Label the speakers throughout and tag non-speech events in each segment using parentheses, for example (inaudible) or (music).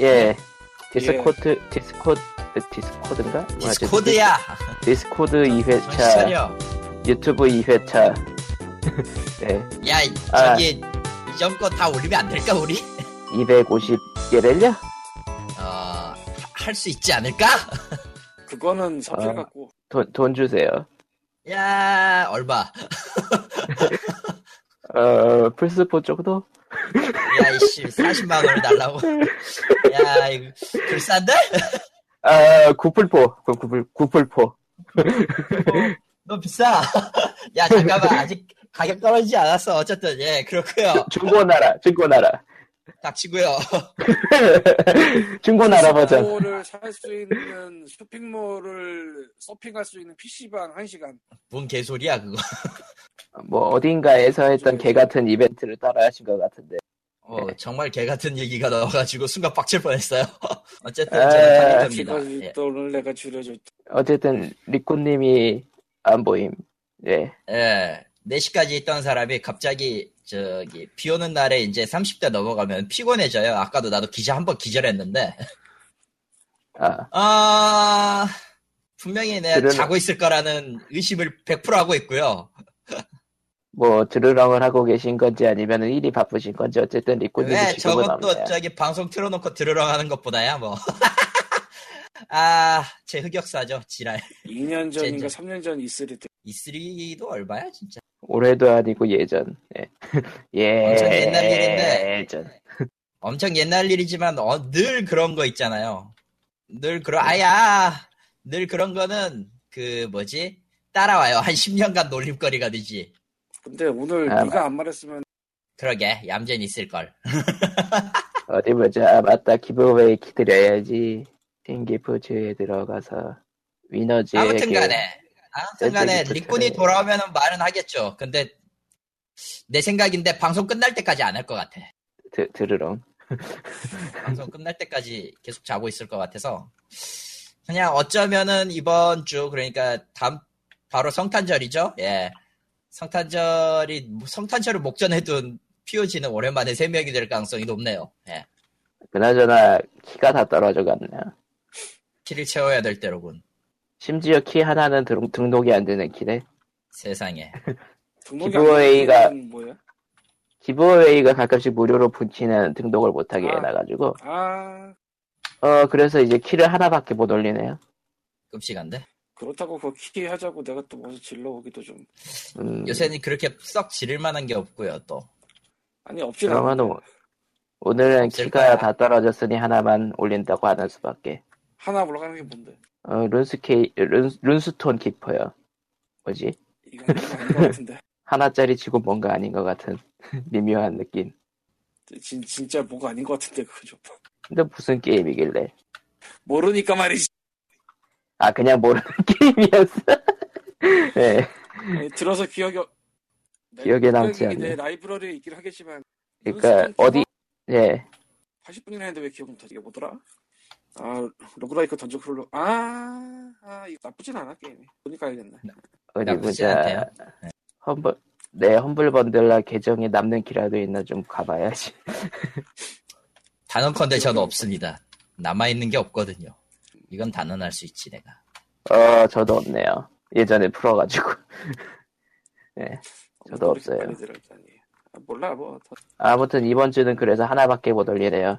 Speaker 1: 예. Discord, Discord, Discord인가?
Speaker 2: Discord야.
Speaker 1: Discord
Speaker 2: 정신
Speaker 1: 2회차,
Speaker 2: 차려.
Speaker 1: 유튜브 2회차. (laughs) 네.
Speaker 2: 야,
Speaker 1: 아.
Speaker 2: 저기 이전 거 다 올리면 안 될까 우리?
Speaker 1: 250개를요?
Speaker 2: 어, 할 수 있지 않을까? (laughs)
Speaker 3: 그거는 서필
Speaker 1: 아.
Speaker 3: 갖고
Speaker 1: 돈, 돈 주세요.
Speaker 2: 야, 얼마? (laughs)
Speaker 1: 어, 플스4 정도?
Speaker 2: 야, 이씨, 40만 원을 달라고. 야, 이거 불싼데?
Speaker 1: 아, 구플포. 구- 구플, 구플포.
Speaker 2: 너 비싸. 야, 잠깐만. 아직 가격 떨어지지 않았어. 어쨌든, 예, 그렇고요
Speaker 1: 중고나라, 중고나라.
Speaker 2: 닥치고요 (laughs)
Speaker 1: 중고나라 버전.
Speaker 3: 를살 수 있는 쇼핑몰을 서핑할 수 있는 PC방 1시간
Speaker 2: 뭔 개소리야, 그거.
Speaker 1: 뭐, 어딘가에서 했던 개 같은 이벤트를 따라 하신 것 같은데.
Speaker 2: 어,
Speaker 1: 네.
Speaker 2: 정말 개 같은 얘기가 나와가지고 순간 빡칠 뻔했어요. (laughs) 어쨌든,
Speaker 1: 아,
Speaker 2: 저는
Speaker 3: 지금
Speaker 2: 합니다. 예.
Speaker 3: 내가 줄여줬다
Speaker 1: 어쨌든, 리코님이 안 보임. 예.
Speaker 2: 예. 4시까지 있던 사람이 갑자기 저기 비 오는 날에 이제 30대 넘어가면 피곤해져요. 아까도 나도 기자 한번 기절했는데.
Speaker 1: 아,
Speaker 2: 아 분명히 내가
Speaker 1: 그러네.
Speaker 2: 자고 있을 거라는 의심을 100% 하고 있고요.
Speaker 1: 뭐, 드르렁을 하고 계신 건지 아니면 일이 바쁘신 건지, 어쨌든 리코님이
Speaker 2: 왜
Speaker 1: 지금은
Speaker 2: 저것도
Speaker 1: 없네요.
Speaker 2: 저기 방송 틀어놓고 들으러 가는 것보다야 뭐. (laughs) 아, 제 흑역사죠, 지랄.
Speaker 3: 2년 전인가
Speaker 2: 젠장.
Speaker 3: 3년 전 있을 때
Speaker 2: E3도 얼마야, 진짜.
Speaker 1: 올해도 아니고 예전. 예. (laughs) 예.
Speaker 2: 엄청 옛날 일인데.
Speaker 1: 예전.
Speaker 2: 엄청 옛날 일이지만 어, 늘 그런 거 있잖아요. 늘 그런 아야 늘 그런 거는 그 뭐지 따라와요. 한 10년간 놀림거리가 되지.
Speaker 3: 근데 오늘
Speaker 1: 아,
Speaker 3: 네가 안 말했으면
Speaker 2: 그러게 얌전히 있을 걸. (laughs)
Speaker 1: 어디 보자. 아, 맞다. 기브웨이 기드려야지. 팀기프츠에 들어가서 위너즈에게
Speaker 2: 아무튼간에 아무튼간에 리꾼이
Speaker 1: 기프트.
Speaker 2: 돌아오면은 말은 하겠죠. 근데 내 생각인데 방송 끝날 때까지 안 할 것 같아.
Speaker 1: 드, 드르렁. (laughs)
Speaker 2: 방송 끝날 때까지 계속 자고 있을 것 같아서 그냥 어쩌면은 이번 주 그러니까 다음 바로 성탄절이죠. 예. 성탄절이 성탄절을 목전에 둔 POG는 오랜만에 3명이 될 가능성이 높네요. 예.
Speaker 1: 그나저나 키가 다 떨어져 갔네요.
Speaker 2: 키를 채워야 될 때로군.
Speaker 1: 심지어 키 하나는 등, 등록이 안 되는 키네.
Speaker 2: 세상에. (laughs)
Speaker 1: 기브웨이가-? 기브웨이가 가끔씩 무료로 붙이는 등록을 못하게
Speaker 3: 아.
Speaker 1: 해놔가지고
Speaker 3: 아
Speaker 1: 어 그래서 이제 키를 하나밖에 못 올리네요.
Speaker 2: 끔찍한데.
Speaker 3: 그렇다고 그거 키 하자고 내가 또 뭐서 질러오기도 좀
Speaker 1: 음,
Speaker 2: 요새는 그렇게 썩 지를 만한 게 없고요. 또
Speaker 3: 아니 않아
Speaker 1: 그러면 오- 오늘은 키가
Speaker 2: 거야.
Speaker 1: 다 떨어졌으니 하나만 올린다고 하는 수밖에.
Speaker 3: 하나 올라가는 게 뭔데
Speaker 1: 어 룬스케이 룬, 룬스톤 키퍼요. 뭐지?
Speaker 3: 이건 좀 아닌 것 같은데 (laughs)
Speaker 1: 하나짜리 치고 뭔가 아닌 것 같은 (laughs) 미묘한 느낌.
Speaker 3: 진, 진짜 뭐가 아닌 것 같은데 그거 좀
Speaker 1: 근데 무슨 게임이길래?
Speaker 3: 모르니까 말이지
Speaker 1: 아 그냥 모르는 (laughs) 게임이었어. 네.
Speaker 3: 아니, 들어서 기억이 어-
Speaker 1: 기억에 남지 않네.
Speaker 3: 내 라이브러리에 있긴 하겠지만
Speaker 1: 그러니까 어디 예
Speaker 3: 80분이나 했는데 왜 기억 못하지 이게 뭐더라? 아 roguelike dungeon crawler 아, 아 이거 나쁘진 않아 게임이 보니까 알겠네
Speaker 1: 어디 보자. Humble 내 Humble Bundle라 계정에 남는 키라도 있나 좀 가봐야지.
Speaker 2: 단언컨대 저는 없습니다. 남아있는 게 없거든요. 이건 단언할 수 있지 내가.
Speaker 1: 어 저도 없네요. 예전에 풀어가지고. (laughs) 네. 저도
Speaker 3: 어,
Speaker 1: 없어요.
Speaker 3: 아, 몰라 뭐 더-
Speaker 1: 아무튼 이번 주는 그래서 하나밖에 못 올리네요.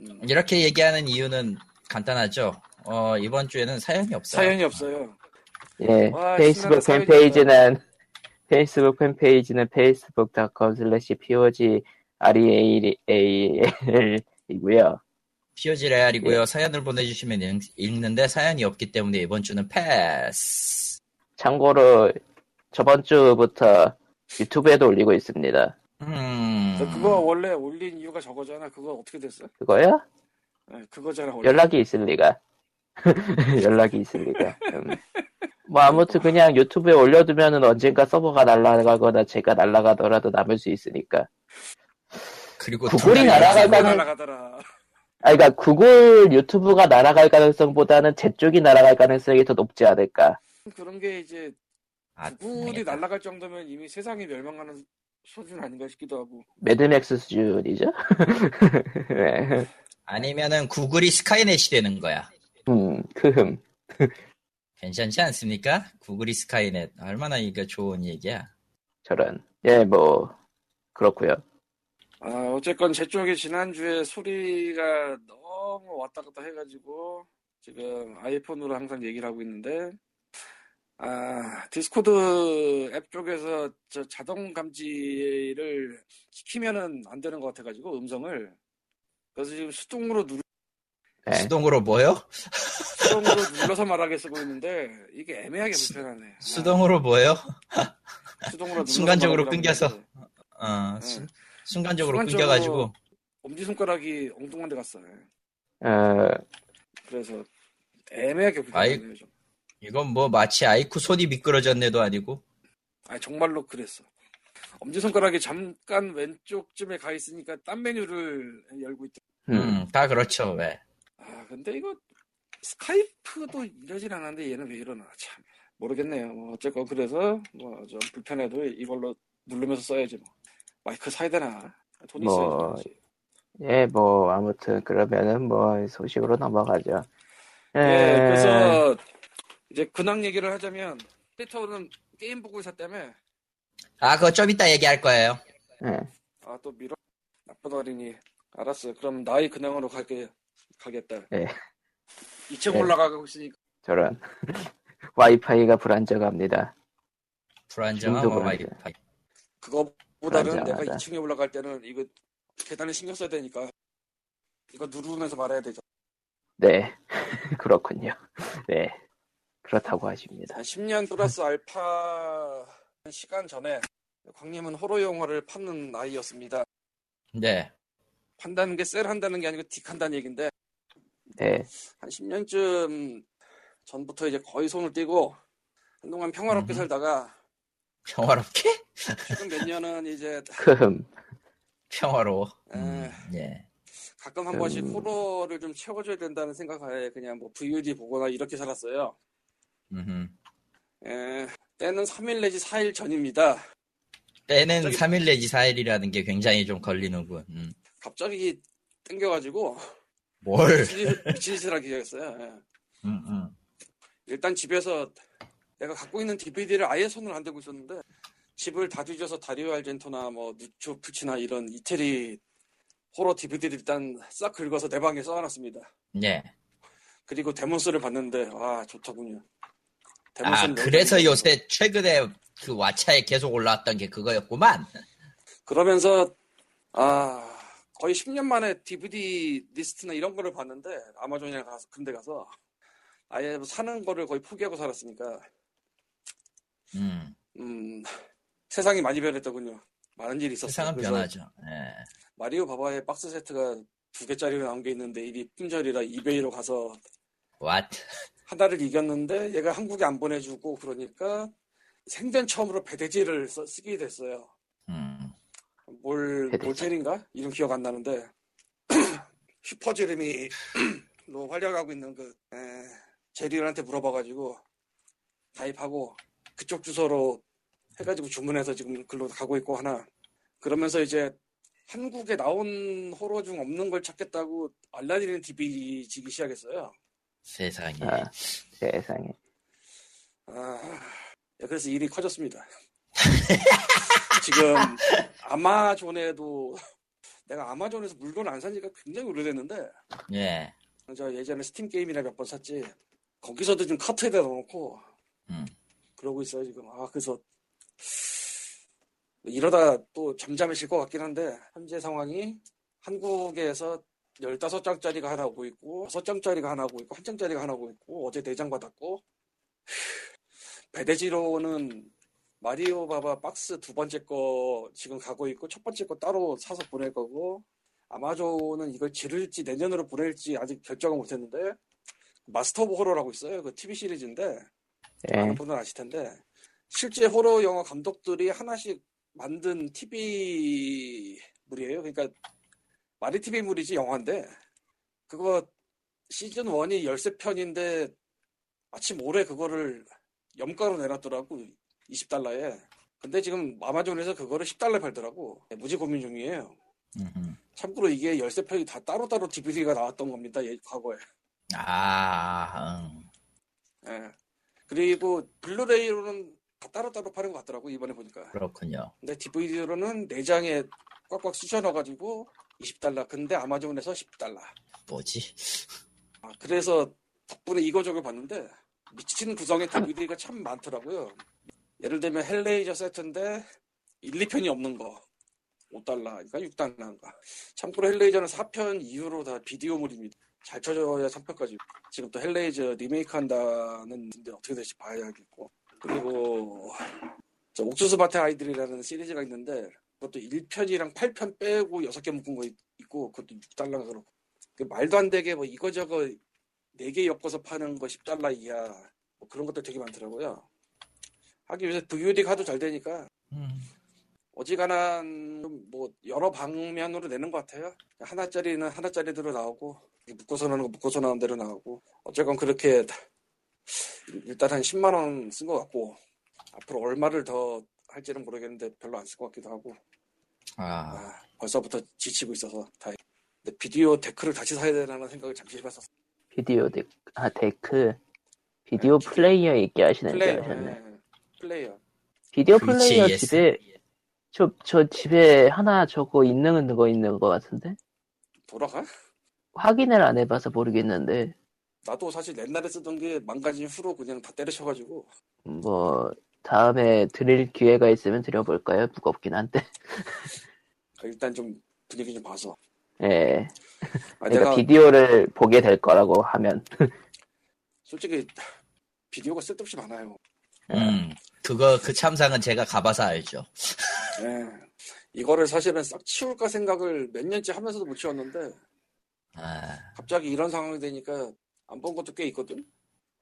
Speaker 3: 음,
Speaker 2: 이렇게 얘기하는 이유는 간단하죠. 어, 이번 주에는 사연이 없어요.
Speaker 3: 사연이 없어요
Speaker 1: 예,
Speaker 3: 와,
Speaker 1: 페이스북
Speaker 3: 신나는 사연이다.
Speaker 1: 팬페이지는 페이스북 팬페이지는 facebook.com slash pog real 이고요.
Speaker 2: POG 레알이고요. 사연을 보내주시면 읽- 읽는데 사연이 없기 때문에 이번 주는 패스.
Speaker 1: 참고로 저번 주부터 유튜브에도 올리고 있습니다.
Speaker 2: 음.
Speaker 3: 너 그거 원래 올린 이유가 저거잖아 그거 어떻게 됐어?
Speaker 1: 그거요?
Speaker 3: 네, 그거잖아 원래
Speaker 1: 연락이 있을 리가. (laughs) 연락이 있을 리가. 음. 뭐 아무튼 그냥 유튜브에 올려두면은 언젠가 서버가 날아가거나 제가 날아가더라도 남을 수 있으니까.
Speaker 2: 그리고
Speaker 1: 구글이
Speaker 2: 두 가지
Speaker 1: 날아갈
Speaker 3: 그거
Speaker 1: 거는-
Speaker 3: 날 아,
Speaker 1: 그러니까 구글 유튜브가 날아갈 가능성보다는 제 쪽이 날아갈 가능성이 더 높지 않을까.
Speaker 3: 그런 게 이제
Speaker 2: 아,
Speaker 3: 구글이
Speaker 2: 당했다.
Speaker 3: 날아갈 정도면 이미 세상이 멸망하는 수준 아닌가 싶기도 하고
Speaker 1: 매드맥스 수준이죠. (laughs) 네.
Speaker 2: 아니면은 구글이 스카이넷이 되는 거야.
Speaker 1: 음, 크흠.
Speaker 2: 괜찮지 않습니까? 구글이 스카이넷. 얼마나 이거 좋은 얘기야.
Speaker 1: 저런. 예, 뭐, 그렇고요
Speaker 3: 아, 어쨌건 제 쪽에 지난주에 소리가 너무 왔다 갔다 해가지고 지금 아이폰으로 항상 얘기를 하고 있는데 아, Discord 앱 쪽에서 저 자동 감지를 시키면은 안 되는 것 같아가지고 음성을 그래서 지금 수동으로 누
Speaker 1: 예.
Speaker 2: 수동으로 뭐요?
Speaker 3: 수동으로 눌러서 말하게 쓰고 있는데 이게 애매하게 불편하네. 아,
Speaker 2: 수동으로 뭐요?
Speaker 3: 수동으로 눌러서
Speaker 2: 순간적으로 끊겨서. 어, 수- 순간적으로 끊겨가지고.
Speaker 3: 엄지 손가락이 엉뚱한 데 갔어요.
Speaker 1: 어,
Speaker 3: 그래서 애매하게. 좀.
Speaker 2: 이건 뭐 마치 아이쿠 손이 미끄러졌네도 아니고.
Speaker 3: 아니 정말로 그랬어. 엄지 손가락이 잠깐 왼쪽쯤에 가 있으니까 딴 메뉴를 열고 있다.
Speaker 1: 음,
Speaker 2: 음, 다 그렇죠. 왜?
Speaker 3: 아 근데 이거 스카이프도 이러진 않았는데 얘는 왜 이러나 참 모르겠네요. 뭐 어쨌건 그래서 뭐 좀 불편해도 이걸로 누르면서 써야지 뭐. 마이크 사야 되나? 돈이
Speaker 1: 뭐,
Speaker 3: 있어야지.
Speaker 1: 예, 뭐, 아무튼, 그러면은 뭐, 소식으로 넘어가죠. 예,
Speaker 3: 예, 그래서 이제 근황 얘기를 하자면 피터는 게임 보고 있었다며
Speaker 2: 아, 그거 좀 이따 얘기할 거예요.
Speaker 1: 예,
Speaker 3: 아또 밀어 나쁜 어린이 알았어 그럼 나의 근황으로 갈게 가겠다
Speaker 1: 네.
Speaker 3: 2층
Speaker 1: 네.
Speaker 3: 올라가고 있으니까
Speaker 1: 저런. 와이파이가 불안정합니다.
Speaker 2: 불안정한 와이파이.
Speaker 3: 그거 보다는 내가
Speaker 1: 불안정하다.
Speaker 3: 2층에 올라갈 때는 이거 계단에 신경 써야 되니까 이거 누르면서 말해야 되죠
Speaker 1: 네, (laughs) 그렇군요. 네, 그렇다고 하십니다.
Speaker 3: 한 10년 플러스 알파 시간 전에 광님은 호러 영화를 파는 아이였습니다
Speaker 2: 네.
Speaker 3: 판다는 게 셀 한다는 게 아니고 딕 한다는 얘기인데
Speaker 1: 네,
Speaker 3: 한 10년쯤 전부터 이제 거의 손을 떼고 한동안 평화롭게
Speaker 2: 음.
Speaker 3: 살다가
Speaker 2: 평화롭게?
Speaker 3: 최근 몇 년은 이제.
Speaker 2: 평화로워.
Speaker 3: 에,
Speaker 2: 음, 예.
Speaker 3: 가끔 한 번씩
Speaker 1: 음.
Speaker 3: 호러를 좀 채워줘야 된다는 생각하에 그냥 뭐 VOD 보거나 이렇게 살았어요. 에, 때는 3일 내지 4일 전입니다.
Speaker 2: 때는
Speaker 3: 저기-
Speaker 2: 3일 내지 4일이라는 게 굉장히 좀 걸리는군. 음.
Speaker 3: 갑자기 땡겨가지고
Speaker 2: 뭘?
Speaker 3: 미친- 미친 짓을 하기 시작했어요. 예.
Speaker 2: 음, 음.
Speaker 3: 일단 집에서 내가 갖고 있는 DVD를 아예 손을 안 대고 있었는데 집을 다 뒤져서 다리오 알젠토나 뭐 누추 푸치나 이런 이태리 호러 DVD를 일단 싹 긁어서 내 방에 써놨습니다.
Speaker 2: 예.
Speaker 3: 그리고 데몬스를 봤는데 아 좋더군요.
Speaker 2: 아, 그래서 요새 최근에 그 왓챠에 계속 올라왔던 게 그거였구만.
Speaker 3: 그러면서 아 거의 10년 만에 DVD 리스트나 이런 거를 봤는데 아마존이나 가서 근데 가서 아예 뭐 사는 거를 거의 포기하고 살았으니까
Speaker 2: 음.
Speaker 3: 음 세상이 많이 변했더군요. 많은 일이 있었어요.
Speaker 2: 세상은 변하죠. 예.
Speaker 3: 마리오 바바의 박스 세트가 두 개짜리로 나온 게 있는데 일이 품절이라 eBay로 가서
Speaker 2: What?
Speaker 3: 하나를 이겼는데 얘가 한국에 안 보내주고 그러니까 생전 처음으로 배대지를 써- 쓰게 됐어요.
Speaker 2: 음.
Speaker 3: 뭘. 몰텔인가 이름 기억 안 나는데 (clears throat) 슈퍼제레미로 (clears throat) 활약하고 있는 그 에, 제리한테 물어봐가지고 가입하고 그쪽 주소로 해가지고 주문해서 지금 글로 가고 있고 하나 그러면서 이제 한국에 나온 호러 중 없는 걸 찾겠다고 알라딘의 DB 지기 시작했어요.
Speaker 2: 세상에.
Speaker 1: 아, 세상에.
Speaker 3: 아, 예, 그래서 일이 커졌습니다. (laughs) 지금 아마존에도 내가 아마존에서 물건 안산 지가 굉장히 오래됐는데
Speaker 2: 예.
Speaker 3: 저 예전에 스팀 게임이나 몇 번 샀지 거기서도 지금 카트에다 넣어놓고
Speaker 2: 음.
Speaker 3: 그러고 있어요 지금. 아 그래서 이러다 또 잠잠해질 것 같긴 한데 현재 상황이 한국에서 15장짜리가 하나 오고 있고 6장짜리가 하나 오고 있고 1장짜리가 하나 오고 있고 어제 4장 받았고. 배대지로는 마리오 바바 박스 두 번째 거 지금 가고 있고 첫 번째 거 따로 사서 보낼 거고 아마존은 이걸 지를지 내년으로 보낼지 아직 결정을 못했는데 Master of Horror라고 있어요 그 TV 시리즈인데
Speaker 1: 예,
Speaker 3: 많은 분들 아실 텐데 실제 호러 영화 감독들이 하나씩 만든 TV물이에요. 그러니까 말이 TV물이지 영화인데 그거 시즌 1이 13편인데 마침 올해 그거를 염가로 내놨더라고 20달러에 근데 지금 아마존에서 그거를 10달러에 팔더라고 무지 고민 중이에요
Speaker 2: 음흠.
Speaker 3: 참고로 이게 13편이 다 따로따로 DVD가 나왔던 겁니다. 예, 과거에.
Speaker 2: 아, 음.
Speaker 3: 예. 그리고 블루레이로는 다 따로따로 파는 것 같더라고 이번에 보니까.
Speaker 2: 그렇군요.
Speaker 3: 근데 DVD로는 4장에 꽉꽉 쑤셔 넣어가지고 20달러. 근데 아마존에서 10달러.
Speaker 2: 뭐지?
Speaker 3: 아, 그래서 덕분에 이거저거 봤는데 미친 구성의 DVD가 참 많더라고요. 예를 들면 헬레이저 세트인데 1, 2편이 없는 거. 5달러니까 6달러인가. 참고로 헬레이저는 4편 이후로 다 비디오물입니다. 잘 쳐줘야 3편까지. 지금 또 헬레이저 리메이크 한다는 데 어떻게 될지 봐야겠고. 그리고 저 옥수수밭의 아이들이라는 시리즈가 있는데 그것도 1편이랑 8편 빼고 6개 묶은 거 있- 있고 그것도 6달러가 그렇고. 그 말도 안 되게 뭐 이거저거 4개 엮어서 파는 거 10달러 이하 뭐 그런 것들 되게 많더라고요. 하긴 요새 VOD가 하도 잘 되니까
Speaker 2: 음.
Speaker 3: 어지간한 좀뭐 여러 방면으로 내는 것 같아요. 하나짜리는 하나짜리대로 나오고 묶어서 나오는 거 묶어서 나오는 대로 나오고 어쨌건 그렇게 일단 한 10만 원 쓴 것 같고 앞으로 얼마를 더 할지는 모르겠는데 별로 안 쓸 것 같기도 하고
Speaker 2: 아,
Speaker 3: 아, 벌써부터 지치고 있어서 다행. 근데 비디오 데크를 다시 사야 되라는 생각을 잠시 해봤었어.
Speaker 1: 비디오 데, 아, 데크. 비디오 플레이어 있게 하시는 줄
Speaker 3: 플레이어,
Speaker 1: 아셨네.
Speaker 3: 네. 플레이어.
Speaker 1: 비디오 플레이어. 집에, 저, 저 집에 하나 저거 있는 거 있는 거 같은데?
Speaker 3: 돌아가?
Speaker 1: 확인을 안 해봐서 모르겠는데,
Speaker 3: 나도 사실 옛날에 쓰던 게 망가진 후로 그냥 다 때려쳐가지고
Speaker 1: 뭐, 다음에 드릴 기회가 있으면 드려볼까요? 무겁긴 한데.
Speaker 3: 일단 좀 분위기 좀 봐서.
Speaker 1: 예.
Speaker 3: 아,
Speaker 1: 그러니까
Speaker 3: 내가
Speaker 1: 비디오를 보게 될 거라고 하면.
Speaker 3: 솔직히 비디오가 쓸데없이 많아요.
Speaker 2: 음. 그거, 그 참상은 제가 가봐서 알죠.
Speaker 3: 예. (laughs) 이거를 사실은 싹 치울까 생각을 몇 년째 하면서도 못 치웠는데
Speaker 2: 아,
Speaker 3: 갑자기 이런 상황이 되니까 안 본 것도 꽤 있거든.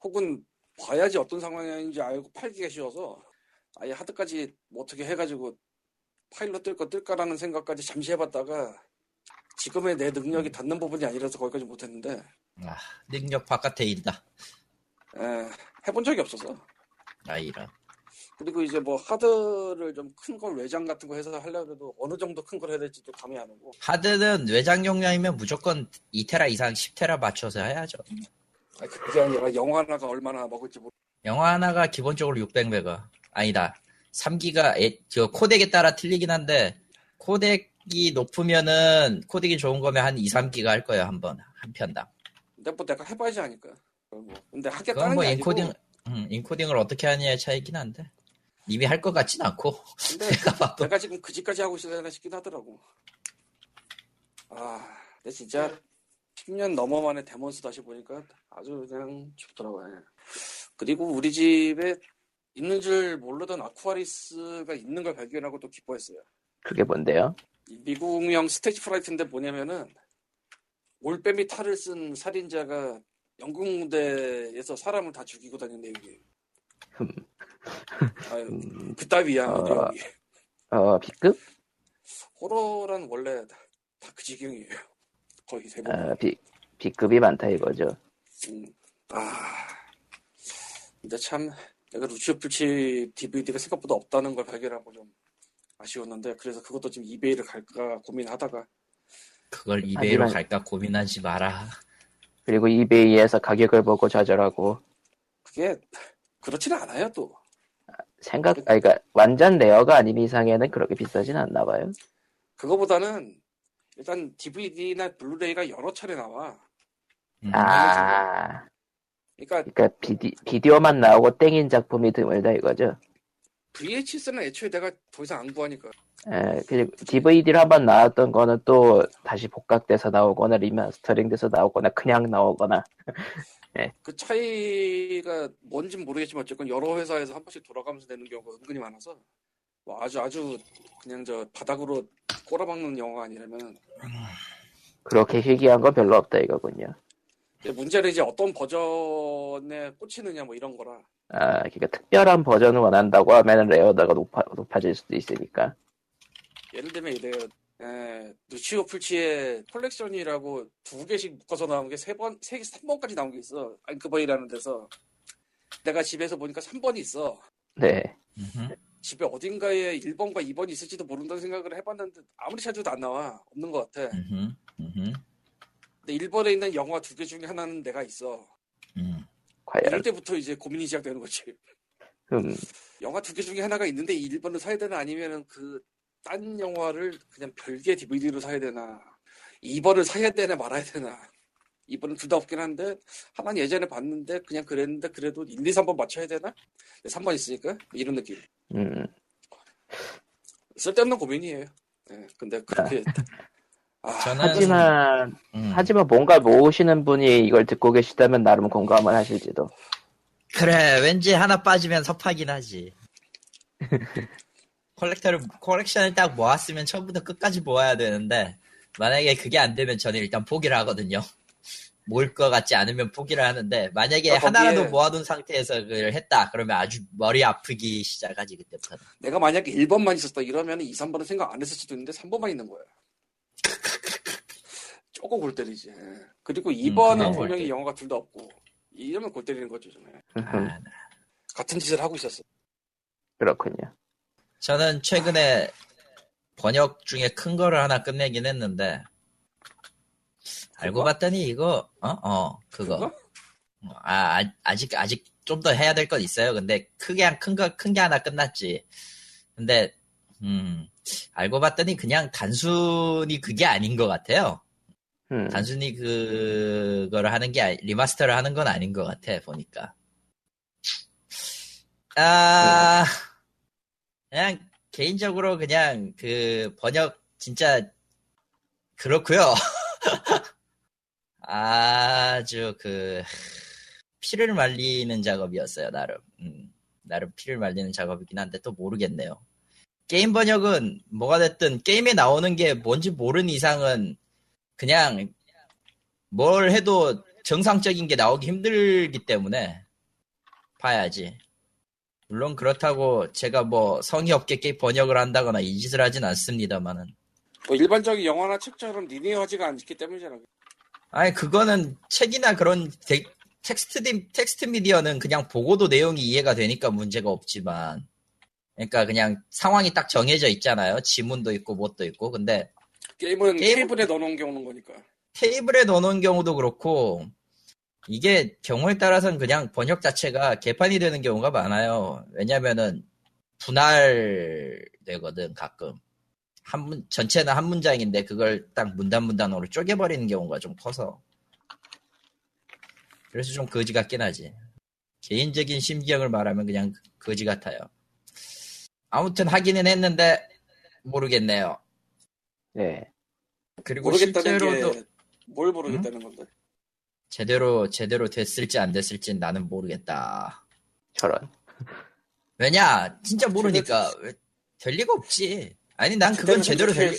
Speaker 3: 혹은 봐야지 어떤 상황인지 알고 팔기가 쉬워서 아예 하드까지 뭐 어떻게 해가지고 파일로 뜰까 뜰까라는 생각까지 잠시 해봤다가 지금의 내 능력이 닿는 부분이 아니라서 거기까지 못했는데
Speaker 2: 아, 능력 바깥에 있다.
Speaker 3: 예, 해본 적이 없어서
Speaker 2: 아, 이런.
Speaker 3: 그리고 이제 뭐 하드를 좀 큰 걸 외장 같은 거 해서 하려고 해도 어느 정도 큰 걸 해야 될지도 감이 안 오고
Speaker 2: 하드는 외장 용량이면 무조건 2테라 이상 10테라 맞춰서 해야죠.
Speaker 3: 아니, 그게 아니라 영화 하나가 얼마나 먹을지 모르
Speaker 2: 영화 하나가 기본적으로 600메가. 아니다. 3기가, 애, 저 코덱에 따라 틀리긴 한데, 코덱이 높으면은, 코덱이 좋은 거면 한 2, 3기가 할 거예요, 한 번. 한 편당.
Speaker 3: 근데 뭐 내가 해봐야지 하니까 뭐. 근데 하겠다는 뭐게 아니고
Speaker 2: 인코딩, 음, 인코딩을 어떻게 하느냐의 차이긴 한데. 이미 할것 같진 않고.
Speaker 3: 근데 (laughs)
Speaker 2: 내가 봐도.
Speaker 3: 내가 지금 그 집까지 하고 있어야 싶긴 하더라고 아 근데 진짜 10년 넘어 만에 데몬스 다시 보니까 아주 그냥 좋더라고요 예. 그리고 우리 집에 있는 줄 모르던 아쿠아리스가 있는 걸 발견하고 또 기뻐했어요
Speaker 1: 그게 뭔데요?
Speaker 3: 이 미국형 스테이지 프라이트인데 뭐냐면은 올빼미 탈을 쓴 살인자가 영국 무대에서 사람을 다 죽이고 다니는 내용이에요. 아유,
Speaker 1: 음,
Speaker 3: 그따위야
Speaker 1: 어. 어, B급?
Speaker 3: 호러란 원래 다그 지경이에요. 거의 대부분.
Speaker 1: 어, B, B급이 많다 이거죠.
Speaker 3: 음, 아, 근데 참 내가 루치오 풀치 DVD가 생각보다 없다는 걸 발견하고 좀 아쉬웠는데 그래서 그것도 지금 eBay를 갈까 고민하다가
Speaker 2: 그걸 eBay로
Speaker 1: 하지만-
Speaker 2: 갈까 고민하지 마라.
Speaker 1: 그리고 eBay에서 가격을 보고 좌절하고
Speaker 3: 그게 그렇지는 않아요 또.
Speaker 1: 생각, 아, 그러니까 완전 rare가 아닌 이상에는 그렇게 비싸진 않나 봐요.
Speaker 3: 그거보다는 일단 DVD나 블루레이가 여러 차례 나와.
Speaker 2: 음.
Speaker 1: 아,
Speaker 3: 그러니까
Speaker 1: 그러니까 비디, 비디오만 나오고 땡인 작품이 드물다 이거죠.
Speaker 3: VHS는 애초에 내가 더 이상 안 구하니까.
Speaker 1: 에, 그리고 DVD로 한번 나왔던 거는 또 다시 복각돼서 나오거나 리마스터링 돼서 나오거나 그냥 나오거나
Speaker 3: 그 차이가 뭔진 모르겠지만 어쨌건 여러 회사에서 한 번씩 돌아가면서 내는 경우가 은근히 많아서 뭐 아주 아주 그냥 저 바닥으로 꼬라박는 영화가 아니라면
Speaker 1: 그렇게 희귀한 건 별로 없다 이거군요.
Speaker 3: 문제는 이제 어떤 버전에 꽂히느냐 뭐 이런 거라
Speaker 1: 아, 그러니까 특별한 버전을 원한다고 하면 rare도가 높아, 높아질 수도 있으니까.
Speaker 3: 예를 들면 이래요 에, 루치오 풀치의 콜렉션이라고 두 개씩 묶어서 나온 게 세 번, 세, 3번까지 나온 게 있어. Anchor Bay라는 데서. 내가 집에서 보니까 3번이 있어.
Speaker 1: 네.
Speaker 3: 집에 어딘가에 1번과 2번이 있을지도 모른다는 생각을 해봤는데 아무리 찾아도 안 나와 없는 것 같아.
Speaker 2: 음흠, 음흠,
Speaker 3: 근데 1번에 있는 영화 두 개 중에 하나는 내가 있어.
Speaker 2: 음.
Speaker 1: 과연
Speaker 3: 이럴 때부터 이제 고민이 시작되는 거지.
Speaker 1: 음,
Speaker 3: 영화 두 개 중에 하나가 있는데 이 1번을 사야 되나 아니면은 그 딴 영화를 그냥 별개 DVD로 사야 되나 2번을 사야 되나 말아야 되나 2번은 둘 다 없긴 한데 하나는 예전에 봤는데 그냥 그랬는데 그래도 1, 2, 3번 맞춰야 되나? 3번 있으니까 이런 느낌
Speaker 1: 음,
Speaker 3: 쓸데없는 고민이에요 예, 근데 그렇게 아,
Speaker 2: 저는
Speaker 1: 하지만
Speaker 2: 음.
Speaker 1: 하지만 뭔가 모으시는 분이 이걸 듣고 계시다면 나름 공감을 하실지도.
Speaker 2: 그래 왠지 하나 빠지면 섭하긴 하지 (laughs) 컬렉터를 컬렉션을 딱 모았으면 처음부터 끝까지 모아야 되는데 만약에 그게 안 되면 저는 일단 포기를 하거든요 모을 것 같지 않으면 포기를 하는데 만약에
Speaker 3: 아, 거기에-
Speaker 2: 하나라도 모아둔 상태에서 그걸 했다 그러면 아주 머리 아프기 시작하지 그때부터
Speaker 3: 내가 만약에 1번만 있었다 이러면 2, 3번은 생각 안 했을 수도 있는데 3번만 있는 거야 (laughs) 조금 골 때리지 예. 그리고 2번은
Speaker 2: 그건
Speaker 3: 분명히
Speaker 2: 골
Speaker 3: 영화가 둘 다 없고 이러면 골 때리는 거죠.
Speaker 1: 음,
Speaker 2: 아,
Speaker 3: 같은 짓을 하고 있었어
Speaker 1: 그렇군요.
Speaker 2: 저는 최근에 번역 중에 큰 거를 하나 끝내긴 했는데 알고
Speaker 3: 그거?
Speaker 2: 봤더니 이거 어어 그거
Speaker 3: 그거?
Speaker 2: 아 아- 아 직 아직 좀 더 해야 될 건 있어요. 근데 크게 큰거 큰 게 하나 끝났지. 근데 음 알고 봤더니 그냥 단순히 그게 아닌 것 같아요.
Speaker 1: 음,
Speaker 2: 단순히 그거를 하는 게 리마스터를 하는 건 아닌 것 같아 보니까. 아 그냥 개인적으로 그냥 그 번역 진짜 그렇고요. (laughs) 아주 그 피를 말리는 작업이었어요 나름. 음, 나름 피를 말리는 작업이긴 한데 또 모르겠네요. 게임 번역은 뭐가 됐든 게임에 나오는 게 뭔지 모르는 이상은 그냥 뭘 해도 정상적인 게 나오기 힘들기 때문에 봐야지. 물론 그렇다고 제가 뭐 성의 없게 게임 번역을 한다거나 이 짓을 하진 않습니다만은.
Speaker 3: 뭐 일반적인 영화나 책처럼 리니어하지가 않기 때문이잖아.
Speaker 2: 아니 그거는 책이나 그런 데- 텍스트 디- 텍스트 미디어는 그냥 보고도 내용이 이해가 되니까 문제가 없지만 그러니까 그냥 상황이 딱 정해져 있잖아요. 지문도 있고 뭣도 있고. 근데
Speaker 3: 게임은
Speaker 2: 게임-
Speaker 3: 테이블에 넣어놓은 게 오는 거니까.
Speaker 2: 테이블에 넣어놓은 경우도 그렇고 이게 경우에 따라서는 그냥 번역 자체가 개판이 되는 경우가 많아요. 왜냐면은 분할 되거든 가끔 한 문, 전체는 한 문장인데 그걸 딱 문단 문단으로 쪼개버리는 경우가 좀 커서 그래서 좀 거지 같긴 하지. 개인적인 심경을 말하면 그냥 거지 같아요. 아무튼 하기는 했는데 모르겠네요.
Speaker 1: 네.
Speaker 2: 그리고
Speaker 3: 모르겠다는
Speaker 2: 실제로도
Speaker 3: 게뭘 모르겠다는 건데.
Speaker 2: 제대로 제대로 됐을지 안 됐을지 나는 모르겠다.
Speaker 1: 저런.
Speaker 2: 왜냐 진짜 모르니까 왜- 될 리가 없지. 아니 난 그건 제대로 될.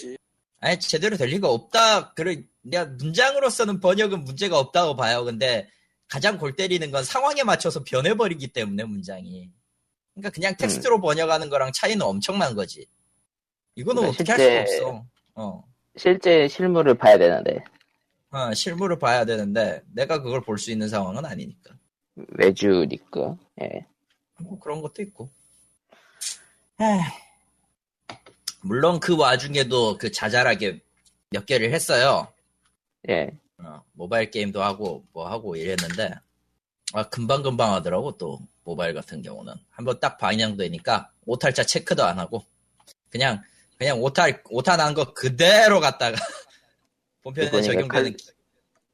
Speaker 2: 아니 제대로 될 리가 없다. 그래 내가 문장으로서는 번역은 문제가 없다고 봐요. 근데 가장 골 때리는 건 상황에 맞춰서 변해버리기 때문에 문장이. 그러니까 그냥 텍스트로 번역하는 거랑 차이는 엄청난 거지. 이거는
Speaker 1: 그러니까
Speaker 2: 어떻게 할 수가 없어. 어.
Speaker 1: 실제 실물을 봐야 되는데
Speaker 2: 어, 실물을 봐야 되는데 내가 그걸 볼 수 있는 상황은 아니니까.
Speaker 1: 외주니까. 예.
Speaker 2: 뭐 그런 것도 있고. 에휴. 물론 그 와중에도 그 자잘하게 몇 개를 했어요.
Speaker 1: 예.
Speaker 2: 어, 모바일 게임도 하고 뭐 하고 이랬는데 아 금방 금방 하더라고 또 모바일 같은 경우는 한번 딱 방향되니까 오탈자 체크도 안 하고 그냥 그냥 오탈 오탈 난거 그대로 갖다가 본편에 적용되는
Speaker 1: 칼-
Speaker 2: 기-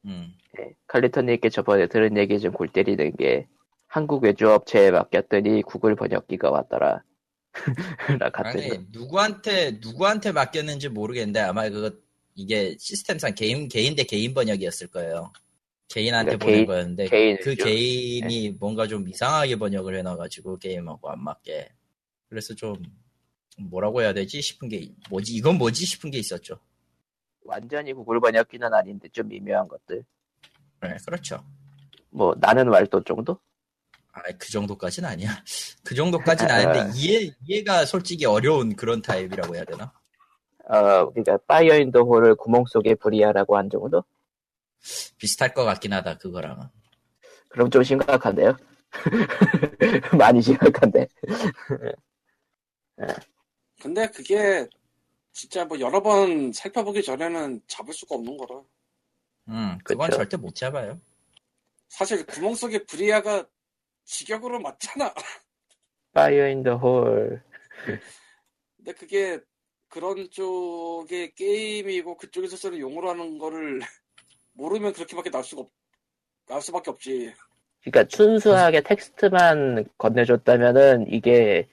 Speaker 2: 음
Speaker 1: 예. 칼리토님께 저번에 들은 얘기 좀 골 때리는 게 한국 외주업체에 맡겼더니 구글 번역기가 왔더라. (laughs)
Speaker 2: 아니 누구한테 누구한테 맡겼는지 모르겠는데 아마 그거 이게 시스템상 개인 개인 대 개인 번역이었을 거예요. 개인한테
Speaker 1: 그러니까
Speaker 2: 보낸
Speaker 1: 개인-
Speaker 2: 거였는데
Speaker 1: 개인이죠.
Speaker 2: 그 개인이 뭔가 좀 이상하게 번역을 해놔가지고 게임하고 안 맞게 그래서 좀 뭐라고 해야 되지 싶은 게 뭐지 이건 뭐지 싶은 게 있었죠.
Speaker 1: 완전히 구글 번역기는 아닌데 좀 미묘한 것들.
Speaker 2: 네 그렇죠.
Speaker 1: 뭐 나는 왈도 정도?
Speaker 2: 아그 정도까지는 아니야. 그 정도까지는 아닌데 이해 이해가 솔직히 어려운 그런 타입이라고 해야 되나?
Speaker 1: 어, 그러니까 Fire in the hole을 구멍 속에 불이야라고 한 정도?
Speaker 2: 비슷할 것 같긴 하다 그거랑은.
Speaker 1: 그럼 좀 심각한데요? (laughs) 많이 심각한데.
Speaker 3: 근데 그게 진짜 뭐 여러 번 살펴보기 전에는 잡을 수가 없는 거라.
Speaker 2: 음, 그건
Speaker 1: 그쵸.
Speaker 2: 절대 못 잡아요.
Speaker 3: 사실 구멍 속에 불이야가 직역으로 맞잖아.
Speaker 1: Fire in the hole.
Speaker 3: 근데 그게 그런 쪽의 게임이고 그쪽에서 쓰는 용어로 하는 거를 (laughs) 모르면 그렇게밖에 나올 수가 없, 나올 수밖에 없지.
Speaker 1: 그러니까 순수하게 텍스트만 건네줬다면은 이게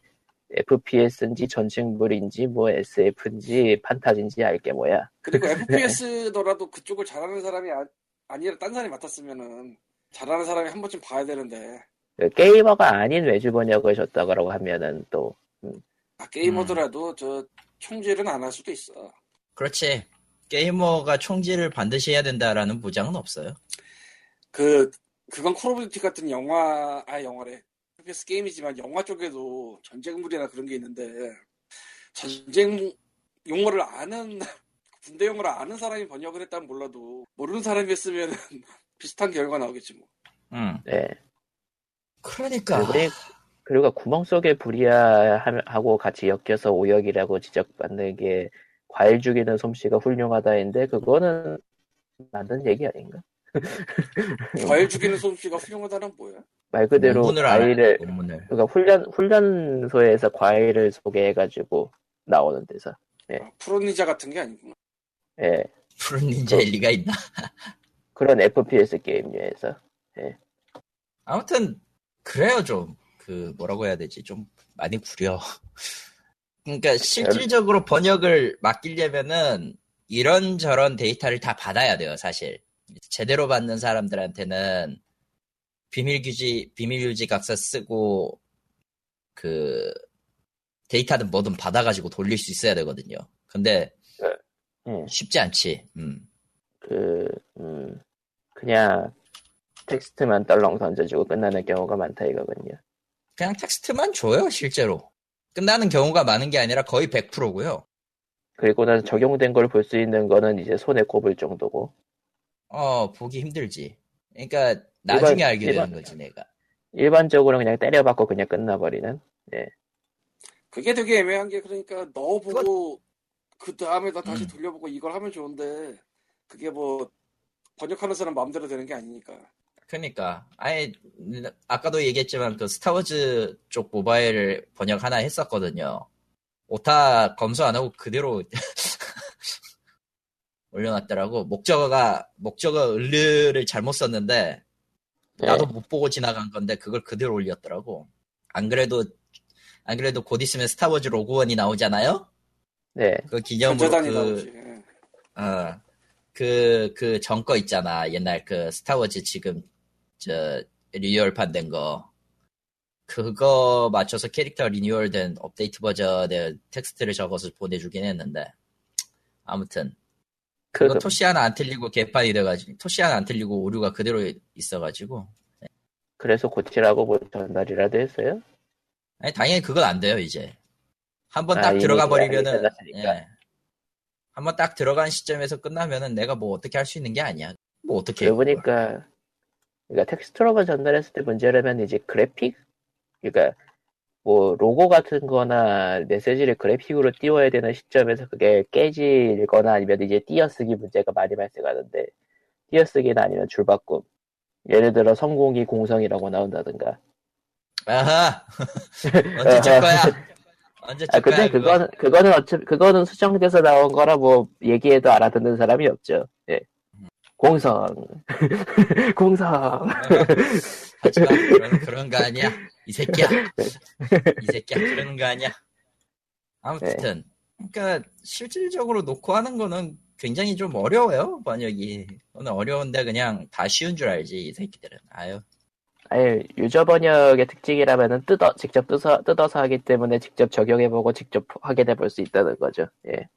Speaker 1: FPS인지 전쟁물인지 뭐 SF인지 판타지인지 알게 뭐야.
Speaker 3: 그리고 (laughs) FPS더라도 그쪽을 잘하는 사람이 아, 아니라 딴 사람이 맡았으면은 잘하는 사람이 한 번쯤 봐야 되는데
Speaker 1: 그 게이머가 아닌 외주 번역을 줬다고 하면은 또
Speaker 3: 아, 게이머더라도 저 총질은 안 할 수도 있어.
Speaker 2: 그렇지. 게이머가 총질을 반드시 해야 된다라는 보장은 없어요.
Speaker 3: 그 그건 콜 오브 듀티 같은 영화 아 영화래 FPS 게임이지만 영화 쪽에도 전쟁물이나 그런 게 있는데 전쟁 용어를 아는 (laughs) 군대 용어를 아는 사람이 번역을 했다면 몰라도 모르는 사람이 했으면 (laughs) 비슷한 결과가 나오겠지 뭐.
Speaker 2: 음.
Speaker 1: 네.
Speaker 2: 그러니까.
Speaker 1: 그리고, 그리고 구멍 속에 불이야하고 같이 엮여서 오역이라고 지적받는 게 과일 죽이는 솜씨가 훌륭하다인데 그거는 맞는 얘기 아닌가? (laughs)
Speaker 3: 과일 죽이는 솜씨가 훌륭하다는 뭐야?
Speaker 1: 말 그대로
Speaker 2: 논문을
Speaker 1: 과일을
Speaker 2: 알아요. 논문을.
Speaker 1: 그러니까 훈련 훈련소에서 과일을 소개해가지고 나오는 데서
Speaker 3: 아, 프로니자 같은 게 아니구나.
Speaker 1: 예
Speaker 2: 푸른 닌자일 리가 있나?
Speaker 1: 그런 FPS 게임류에서
Speaker 2: 아무튼 그래요 좀. 그 뭐라고 해야 되지? 좀 많이 구려. 그러니까 실질적으로 번역을 맡기려면은 이런저런 데이터를 다 받아야 돼요, 사실. 제대로 받는 사람들한테는 비밀 규지, 비밀 유지 각서 쓰고 그 데이터는 뭐든 받아가지고 돌릴 수 있어야 되거든요. 근데
Speaker 1: 예,
Speaker 2: 쉽지 않지. 음.
Speaker 1: 그 음, 그냥 텍스트만 떨렁 던져주고 끝나는 경우가 많다 이거군요.
Speaker 2: 그냥 텍스트만 줘요, 실제로. 끝나는 경우가 많은 게 아니라 거의 100%고요.
Speaker 1: 그리고 나서 적용된 걸 볼 수 있는 거는 이제 손에 꼽을 정도고
Speaker 2: 어, 보기 힘들지. 그러니까 나중에
Speaker 1: 일반-
Speaker 2: 알게
Speaker 1: 일반-
Speaker 2: 되는 거지, 내가.
Speaker 1: 일반적으로 그냥 때려박고 그냥 끝나버리는
Speaker 3: 그게 되게 애매한 게 그러니까 넣어보고 그 다음에다 다시
Speaker 2: 음.
Speaker 3: 돌려보고 이걸 하면 좋은데 그게 뭐 번역하는 사람 마음대로 되는 게 아니니까.
Speaker 2: 그러니까 아예 아까도 얘기했지만 그 스타워즈 쪽 모바일을 번역 하나 했었거든요. 오타 검수 안 하고 그대로 (laughs) 올려놨더라고. 목적어가 목적어 을르를 잘못 썼는데 나도 못 보고 지나간 건데 그걸 그대로 올렸더라고. 안 그래도 안 그래도 곧 있으면 스타워즈 로그원이 나오잖아요.
Speaker 1: 네
Speaker 2: 그 기념으로 그.
Speaker 3: 예.
Speaker 2: 어, 그, 그 전거 있잖아. 옛날 그 스타워즈 지금, 저, 리뉴얼판 된 거. 그거 맞춰서 캐릭터 리뉴얼 된 업데이트 버전의 텍스트를 적어서 보내주긴 했는데. 아무튼.
Speaker 1: 그
Speaker 2: 그거 토시 하나 안 틀리고 개판이 돼가지고, 토시 하나 안 틀리고 오류가 그대로 있어가지고.
Speaker 1: 그래서 고치라고 뭐 전달이라도 했어요?
Speaker 2: 아니, 당연히 그건 안 돼요, 이제. 한번
Speaker 1: 아,
Speaker 2: 딱
Speaker 1: 이미
Speaker 2: 들어가 버리면은. 예. 한번 딱 들어간 시점에서 끝나면은 내가 뭐 어떻게 할 수 있는 게 아니야. 뭐 어떻게.
Speaker 1: 보니까 그러니까 텍스트로만 전달했을 때 문제라면 이제 그래픽 그러니까 뭐 로고 같은 거나 메시지를 그래픽으로 띄워야 되는 시점에서 그게 깨지거나 아니면 이제 띄어쓰기 문제가 많이 발생하는데 띄어쓰기나 아니면 줄바꿈 예를 들어 성공이 공성이라고 나온다든가
Speaker 2: 아하. (laughs) 언제 칠 거야? 언제 아칠 거야?
Speaker 1: 근데
Speaker 2: 그거?
Speaker 1: 그거는 그거는 어차피 그거는 수정돼서 나온 거라 뭐 얘기해도 알아듣는 사람이 없죠 예 공성 (laughs) 공성
Speaker 2: 하지마. 그런, 그런 거 아니야. 이 새끼야. 이 새끼야. 그러는 거 아니야. 아무튼. 그러니까 실질적으로 놓고 하는 거는 굉장히 좀 어려워요. 번역이. 오늘 어려운데 그냥 다 쉬운 줄 알지. 이 새끼들은. 아유.
Speaker 1: 아예 유저 번역의 특징이라면은 뜯어 직접 뜯어 뜯어서 하기 때문에 직접 적용해보고 직접 확인해 볼 수 있다는 거죠. 예.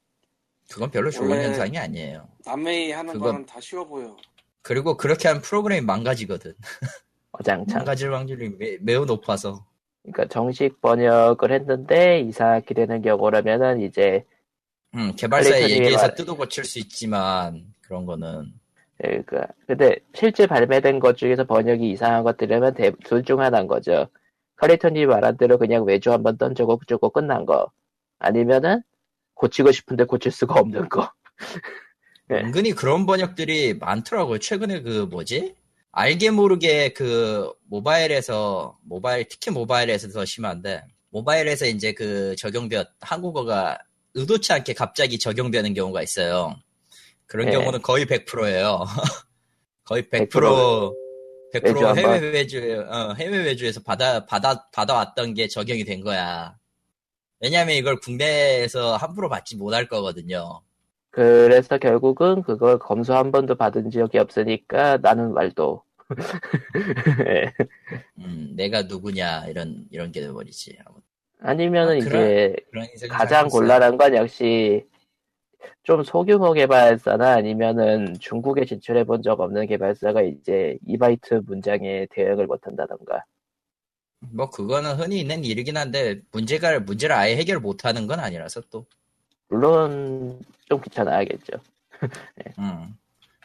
Speaker 2: 그건 별로 좋은 현상이 아니에요.
Speaker 3: 남의 하는
Speaker 2: 그건-
Speaker 3: 거는 다 쉬워 보여.
Speaker 2: 그리고 그렇게 하면 프로그램이 망가지거든. (laughs)
Speaker 1: 어장창.
Speaker 2: 망가질 확률이 매, 매우 높아서.
Speaker 1: 그러니까 정식 번역을 했는데 이상하게 되는 경우라면은 이제
Speaker 2: 음, 개발사에
Speaker 1: 칼리턴이
Speaker 2: 얘기해서
Speaker 1: 말-
Speaker 2: 뜯어 고칠 수 있지만 그런 거는
Speaker 1: 그러니까 근데 실제 발매된 것 중에서 번역이 이상한 것들이면 대- 둘중 하나인 거죠. 카리터님이 말한 대로 그냥 외주 한번 던져고 주고 끝난 거. 아니면은 고치고 싶은데 고칠 수가 없는 거. (laughs) 네.
Speaker 2: 은근히 그런 번역들이 많더라고요. 최근에 그 뭐지? 알게 모르게 그 모바일에서 모바일 특히 모바일에서 더 심한데 모바일에서 이제 그 적용되었 한국어가 의도치 않게 갑자기 적용되는 경우가 있어요. 그런
Speaker 1: 네.
Speaker 2: 경우는 거의 100%예요. (laughs) 거의 100%
Speaker 1: 100%
Speaker 2: 100%
Speaker 1: 외주 한
Speaker 2: 해외
Speaker 1: 번.
Speaker 2: 외주 어, 해외 외주에서 받아 받아 받아왔던 게 적용이 된 거야. 왜냐하면 이걸 국내에서 함부로 받지 못할 거거든요.
Speaker 1: 그래서 결국은 그걸 검수 한 번도 받은 적이 없으니까 나는 말도. 예. (laughs)
Speaker 2: 음, 내가 누구냐 이런 이런 게 돼버리지.
Speaker 1: 아니면은
Speaker 2: 아,
Speaker 1: 이제
Speaker 2: 그런
Speaker 1: 가장. 곤란한 건 역시 좀 소규모 개발사나 아니면은 중국에 진출해 본 적 없는 개발사가 이제 2바이트 문장에 대응을 못한다던가.
Speaker 2: 뭐 그거는 흔히 있는 일이긴 한데 문제가 문제를 아예 해결 못하는 건 아니라서 또
Speaker 1: 물론 좀 귀찮아하겠죠. (laughs)
Speaker 2: 음,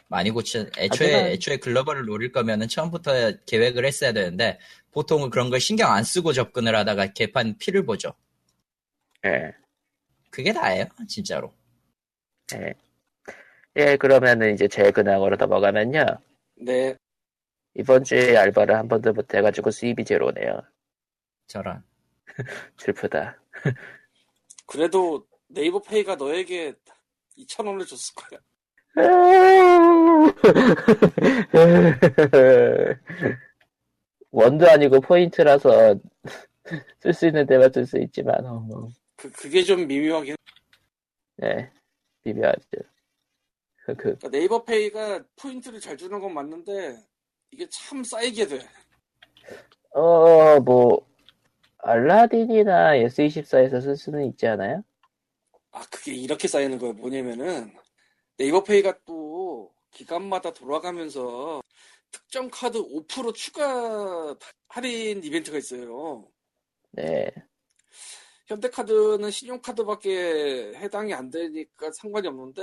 Speaker 2: 많이 고친 애초에
Speaker 1: 하지만-
Speaker 2: 애초에 글로벌을 노릴 거면은 처음부터 계획을 했어야 되는데 보통은 그런 걸 신경 안 쓰고 접근을 하다가 개판 피를 보죠.
Speaker 1: 예.
Speaker 2: 그게 다예요, 진짜로.
Speaker 1: 예. 예, 그러면은 이제 제 근황으로 넘어가면요.
Speaker 3: 네.
Speaker 1: 이번 주에 알바를 한 번도 못 해가지고 수입이 제로네요.
Speaker 2: 저런. (laughs)
Speaker 1: 슬프다. (laughs)
Speaker 3: 그래도 네이버 페이가 너에게 2,000원을 줬을 거야. (laughs)
Speaker 1: 원도 아니고 포인트라서 (laughs) 쓸 수 있는 데만 쓸 수 있지만, 어, 뭐,
Speaker 3: 그, 그게 좀 미묘하긴.
Speaker 1: 네, 미묘하죠. 그, 그,
Speaker 3: 그러니까 네이버 페이가 포인트를 잘 주는 건 맞는데, 이게 참 쌓이게 돼.
Speaker 1: 어, 뭐, 알라딘이나 S24에서 쓸 수는 있지 않아요?
Speaker 3: 아, 그게 이렇게 쌓이는 거야. 뭐냐면은, 네이버 페이가 또 기간마다 돌아가면서 특정 카드 5% 추가 할인 이벤트가 있어요.
Speaker 1: 네,
Speaker 3: 현대카드는 신용카드밖에 해당이 안 되니까 상관이 없는데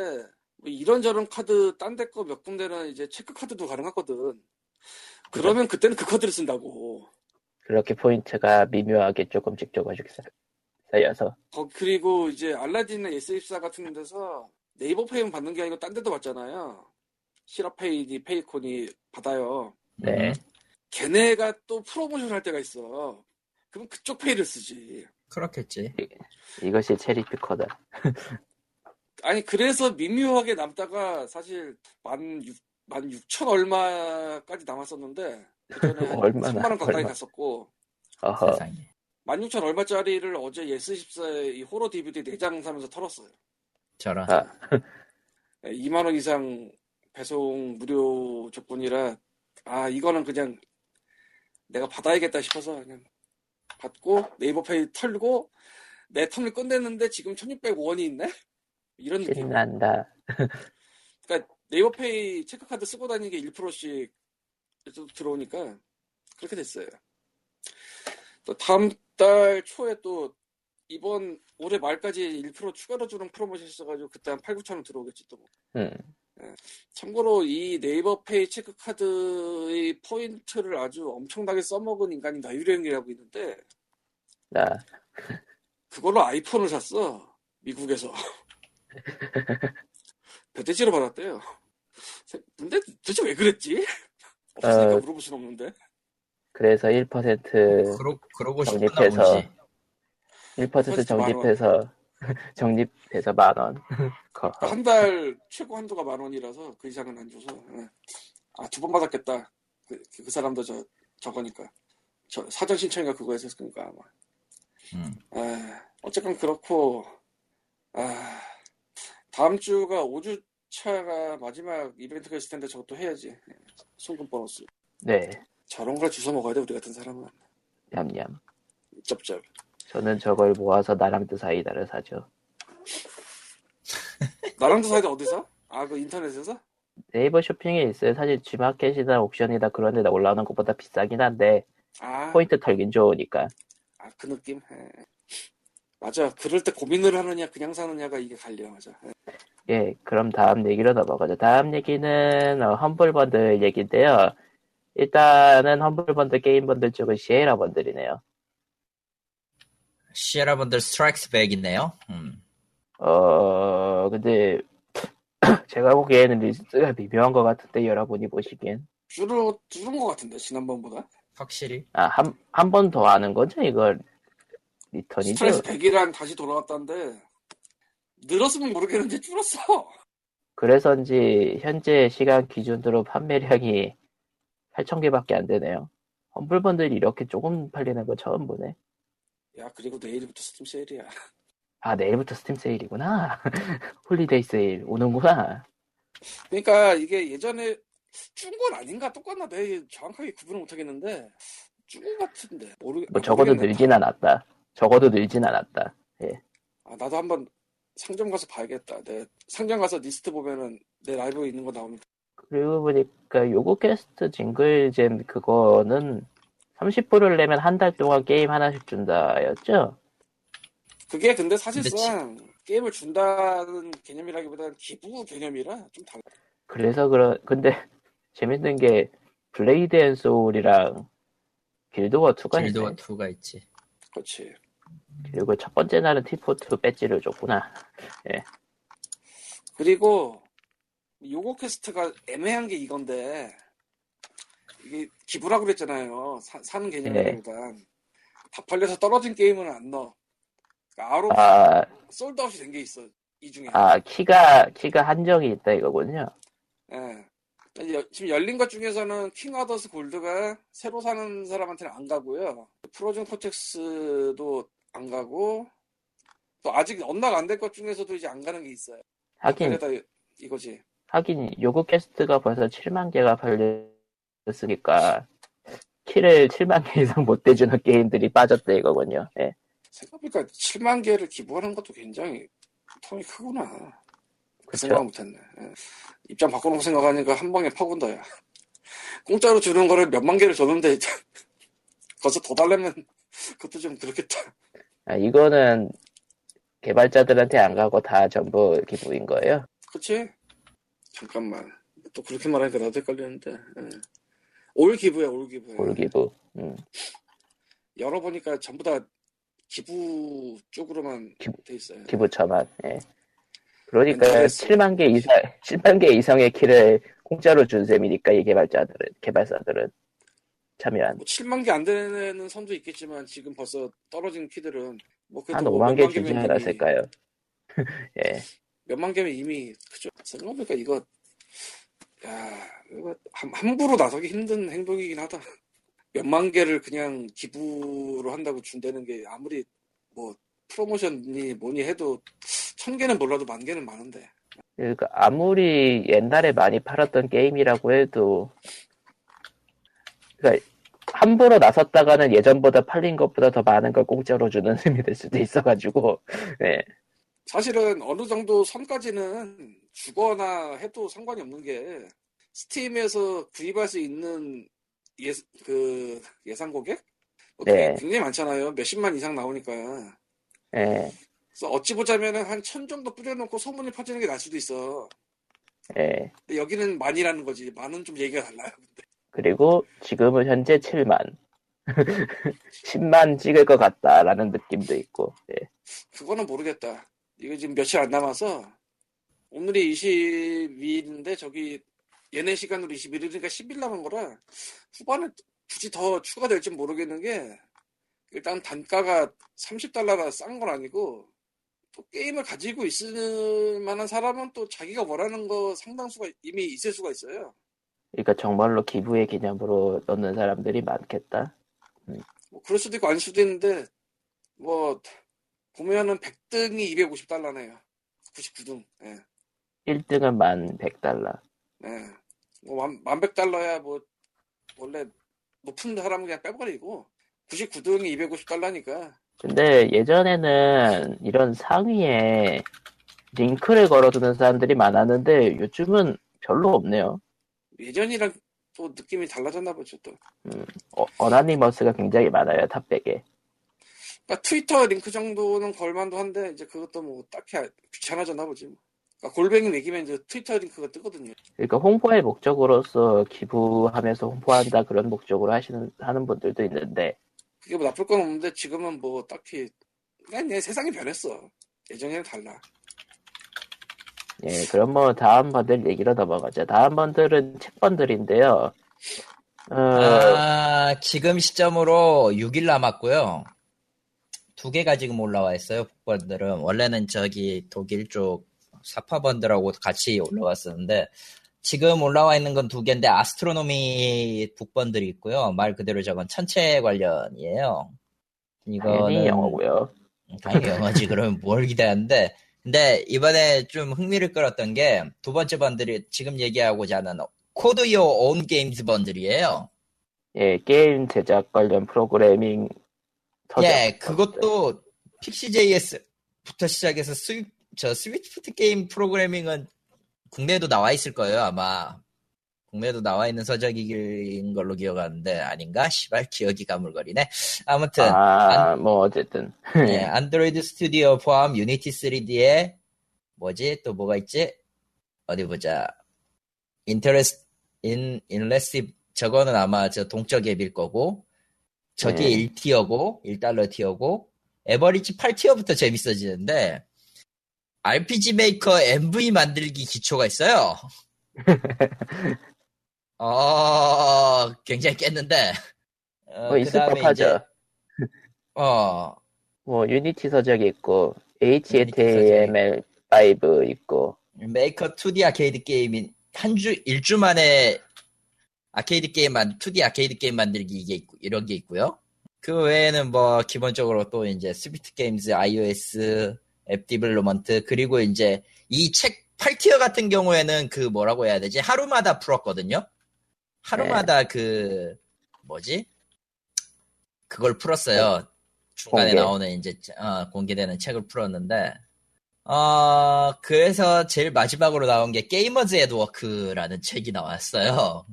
Speaker 3: 뭐 이런저런 카드 딴 데 거 몇 군데는 이제 체크카드도 가능하거든. 그러면 그때는 그 카드를 쓴다고.
Speaker 1: 그렇게 포인트가 미묘하게 조금씩 조금씩 쌓- 쌓여서.
Speaker 3: 거- 그리고 이제 알라딘이나 예스24 같은 데서 네이버 페이만 받는 게 아니고 딴 데도 받잖아요. 시럽페이니 페이코니 받아요.
Speaker 1: 네.
Speaker 2: 음,
Speaker 3: 걔네가 또 프로모션 할 때가 있어. 그럼 그쪽 페이를 쓰지.
Speaker 2: 그렇겠지.
Speaker 1: 이 것이 체리피커다. (laughs)
Speaker 3: 아니 그래서 미묘하게 남다가 사실 만, 육, 만 6천 얼마까지 남았었는데 그전에 한 (laughs)
Speaker 1: 얼마나,
Speaker 3: 3만 원 가까이
Speaker 1: 얼마.
Speaker 3: 갔었고
Speaker 1: 어허,
Speaker 2: 세상에.
Speaker 3: 16,000 얼마짜리를 어제 예스24의 이 호러 DVD 4장 사면서 털었어요.
Speaker 2: 저런.
Speaker 1: 아,
Speaker 3: 2만 원 이상 배송 무료 조건이라 아 이거는 그냥 내가 받아야겠다 싶어서 그냥 받고 네이버 페이 털고 내 텀을 끝냈는데 지금 1605원이 있네? 이런 느낌.
Speaker 1: 신난다.
Speaker 3: 그러니까 네이버 페이 체크카드 쓰고 다니는 게 1%씩 들어오니까 그렇게 됐어요. 또 다음 달 초에 또 이번 올해 말까지 1% 추가로 주는 프로모션 있어가지고 그때 한 8, 9천 원 들어오겠지 또.
Speaker 1: 음,
Speaker 3: 참고로 이 네이버 페이 체크카드의 포인트를 아주 엄청나게 써먹은 인간이 나유령이라고 있는데
Speaker 1: 나,
Speaker 3: 그걸로 아이폰을 샀어 미국에서 (laughs) 배대지로 받았대요. 근데 도대체 왜 그랬지? 없으니까
Speaker 1: 어.
Speaker 3: 물어볼 순 없는데.
Speaker 1: 그래서 1%
Speaker 2: 그러, 그러고 보지.
Speaker 1: 1% 적립해서 적립해서 만 원. 거.
Speaker 3: 한달 최고 한도가 만 원이라서 그 이상은 안 줘서 아 두 번 받았겠다. 그, 그 사람도 저 저거니까 저 사전 신청인가 그거 했었으니까 아마.
Speaker 2: 음.
Speaker 3: 아, 어쨌건 그렇고 아 다음 주가 5주 차가 마지막 이벤트가 있을 텐데 저것도 해야지. 송금 보너스.
Speaker 1: 네,
Speaker 3: 저런 걸 주워 먹어야 돼 우리 같은 사람은.
Speaker 1: 냠냠.
Speaker 3: 쩝쩝.
Speaker 1: 저는 저걸 모아서 나랑드 사이다를 사죠. (laughs)
Speaker 3: 나랑도 사이다 어디서? 아 그 인터넷에서?
Speaker 1: 네이버 쇼핑에 있어요. 사실 G마켓이나 옥션이나 그런 데다 올라오는 것보다 비싸긴 한데
Speaker 3: 아,
Speaker 1: 포인트 털긴 좋으니까.
Speaker 3: 아, 그 느낌? 예. 맞아. 그럴 때 고민을 하느냐, 그냥 사느냐가 이게 갈려, 맞아. 예.
Speaker 1: 예, 그럼 다음 얘기로 넘어가죠. 다음 얘기는 어, 험블 번들 얘기인데요. 일단은 험블 번들, 게임 번들 쪽은 시에라 번들이네요.
Speaker 2: 시에라 번들 Strikes Back 있네요. 음.
Speaker 1: 어, 근데, (clears throat) 제가 보기에는 리스트가 미묘한 것 같은데, 여러분이 보시기엔.
Speaker 3: 줄을 줄은 것 같은데 지난번보다
Speaker 2: 확실히.
Speaker 1: 아, 한, 한 번 더 하는 거죠? 이거, return이죠?
Speaker 3: 스트레스 100이란 다시 돌아왔다는데 늘었으면 모르겠는데 줄었어.
Speaker 1: 그래서인지, 현재 시간 기준으로 판매량이 8,000개밖에 안 되네요. Humble Bundle이 이렇게 조금 팔리는 거 처음 보네.
Speaker 3: 야 그리고 내일부터 스팀 세일이야. (laughs)
Speaker 1: 아, 내일부터 스팀 세일이구나. (laughs) Holiday 세일 오는구나.
Speaker 3: 그러니까 이게 예전에 준건 아닌가 똑같나 내 정확하게 구분을 못하겠는데 준것 같은데 모르.
Speaker 1: 뭐 적어도. 늘진 않았다. 적어도 늘진 않았다.
Speaker 3: 아 나도 한번 상점 가서 봐야겠다. 내 상점 가서 리스트 보면은 내 라이브러리에 있는 거 나오니까.
Speaker 1: 그리고 보니까 Yogscast Jingle Jam 그거는 30불을 내면 한 달 동안 게임 하나씩 준다였죠?
Speaker 3: 그게 근데 사실상 게임을 준다는 개념이라기보다는 기부 개념이라 좀 달라.
Speaker 1: 그래서 그런 근데 (laughs) 재밌는 게 Blade & Soul이랑 Guild Wars 2가
Speaker 2: Guild Wars
Speaker 1: 있네.
Speaker 2: 2가 있지.
Speaker 3: 그렇지.
Speaker 1: 그리고 첫 번째 날은 teapot 배지를 줬구나.
Speaker 3: 그리고 Yogscast가 애매한 게 이건데 이게 기부라고 그랬잖아요. 사, 사는 개념이보단 다 팔려서 떨어진 게임은 안 넣어. 그러니까 아로
Speaker 1: 아,
Speaker 3: sold out이 된 게 있어. 이 중에.
Speaker 1: 아 키가 키가 한정이 있다 이거군요.
Speaker 3: 예. 여- 지금 열린 것 중에서는 King Arthur's Gold가 새로 사는 사람한테는 안 가고요. Frozen Cortex도 안 가고 또 아직 unlock 안 될 것 중에서도 이제 안 가는 게 있어요.
Speaker 1: 하긴
Speaker 3: 이거지.
Speaker 1: 하긴 요거 캐스트가 벌써 7만 개가 팔렸으니까 키를 7만 개 이상 못 대주는 (laughs) 게임들이 빠졌다 이거군요. 예.
Speaker 3: 생각해보니까 7만 개를 기부하는 것도 굉장히 텀이 크구나. 그. 생각 못했네. 예. 입장 바꿔놓고 생각하니까 한 방에 파군다, 야. 공짜로 주는 거를 몇만 개를 줬는데, 거기서 (laughs) 더 달라면 (laughs) 그것도 좀 그렇겠다.
Speaker 1: 아, 이거는 개발자들한테 안 가고 다 전부 기부인 거예요.
Speaker 3: 그치? 잠깐만. 또 그렇게 말하니까 나도 헷갈리는데. 예. 올 기부야, 올 기부.
Speaker 1: 올 기부. 음.
Speaker 3: 열어보니까 전부 다 기부 쪽으로만
Speaker 1: 기부-
Speaker 3: 돼 있어요.
Speaker 1: 기부처만. 예. 그러니까
Speaker 3: 인터레스.
Speaker 1: 7만 개 이상 7만 개 이상의 키를 공짜로 준 셈이니까 이 개발자들은 개발사들은 참여한
Speaker 3: 뭐 7만 개 안 되는 선도 있겠지만 지금 벌써 떨어진 키들은 뭐한뭐
Speaker 1: 5만 개 주지 않았을까요? (laughs) 예.
Speaker 3: 몇만 개면 이미 그죠. 생각해보니까 이거 야 이거 함, 함부로 나서기 힘든 행동이긴 하다. (laughs) 몇만 개를 그냥 기부로 한다고 준다는 게 아무리 뭐 프로모션이 뭐니 해도 천 개는 몰라도 만 개는 많은데.
Speaker 1: 그러니까 아무리 옛날에 많이 팔았던 게임이라고 해도 그러니까 함부로 나섰다가는 예전보다 팔린 것보다 더 많은 걸 공짜로 주는 (laughs) 셈이 될 수도 있어가지고 (laughs) 예.
Speaker 3: 사실은 어느 정도 선까지는 주거나 해도 상관이 없는 게 스팀에서 구입할 수 있는 예, 그 예상 고객? 뭐
Speaker 1: 네.
Speaker 3: 굉장히 많잖아요. 몇십만 이상 나오니까.
Speaker 1: 예.
Speaker 3: 그래서 어찌 보자면은 한 천 정도 뿌려놓고 소문이 퍼지는 게 날 수도 있어.
Speaker 1: 예.
Speaker 3: 근데 여기는 만이라는 거지. 만은 좀 얘기가 달라요. 근데.
Speaker 1: 그리고 지금은 현재 7만 10만 (laughs) 찍을 것 같다라는 느낌도 있고 예.
Speaker 3: 그거는 모르겠다. 이거 지금 며칠 안 남아서 오늘이 22일인데 저기 얘네 시간으로 21일이니까 10일 남은 거라 후반에 굳이 더 추가될지 모르겠는 게 일단 단가가 30달러라 싼건 아니고 또 게임을 가지고 있을 만한 사람은 또 자기가 원하는 거 상당수가 이미 있을 수가 있어요.
Speaker 1: 그러니까 정말로 기부의 개념으로 넣는 사람들이 많겠다
Speaker 3: 뭐 그럴 수도 있고 아닐 수도 있는데 뭐 보면은 100등이 250달러네요. 99등. 예.
Speaker 1: 1등은 만 100달러
Speaker 3: 예. 뭐 만, 만 100달러야 뭐 원래 높은 사람은 그냥 빼버리고 99등이 250달러니까
Speaker 1: 근데 예전에는 이런 상위에 링크를 걸어두는 사람들이 많았는데 요즘은 별로 없네요.
Speaker 3: 예전이랑 또 느낌이 달라졌나 보죠 또.
Speaker 1: 어, 어나니머스가 굉장히 많아요 탑백에.
Speaker 3: 그러니까 트위터 링크 정도는 걸만도 한데 이제 그것도 뭐 딱히 아- 귀찮아졌나 보지 뭐. 그러니까 골뱅이 매기면 이제 트위터 링크가 뜨거든요.
Speaker 1: 그러니까 홍보의 목적으로서 기부하면서 홍보한다 그런 목적으로 하시는 하는 분들도 있는데
Speaker 3: 그게 뭐 나쁠 건 없는데 지금은 뭐 딱히 내 세상이 변했어. 예전에는 달라.
Speaker 1: 예, 그럼 뭐 다음 번들 얘기로 넘어가죠. 다음 번들은 책 번들인데요. 어,
Speaker 2: 아, 지금 시점으로 6일 남았고요. 두 개가 지금 올라와 있어요. 북번들은 원래는 저기 독일 쪽 사파번들하고 같이 올라왔었는데 지금 올라와 있는 건 두 개인데 아스트로노미 북번들이 있고요. 말 그대로 저건 천체 관련이에요. 이거는
Speaker 1: 당연히 영어고요.
Speaker 2: 당연히 영어지. (laughs) 그러면 뭘 기대하는데 근데 이번에 좀 흥미를 끌었던 게 두 번째 bundle이 지금 얘기하고자 하는 Code Your Own Games bundle이에요.
Speaker 1: 예, 게임 제작 관련 프로그래밍
Speaker 2: 예, 그것도 Pixi.js부터 시작해서 스위, 저 Swift 게임 프로그래밍은 국내에도 나와 있을 거예요, 아마. 국내에도 나와 있는 서적인 걸로 기억하는데, 아닌가? 시발, 기억이 가물거리네. 아무튼,
Speaker 1: 아, 뭐 어쨌든
Speaker 2: 예, Android (laughs) Studio 포함 Unity 3D에, 뭐지? 또 뭐가 있지? 어디 보자. 인터레스, 인, interactive, 저거는 아마 저 동적 앱일 거고, 저게
Speaker 1: 네.
Speaker 2: 1 tier고, 1달러 tier고, average 8 tier부터 재밌어지는데, RPG Maker MV 만들기 기초가 있어요. (laughs) 어, 굉장히 깼는데. 어,
Speaker 1: 뭐 있을 법하죠.
Speaker 2: 어,
Speaker 1: 뭐 Unity 서적이 있고
Speaker 2: Unity
Speaker 1: HTML5 있고
Speaker 2: Make a 2D Arcade Game in 한 주, 일주 만에 아케이드 게임 만, 2D 아케이드 게임 만들기 이게 있고, 이런 게 있고요. 그 외에는 뭐, 기본적으로 또 이제 Swift Games, iOS, App Development, 그리고 이제 이 책 8 tier 같은 경우에는 그 뭐라고 해야 되지? 하루마다 풀었거든요? 하루마다 그, 뭐지? 그걸 풀었어요. 중간에
Speaker 1: 공개.
Speaker 2: 나오는 이제, 어, 공개되는 책을 풀었는데, 어, 그래서 제일 마지막으로 나온 게 Gamers at Work라는 책이 나왔어요.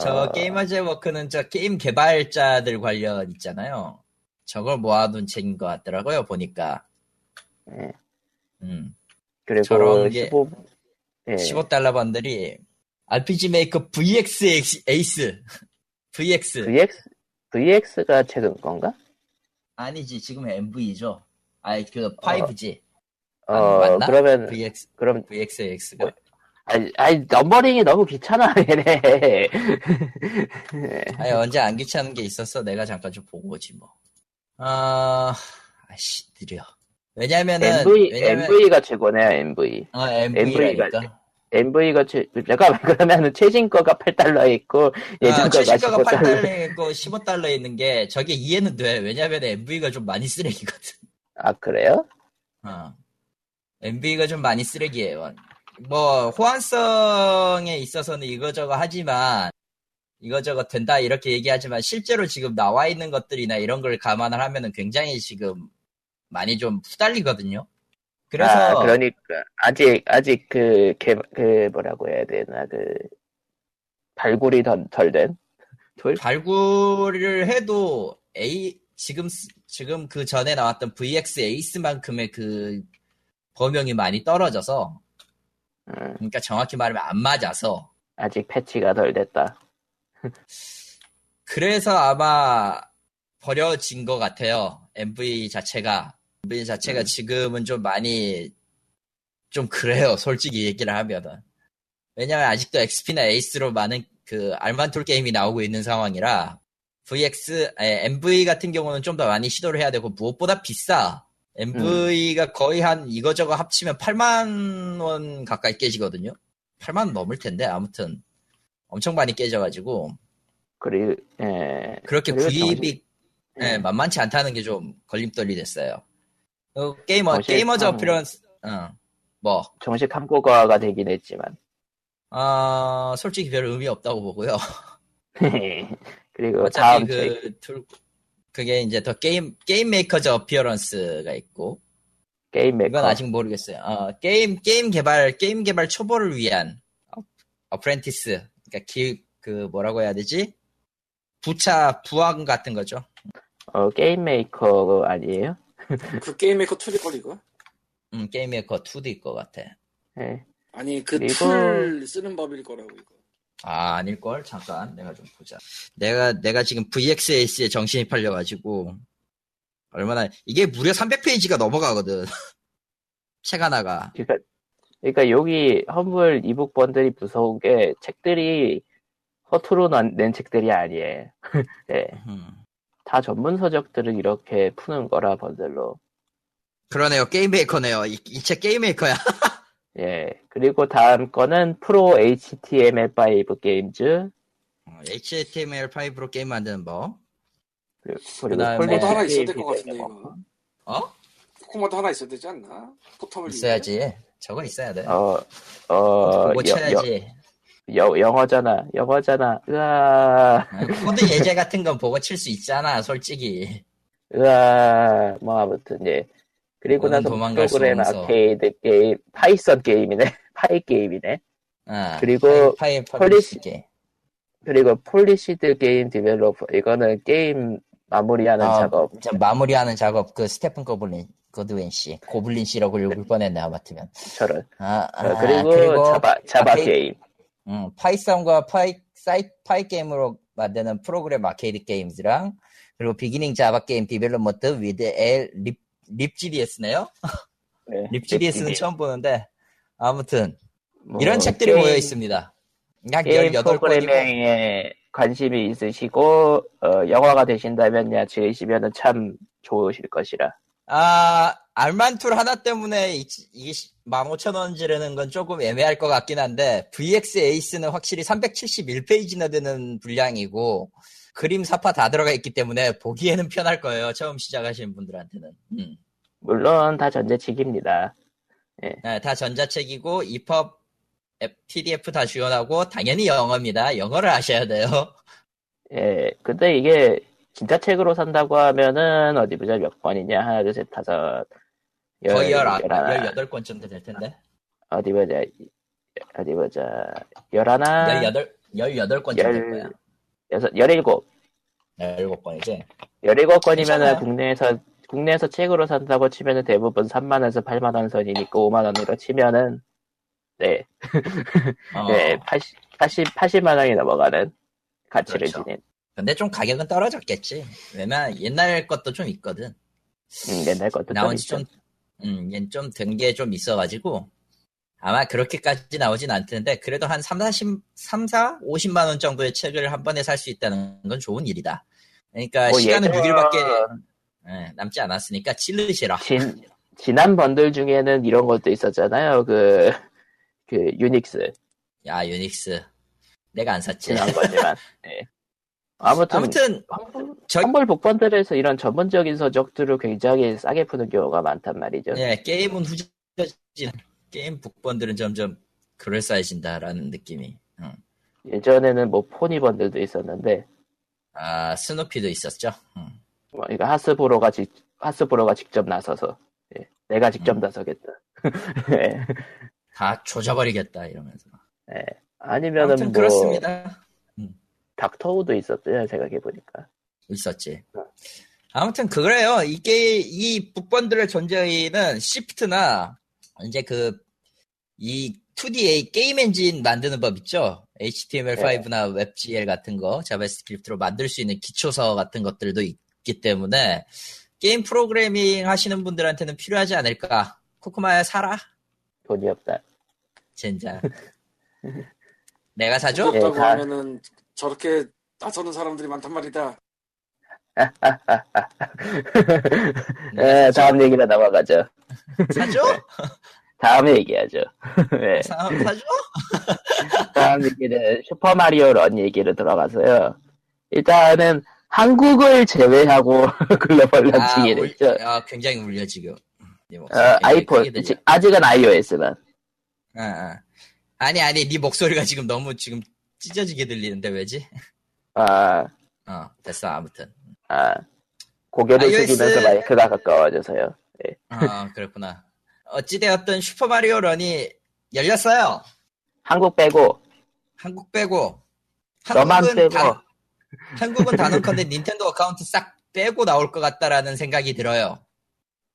Speaker 2: 저
Speaker 1: 어,
Speaker 2: Gamers at Work는 저 게임 개발자들 관련 있잖아요. 저걸 모아둔 책인 것 같더라고요, 보니까.
Speaker 1: 예.
Speaker 2: 음.
Speaker 1: 그리고
Speaker 2: 저런 게
Speaker 1: 15 예.
Speaker 2: 15달러 번들이 RPG 메이커 VX 에이스. VX.
Speaker 1: VX VX가 최근 건가?
Speaker 2: 아니지, 지금 MV죠. 아니, 그 5G.
Speaker 1: 어
Speaker 2: 아, 맞나?
Speaker 1: 그러면
Speaker 2: VX,
Speaker 1: 그럼
Speaker 2: VXX가.
Speaker 1: 아니, 아니 numbering이 너무 귀찮아 얘네. (laughs)
Speaker 2: 아니, 언제 안 귀찮은 게 있었어. 내가 잠깐 좀 보고 오지, 뭐. 아, 아씨, 느려. 왜냐면은,
Speaker 1: MV
Speaker 2: 왜냐면,
Speaker 1: MV가 최고네요 MV.
Speaker 2: 어,
Speaker 1: MV 가
Speaker 2: MV라니까.
Speaker 1: MV가 최 잠깐만 (laughs) 그러면은 최신 거가 8달러에 있고 예전
Speaker 2: 아,
Speaker 1: 거가
Speaker 2: 최신가가
Speaker 1: 15달러.
Speaker 2: 8달러에 있고 15달러에 있는 게 저게 이해는 돼. 왜냐면 MV가 좀 많이 쓰레기거든.
Speaker 1: 아 그래요?
Speaker 2: 어. MV가 좀 많이 쓰레기예요. 뭐 호환성에 있어서는 이거저거 하지만 이거저거 된다 이렇게 얘기하지만 실제로 지금 나와 있는 것들이나 이런 걸 감안을 하면은 굉장히 지금 많이 좀 후달리거든요. 그래서
Speaker 1: 아, 그러니까 아직 아직 그, 개, 그 뭐라고 해야 되나 그 발굴이 덜된 돌?
Speaker 2: 발굴을 해도 A 지금 쓰- 지금 그 전에 나왔던 VX 에이스만큼의 그 범용이 많이 떨어져서
Speaker 1: 음,
Speaker 2: 그러니까 정확히 말하면 안 맞아서
Speaker 1: 아직 패치가 덜 됐다. (laughs)
Speaker 2: 그래서 아마 버려진 것 같아요. MV 자체가 MV 자체가
Speaker 1: 음.
Speaker 2: 지금은 좀 많이 좀 그래요. 솔직히 얘기를 하면은 왜냐면 아직도 XP나 에이스로 많은 그 알만톨 게임이 나오고 있는 상황이라 VX, MV 같은 경우는 좀 더 많이 시도를 해야 되고 무엇보다 비싸. MV가 거의 한 이거저거 합치면 8만 원 가까이 깨지거든요. 8만 원 넘을 텐데 아무튼 엄청 많이 깨져가지고
Speaker 1: 그리고 예.
Speaker 2: 그렇게 구입이
Speaker 1: 정신-
Speaker 2: 예,
Speaker 1: 예.
Speaker 2: 만만치 않다는 게 좀 걸림돌이 됐어요. 어, 게이머
Speaker 1: 정신-
Speaker 2: 게이머즈
Speaker 1: 음.
Speaker 2: 어피런스 어, 뭐
Speaker 1: 정식 한국어가 되긴 했지만
Speaker 2: 어, 솔직히 별 의미 없다고 보고요. (laughs)
Speaker 1: 그리고
Speaker 2: 어차피
Speaker 1: 다음
Speaker 2: 책그 둘, 그게 이제 더 Game Game Maker's Apprentice가 있고
Speaker 1: Game Maker
Speaker 2: 이건 아직 모르겠어요. 어, 게임 게임 개발 게임 개발 초보를 위한 어, apprentice 그러니까 기, 그 뭐라고 해야 되지? 부차 부학 같은 거죠.
Speaker 1: 어, Game Maker 아니에요? (laughs)
Speaker 3: 그 Game Maker tool일 걸 이거?
Speaker 2: 음, Game Maker 2D일 것 같아.
Speaker 1: 예.
Speaker 3: 아니 그
Speaker 1: 그리고-
Speaker 3: tool 쓰는 법일 거라고 이거.
Speaker 2: 아, 아닐걸? 잠깐, 내가 좀 보자. 내가, 내가 지금 VX Ace에 정신이 팔려가지고, 얼마나 이게 무려 300페이지가 넘어가거든. (laughs) 책 하나가.
Speaker 1: 그러니까, 그러니까 여기 Humble e-book bundle이 무서운 게 책들이 허투루 난- 낸 책들이 아니에요. 예. (laughs)
Speaker 2: 음.
Speaker 1: 다 전문 서적들을 이렇게 푸는 거라 bundle로.
Speaker 2: 그러네요. Game Maker네요. 이 책 Game Maker야. (laughs)
Speaker 1: 예. 그리고 다음 거는 프로 HTML5 게임즈.
Speaker 2: HTML5로 게임 만드는 법.
Speaker 1: 그리고
Speaker 2: 그다음에
Speaker 1: 폴리시
Speaker 3: 코코마도 하나 있어야 될 것 같은데. 이거.
Speaker 2: 어?
Speaker 3: 코코마도 하나 있어야 되지 않나? 포텀을
Speaker 2: 있어야지. 저거 있어야 돼.
Speaker 1: 어, 어, 여,
Speaker 2: 쳐야지.
Speaker 1: 여, 영어잖아. 영어잖아. 으아,
Speaker 2: 아, 코드 예제 같은 건 보고 칠 수 있잖아, 솔직히. (laughs)
Speaker 1: 으아, 뭐 아무튼 예. 그리고 나서 프로그램. 아케이드 게임, 파이썬 게임이네. (laughs) 파이 게임이네.
Speaker 2: 아,
Speaker 1: 그리고
Speaker 2: 파이, 파이
Speaker 1: 폴리시-. 그리고 폴리시드 게임 디벨로퍼. 이거는 게임 마무리하는
Speaker 2: 아,
Speaker 1: 작업.
Speaker 2: 마무리하는 작업, 그 스테픈 고블린, 고드웬 씨. 고블린 씨라고 읽을 뻔했네, 아마트면.
Speaker 1: 저런.
Speaker 2: 아,
Speaker 1: 어,
Speaker 2: 아,
Speaker 1: 그리고, 자바, 자바
Speaker 2: 아케이-
Speaker 1: 게임.
Speaker 2: 음, 파이썬과 파이, 사이, 파이 게임으로 만드는 프로그램 아케이드 게임즈랑, 그리고 비기닝 자바 게임 디벨롭먼트 위드 L 립, 립GDS네요?
Speaker 1: 네,
Speaker 2: 립GDS는
Speaker 1: 립-
Speaker 2: 처음 보는데, 아무튼,
Speaker 1: 뭐,
Speaker 2: 이런 책들이
Speaker 1: 게임-
Speaker 2: 모여 있습니다. 약
Speaker 1: 게임
Speaker 2: 18권이고,
Speaker 1: 프로그래밍에 관심이 있으시고, 어, 영화가 되신다면야 지으시면은 참 좋으실 것이라.
Speaker 2: 아, 알만툴 하나 때문에 이- 이게 15,000원 지르는 건 조금 애매할 것 같긴 한데, VX 에이스는 확실히 371페이지나 되는 분량이고, 그림 사파 다 들어가 있기 때문에 보기에는 편할 거예요. 처음 시작하시는 분들한테는. 음.
Speaker 1: 물론 다 전자책입니다.
Speaker 2: 네, 다 전자책이고, EPUB, PDF 다 지원하고, 당연히 영어입니다. 영어를 아셔야 돼요.
Speaker 1: 예, 근데 이게 진짜 책으로 산다고 하면은 어디 보자 몇 권이냐 하나 둘 셋 다섯
Speaker 2: 거의 열,
Speaker 1: 열하나
Speaker 2: 18권쯤 될 텐데.
Speaker 1: 어디 보자 어디 보자 열하나
Speaker 2: 18, 18권쯤 될
Speaker 1: 열-
Speaker 2: 거야.
Speaker 1: 여섯 열일곱
Speaker 2: 17권이지.
Speaker 1: 열일곱 권이면은
Speaker 2: 괜찮아요.
Speaker 1: 국내에서 국내에서 책으로 산다고 치면은 대부분 3만 원에서 8만 원 선이니까 5만 원으로 치면은 네,
Speaker 2: 어. (laughs)
Speaker 1: 네 80, 80, 80만 원이 넘어가는 가치를
Speaker 2: 그렇죠.
Speaker 1: 지닌
Speaker 2: 근데 좀 가격은 떨어졌겠지. 왜냐면 옛날 것도 좀 있거든.
Speaker 1: 음, 옛날 것도
Speaker 2: 나온 좀지
Speaker 1: 있죠.
Speaker 2: 좀, 음, 얘좀 된 게 좀 있어가지고. 아마 그렇게까지 나오진 않던데, 그래도 한 3, 40, 3, 4, 50만 원 정도의 책을 한 번에 살 수 있다는 건 좋은 일이다. 그러니까
Speaker 1: 뭐
Speaker 2: 시간은
Speaker 1: 예전-
Speaker 2: 6일밖에 예, 남지 않았으니까 찔르시라.
Speaker 1: 진, 지난 번들 중에는 이런 것도 있었잖아요. 그, 그, 유닉스.
Speaker 2: 야, 유닉스. 내가 안 샀지.
Speaker 1: 지난 거지만. 예. 아무튼,
Speaker 2: 아무튼,
Speaker 1: 환불,
Speaker 2: 저-
Speaker 1: 환불 복번들에서 이런 전문적인 서적들을 굉장히 싸게 푸는 경우가 많단 말이죠.
Speaker 2: 예, 게임은 후져진, 게임 북번들은 점점 그럴싸해진다라는 느낌이. 음.
Speaker 1: 예전에는 뭐 포니 번들도 있었는데,
Speaker 2: 아, 스누피도 있었죠. 음.
Speaker 1: 뭐, 이거 하스브로가 직, 하스브로가 직접 나서서, 예. 내가 직접
Speaker 2: 음.
Speaker 1: 나서겠다. (laughs) 예.
Speaker 2: 다 조져버리겠다, 이러면서.
Speaker 1: 예. 아니면은 뭐,
Speaker 2: 그렇습니다.
Speaker 1: 닥터우도 있었어요, 생각해 보니까.
Speaker 2: 있었지. 아무튼 그래요. 이게 이 북번들의 존재는 시프트나 이제 그 이 2DA 게임 엔진 만드는 법 있죠. HTML5나 WebGL 같은 거 자바스크립트로 만들 수 있는 기초서 같은 것들도 있기 때문에 게임 프로그래밍 하시는 분들한테는 필요하지 않을까. 코코마야 사라.
Speaker 1: 돈이 없다.
Speaker 2: 젠장. (laughs) 내가 사줘?
Speaker 1: 예,
Speaker 3: 없다고
Speaker 1: 다-
Speaker 3: 하면은 저렇게 나서는 사람들이 많단 말이다.
Speaker 2: 사줘? (laughs)
Speaker 1: 다음 얘기로 넘어가죠.
Speaker 2: 사줘? (laughs)
Speaker 1: 다음에 얘기하죠. 예. (laughs)
Speaker 2: 사, 사줘? (laughs)
Speaker 1: 다음 얘기는 슈퍼마리오 런 얘기로 들어가서요. 일단은 한국을 제외하고 (laughs) 글로벌 launching이
Speaker 2: 울-
Speaker 1: 됐죠.
Speaker 2: 아, 굉장히 울려 지금. 네
Speaker 1: 어, 아이폰, 아직은 iOS만.
Speaker 2: 아, 아. 아니 아니 네 목소리가 지금 너무 지금 찢어지게 들리는데 왜지?
Speaker 1: 아,
Speaker 2: 어 됐어 아무튼.
Speaker 1: 아, 고개를 숙이면서 마이크가 가까워져서요.
Speaker 2: 어 그렇구나. 어찌되었든 슈퍼마리오 런이 열렸어요.
Speaker 1: 한국 빼고,
Speaker 2: 한국 빼고.
Speaker 1: 너만 빼고.
Speaker 2: 단- (laughs) 한국은 단언컨대 닌텐도 account 싹 빼고 나올 것 같다라는 생각이 들어요.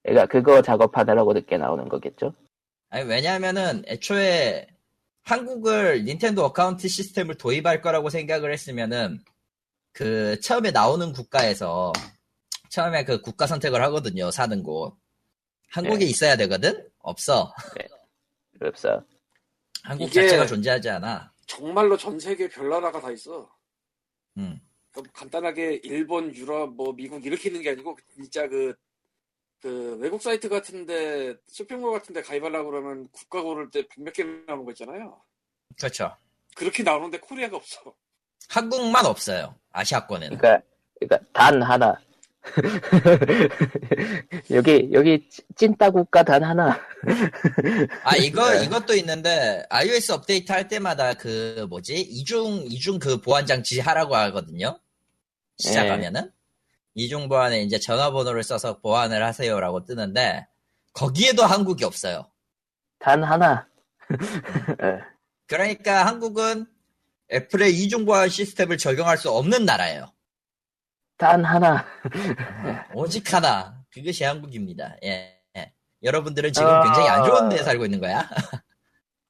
Speaker 1: 그러니까 그거 작업하느라고 늦게 나오는 거겠죠?
Speaker 2: 아니, 왜냐하면은 애초에 한국을 닌텐도 account 시스템을 도입할 거라고 생각을 했으면은 그 처음에 나오는 국가에서 처음에 그 국가 선택을 하거든요. 사는 곳. 한국에
Speaker 1: 네.
Speaker 2: 있어야 되거든? 없어.
Speaker 1: 없어. (laughs)
Speaker 2: 한국 자체가 존재하지 않아.
Speaker 3: 정말로 전 세계 별 나라가 다 있어.
Speaker 2: 음.
Speaker 3: 간단하게 일본, 유럽, 뭐 미국 이렇게 있는 게 아니고 진짜 그, 그 외국 사이트 같은데 쇼핑몰 같은데 가입하려고 그러면 국가 고를 때 몇몇 개 나오는 거 있잖아요.
Speaker 2: 그렇죠.
Speaker 3: 그렇게 나오는데 코리아가 없어.
Speaker 2: 한국만 없어요. 아시아권에는.
Speaker 1: 그러니까 그러니까 단 하나. (laughs) 여기 여기 찐따 국가 단 하나.
Speaker 2: 아, 이거,
Speaker 1: 네.
Speaker 2: 이것도 있는데, iOS 업데이트 할 때마다 그, 뭐지? 이중, 이중 그 보안 장치 하라고 하거든요? 시작하면은? 이중 보안에 이제 전화번호를 써서 보안을 하세요라고 뜨는데, 거기에도 한국이 없어요.
Speaker 1: 단 하나. 예. (laughs)
Speaker 2: 그러니까 한국은 애플의 이중 보안 시스템을 적용할 수 없는 나라예요.
Speaker 1: 단 하나. (laughs)
Speaker 2: 오직 하나. 그것이 한국입니다. 예. 예. 여러분들은 지금
Speaker 1: 아.
Speaker 2: 굉장히 안 좋은 데 살고 있는 거야. (laughs)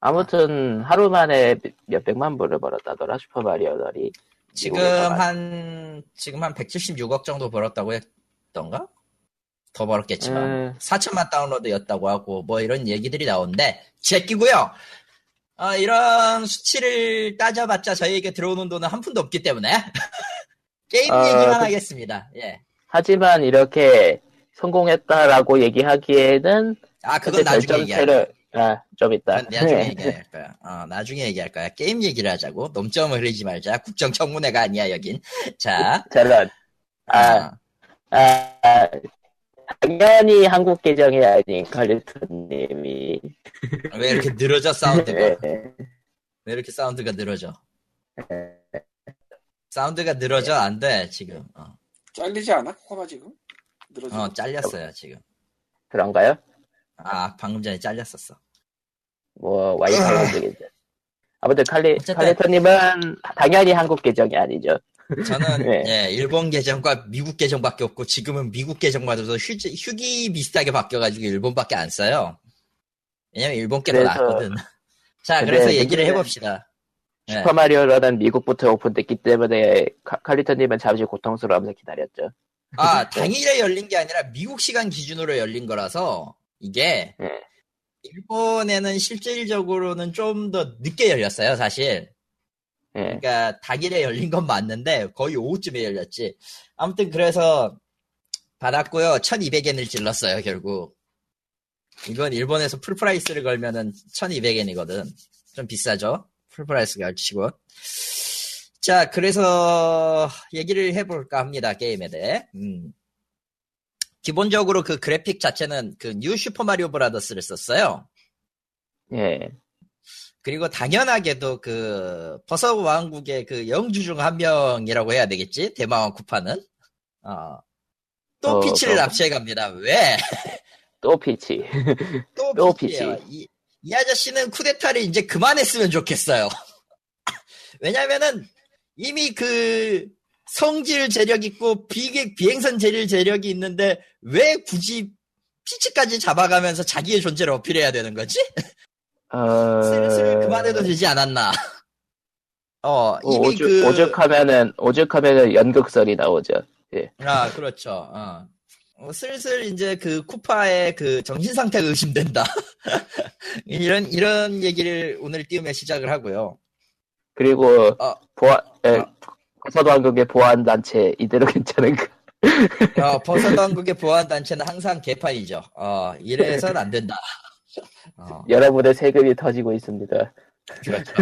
Speaker 1: 아무튼 하루 만에 몇 백만 불을 벌었다더라 슈퍼마리오들이.
Speaker 2: 지금
Speaker 1: 미국에다가.
Speaker 2: 한 지금 한 176억 정도 벌었다고 했던가? 더 벌었겠지만
Speaker 1: 음.
Speaker 2: 4천만 다운로드였다고 하고 뭐 이런 얘기들이 나오는데 제끼고요. 어, 이런 수치를 따져봤자 저희에게 들어오는 돈은 한 푼도 없기 때문에 (laughs) 게임
Speaker 1: 아,
Speaker 2: 얘기만
Speaker 1: 그-
Speaker 2: 하겠습니다. 예.
Speaker 1: 하지만 이렇게 성공했다라고 얘기하기에는
Speaker 2: 아 그건 나중에 얘기할
Speaker 1: 결정체를 아좀 있다.
Speaker 2: 나중에 얘기할 거야. 어, 나중에 얘기할 거야. 게임 얘기를 하자고. nom점을 흘리지 말자. 국정 청문회가 아니야 여긴. 자.
Speaker 1: 저런. 아,
Speaker 2: 어.
Speaker 1: 아, 아, 당연히 한국 계정이 아닌 칼리토님이
Speaker 2: 왜 이렇게 늘어져 사운드가?
Speaker 1: 예, (laughs)
Speaker 2: 왜 이렇게 사운드가 늘어져?
Speaker 1: 예.
Speaker 2: 사운드가 늘어져 안 돼 지금. 어,
Speaker 3: 잘리지 않아? 코가 지금? 늘어지.
Speaker 2: 어, 잘렸어요 지금.
Speaker 1: 그런가요?
Speaker 2: 아 방금 전에 잘렸었어.
Speaker 1: 뭐 와이파이 문제겠죠. 아무튼 칼리
Speaker 2: 어쨌든.
Speaker 1: 칼리토님은 당연히 한국 계정이 아니죠.
Speaker 2: 저는 (laughs)
Speaker 1: 네.
Speaker 2: 예, 일본 계정과 미국 계정밖에 없고 지금은 미국 계정마저도 휴, 휴기 비슷하게 바뀌어가지고 일본밖에 안 써요. 왜냐면 일본 게 더 낫거든. (laughs) 자 그래서 얘기를 해봅시다. 예.
Speaker 1: 슈퍼마리오 런은 미국부터 오픈됐기 때문에 카- 칼리토님은 잠시 고통스러우면서 기다렸죠.
Speaker 2: 아, (laughs) 당일에 열린 게 아니라 미국 시간 기준으로 열린 거라서 이게
Speaker 1: 예.
Speaker 2: 일본에는 실질적으로는 좀 더 늦게 열렸어요, 사실.
Speaker 1: 예.
Speaker 2: 그러니까 당일에 열린 건 맞는데 거의 오후쯤에 열렸지. 아무튼 그래서 받았고요. 1200엔을 질렀어요, 결국. 이건 일본에서 full price를 걸면은 1200엔이거든. 좀 비싸죠? full price가 치고. 자, 그래서 얘기를 해볼까 합니다, 게임에 대해. 음. 기본적으로 그 그래픽 자체는 그 뉴 슈퍼마리오 브라더스를 썼어요.
Speaker 1: 예.
Speaker 2: 그리고 당연하게도 그 버섯 왕국의 그 영주 중 한 명이라고 해야 되겠지? 대마왕 쿠파는. 어. 또
Speaker 1: 어,
Speaker 2: 피치를
Speaker 1: 그-
Speaker 2: 납치해 갑니다. 왜?
Speaker 1: 또 피치. (laughs)
Speaker 2: 또,
Speaker 1: 또.
Speaker 2: 피치. 이, 이 아저씨는 쿠데타를 이제 그만했으면 좋겠어요. (laughs) 왜냐면은 이미 그 성질 재력 있고 비객 비행선 재질 재력이 있는데 왜 굳이 피치까지 잡아가면서 자기의 존재를 어필해야 되는 거지?
Speaker 1: 어...
Speaker 2: 슬슬 그만해도 되지 않았나? (laughs) 어,
Speaker 1: 오-
Speaker 2: 이미
Speaker 1: 오죽,
Speaker 2: 그
Speaker 1: 오죽하면은 오죽하면은 연극설이 나오죠.
Speaker 2: 아, 그렇죠. 어. 어, 슬슬 이제 그 쿠파의 그 정신 상태가 의심된다. (laughs) 이런 이런 얘기를 오늘 띄우며 시작을 하고요.
Speaker 1: 그리고
Speaker 2: 어.
Speaker 1: 보안 에,
Speaker 2: 어.
Speaker 1: 서도한국의 보안 단체 이대로 (laughs) 괜찮은가?
Speaker 2: 어, 버섯 왕국의 보안 단체는 항상 개판이죠. 어, 이래서는 안 된다. (laughs) 어,
Speaker 1: 여러분의 세금이 터지고 있습니다.
Speaker 2: 그렇죠.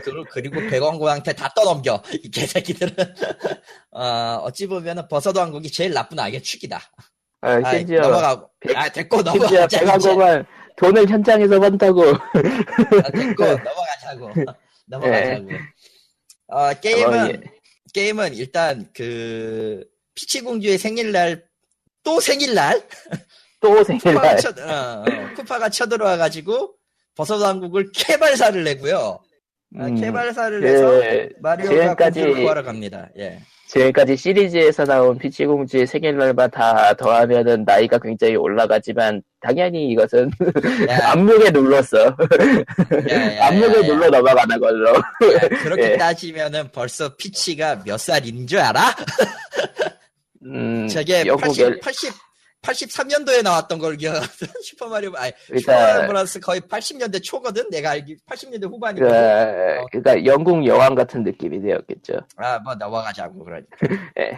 Speaker 2: 그리고, 그리고 백왕고한테 다 떠넘겨 이 개새끼들은 (laughs) 어, 어찌 보면은 버섯왕국이 제일 나쁜 악의 축이다.
Speaker 1: 아,
Speaker 2: 아,
Speaker 1: 심지어
Speaker 2: 넘어가고 아 됐고 넘어가자.
Speaker 1: 백악관은 돈을 현장에서 번다고.
Speaker 2: 아, 됐고 (laughs) 넘어가자고 (laughs) 넘어가자고 어, 게임은
Speaker 1: 어, 예.
Speaker 2: 게임은 일단 그 피치 공주의 생일날 또 생일날
Speaker 1: 또
Speaker 2: 쿠파가,
Speaker 1: 생일날.
Speaker 2: 쳐, 어, 어, 쿠파가 쳐들어와 가지고 버섯왕국을 캐발사를 내고요 아,
Speaker 1: 음,
Speaker 2: 캐발사를
Speaker 1: 그,
Speaker 2: 내서 마리오가
Speaker 1: 지금까지-
Speaker 2: 공주를 구하러 갑니다 예.
Speaker 1: 지금까지 시리즈에서 나온 피치공주의 생일날만 다 더하면은 나이가 굉장히 올라가지만 당연히 이것은
Speaker 2: 야, (laughs)
Speaker 1: 안목에 눌렀어. (laughs)
Speaker 2: 야, 야.
Speaker 1: 눌러 넘어가는 걸로.
Speaker 2: 야, 그렇게 (laughs)
Speaker 1: 예.
Speaker 2: 따지면은 벌써 피치가 몇 살인 줄 알아?
Speaker 1: 음,
Speaker 2: 저게
Speaker 1: 영국의
Speaker 2: 80, 80, 83년도에 나왔던 걸 기억하거든. (laughs) 슈퍼마리오, 아니,
Speaker 1: 그러니까
Speaker 2: 슈퍼마리오 브라스 거의 80년대 초거든? 내가 알기, 80년대 후반이거든.
Speaker 1: 그, 그러니까 영국 여왕 같은 느낌이 되었겠죠.
Speaker 2: 아, 뭐, 넘어가자고, 그러니까. (laughs)
Speaker 1: 예.